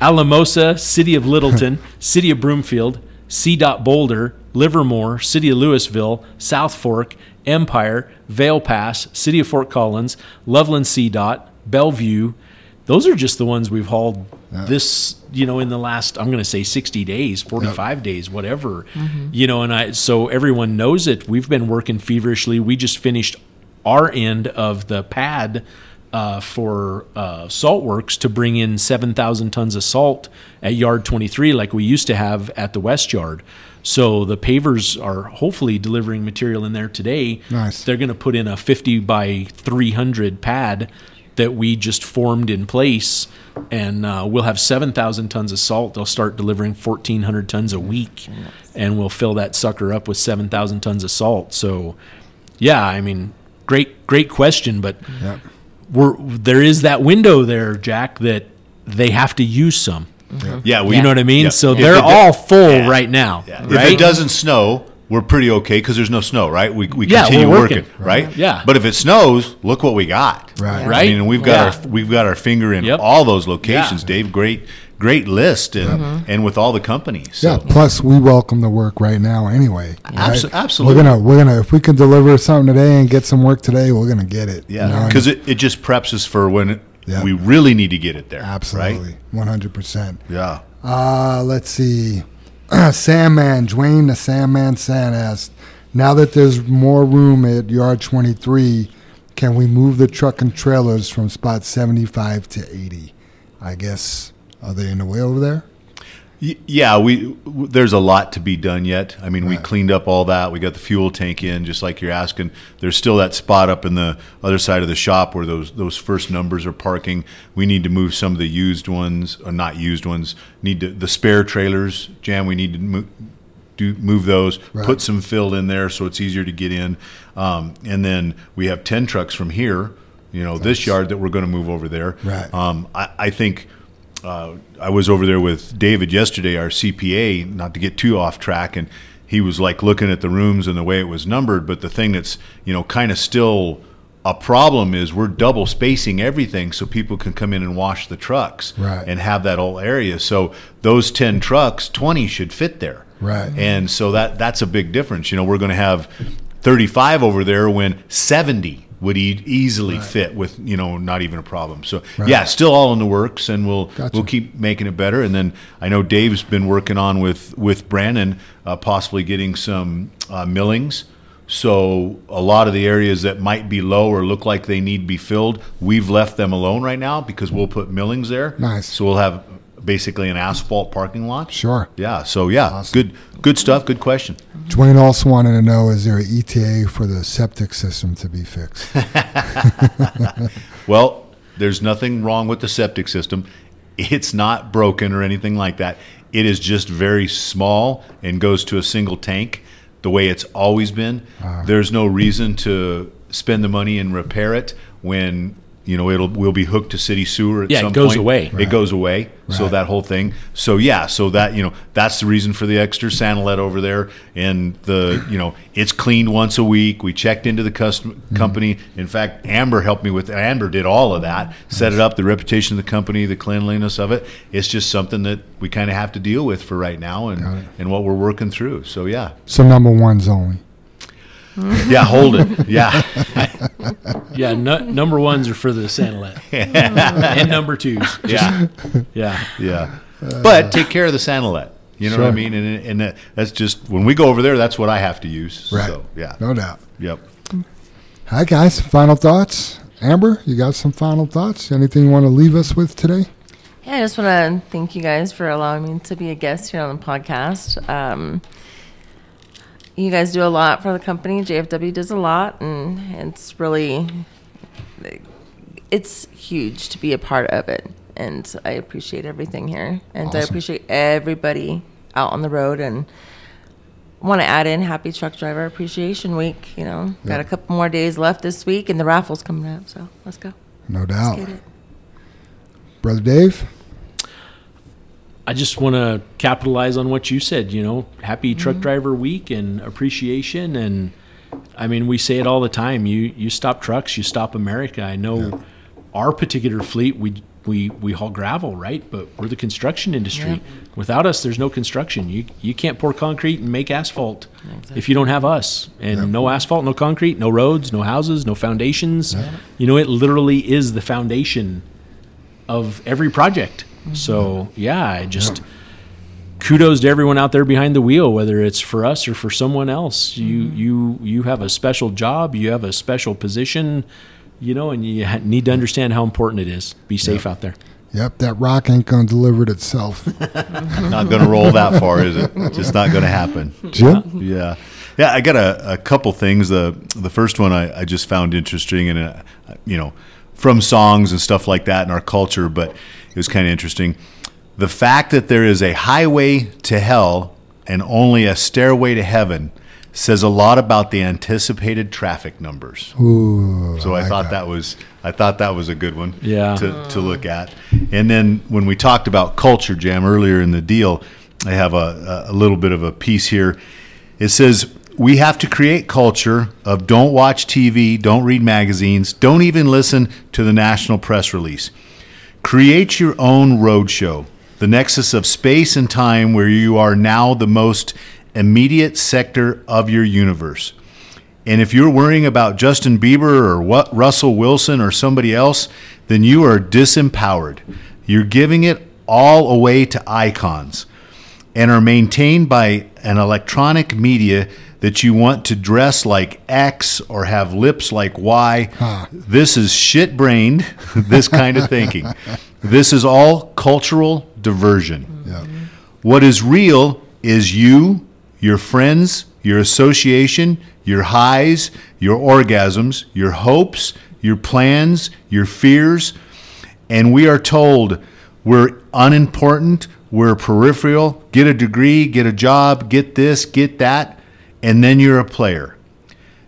Alamosa, City of Littleton, City of Broomfield, CDOT Boulder, Livermore, City of Louisville, South Fork, Empire, Vail Pass, City of Fort Collins, Loveland C. Dot, Bellvue. Those are just the ones we've hauled this, you know, in the last I'm going to say 60 days, 45 days, whatever. You know, and I so everyone knows it. We've been working feverishly. We just finished our end of the pad uh, for uh, salt works to bring in 7,000 tons of salt at yard 23 like we used to have at the west yard. So the pavers are hopefully delivering material in there today. Nice. They're going to put in a 50 by 300 pad that we just formed in place, and uh, we'll have 7,000 tons of salt. They'll start delivering 1,400 tons a week, and we'll fill that sucker up with 7,000 tons of salt. So, yeah, I mean, great, great question, but Yep. we're there is that window there, Jack, that they have to use some. Yeah, we, You know what I mean? yeah. So If they're all full Yeah. right now, Yeah. right? If it doesn't snow, we're pretty okay because there's no snow, right? We, we Yeah, continue working, working. right? Yeah. But if it snows, look what we got. Right. I Right? mean, we've got Yeah. our we've got our finger in Yep. all those locations, Yeah. Dave. Great great list, and and with all the companies. So. Yeah. Plus, we welcome the work right now anyway. Abso- right? absolutely. We're gonna we're gonna if we can deliver something today and get some work today, we're gonna get it. you know, Yeah, and because it, it just preps us for when it, Yeah. we really need to get it there. absolutely one hundred percent. Yeah. Uh, let's see. [clears throat] Sandman, Dwayne the Sandman San asked, now that there's more room at yard 23, can we move the truck and trailers from spot 75 to 80? I guess, are they in the way over there? Yeah, we there's a lot to be done yet. I mean, we cleaned up all that. We got the fuel tank in, just like you're asking. There's still that spot up in the other side of the shop where those those first numbers are parking. We need to move some of the used ones, or not used ones. Need to the spare trailers, Jan. We need to move. Do, move those, Right. put some fill in there so it's easier to get in, um, and then we have ten trucks from here, you know, this yard that we're going to move over there. Right. Um, I, I think uh, I was over there with David yesterday, our CPA, not to get too off track, and he was like looking at the rooms and the way it was numbered. But the thing that's you know kind of still a problem is we're double spacing everything so people can come in and wash the trucks Right. and have that whole area. So those ten trucks, twenty should fit there. Right. And so that that's a big difference. You know, we're going to have 35 over there when 70 would e- easily fit with you know not even a problem. So Right. yeah, still all in the works, and we'll Gotcha. we'll keep making it better. And then I know Dave's been working on with with Brandon uh, possibly getting some uh, millings. So a lot of the areas that might be low or look like they need to be filled, we've left them alone right now because we'll put millings there. Nice. So we'll have basically an asphalt parking lot. Sure. Yeah. So yeah, Awesome. good good stuff. Good question. Dwayne also wanted to know is there an ETA for the septic system to be fixed? [laughs] [laughs] Well, there's nothing wrong with the septic system. It's not broken or anything like that. It is just very small and goes to a single tank the way it's always been. Ah. There's no reason to spend the money and repair it when you know it'll we'll be hooked to city sewer at Yeah, it goes point. away. It Right. goes away. So that whole thing. So yeah, so that you know that's the reason for the extra Sanilet over there, and the you know it's cleaned once a week. We checked into the custom Mm-hmm. company. In fact, Amber helped me with. Amber did all of that, set it up, the reputation of the company, the cleanliness of it. It's just something that we kind of have to deal with for right now, and and what we're working through. So yeah, so number ones only. yeah, hold it, yeah, [laughs] [laughs] Yeah, nu- number ones are for the Sanilet, [laughs] and number twos. [laughs] yeah, Yeah, yeah. But take care of the Sanilet. You know what I mean? And and that- that's just when we go over there, that's what I have to use. Right. So yeah, No doubt. yep. Hi, guys. Final thoughts? Amber, you got some final thoughts? Anything you want to leave us with today? Yeah, I just want to thank you guys for allowing me to be a guest here on the podcast. Um, you guys do a lot for the company. JFW does a lot, and it's really, it's huge to be a part of it. And I appreciate everything here, and I appreciate everybody out on the road. And want to add in Happy Truck Driver Appreciation Week. You know, got a couple more days left this week, and the raffle's coming up. So let's go. No doubt. Brother Dave? I just want to capitalize on what you said. You know, happy truck mm-hmm. driver week and appreciation. And I mean, we say it all the time. You you stop trucks, you stop America. I know our particular fleet. We we we haul gravel, right? But we're the construction industry. Without us, there's no construction. You you can't pour concrete and make asphalt if you don't have us. And no asphalt, no concrete, no roads, no houses, no foundations. You know, it literally is the foundation of every project. So yeah, I just kudos to everyone out there behind the wheel, whether it's for us or for someone else. You you you have a special job, you have a special position you know, and you need to understand how important it is. Be safe out there. Yep, that rock ain't gonna deliver it itself. [laughs] Not going to roll that far, is it? Just not going to happen. [laughs] Jim? Yeah, yeah. I got a, a couple things. The the first one I, I just found interesting, and uh, you know, from songs and stuff like that in our culture, but it was kind of interesting. The fact that there is a highway to hell and only a stairway to heaven says a lot about the anticipated traffic numbers. Ooh, So I, like thought that. was I thought that was a good one Yeah. to, to look at. And then when we talked about culture jam earlier in the deal, I have a, a little bit of a piece here. It says we have to create culture of don't watch TV, don't read magazines, don't even listen to the national press release. Create your own roadshow, the nexus of space and time where you are now the most immediate sector of your universe. And if you're worrying about Justin Bieber or what Russell Wilson or somebody else, then you are disempowered. You're giving it all away to icons and are maintained by an electronic media that you want to dress like X or have lips like Y. This is shit brained, [laughs] this kind of thinking. This is all cultural diversion. Yeah. What is real is you, your friends, your association, your highs, your orgasms, your hopes, your plans, your fears. And we are told we're unimportant, we're peripheral, get a degree, get a job, get this, get that, and then you're a player.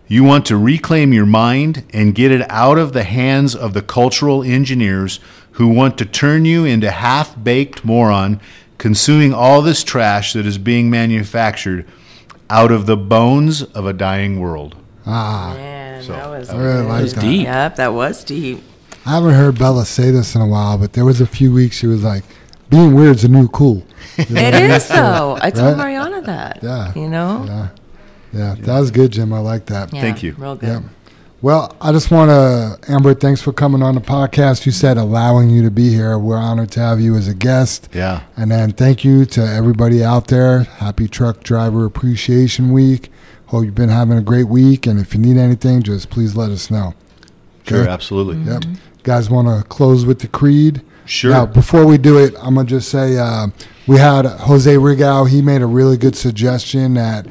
You want to reclaim your mind and get it out of the hands of the cultural engineers who want to turn you into half baked moron consuming all this trash that is being manufactured out of the bones of a dying world. Ah, Man, So, that was I really like was that. deep. Yep, that was deep. I haven't heard Bella say this in a while, but there was a few weeks she was like, "Being weird's a new cool." [laughs] You know It what I mean? is though. I told Right? Mariana that. Yeah. You know. Yeah, yeah, that was good, Jim. I like that. Yeah, Thank you. Real good. Yeah. Well, I just want to, Amber, thanks for coming on the podcast. You said allowing you to be here. We're honored to have you as a guest. Yeah. And then thank you to everybody out there. Happy Truck Driver Appreciation Week. Hope you've been having a great week. And if you need anything, just please let us know. Sure, Okay? absolutely. Yep. Guys, want to close with the creed? Sure. Now, before we do it, I'm gonna just say uh, we had Jose Rigau. He made a really good suggestion that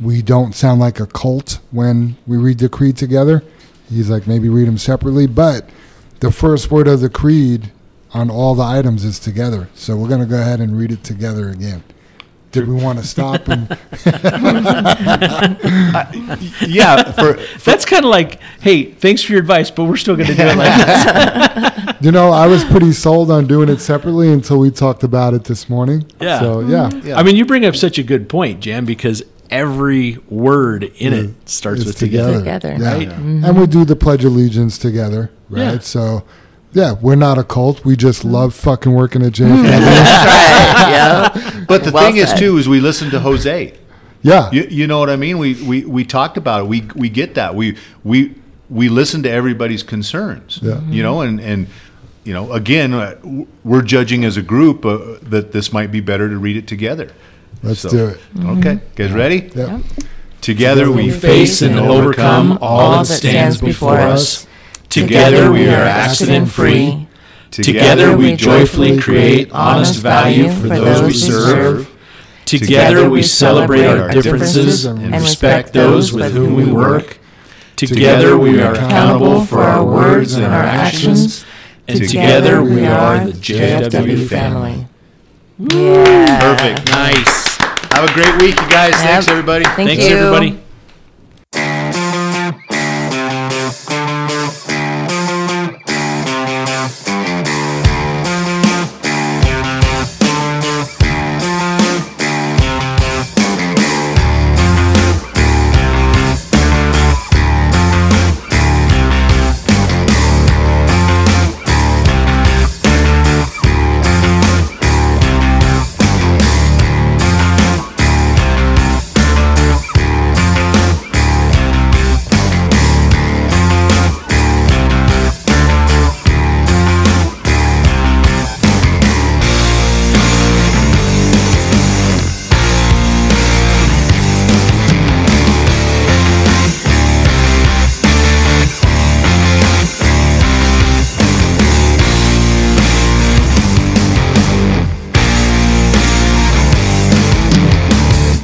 we don't sound like a cult when we read the creed together. He's like maybe read them separately, but the first word of the creed on all the items is together. So we're gonna go ahead and read it together again. Did we want to stop and [laughs] [laughs] yeah, for, That's kind of like, hey, thanks for your advice, but we're still going to do it like this. [laughs] you know I was pretty sold on doing it separately until we talked about it this morning. Yeah. So yeah. Mm-hmm. Yeah. I mean, you bring up such a good point, Jam, because every word in it starts It's with together. Together. Yeah. Right? And we do the Pledge of Allegiance together, right? Yeah. So, yeah, we're not a cult. We just love fucking working at JFW. [laughs] That's right. Yep. but the Well thing is too is we listen to Jose. yeah. You, you know what I mean? We, we we talked about it. We we get that. We we we listen to everybody's concerns. Yeah. You know, and and you know, again, uh, we're judging as a group uh, that this might be better to read it together. Let's So- do it. Okay, guys, ready? Yep. Together we face and overcome all that stands before us. Together we are accident free. Together we joyfully create honest value for those we serve. Together we celebrate our differences and respect those with whom we work. Together we are accountable for our words and our actions. And together we are the JFW family. Yeah. Perfect. Nice. Have a great week, you guys. Thanks, everybody. Thank Thanks, you. everybody.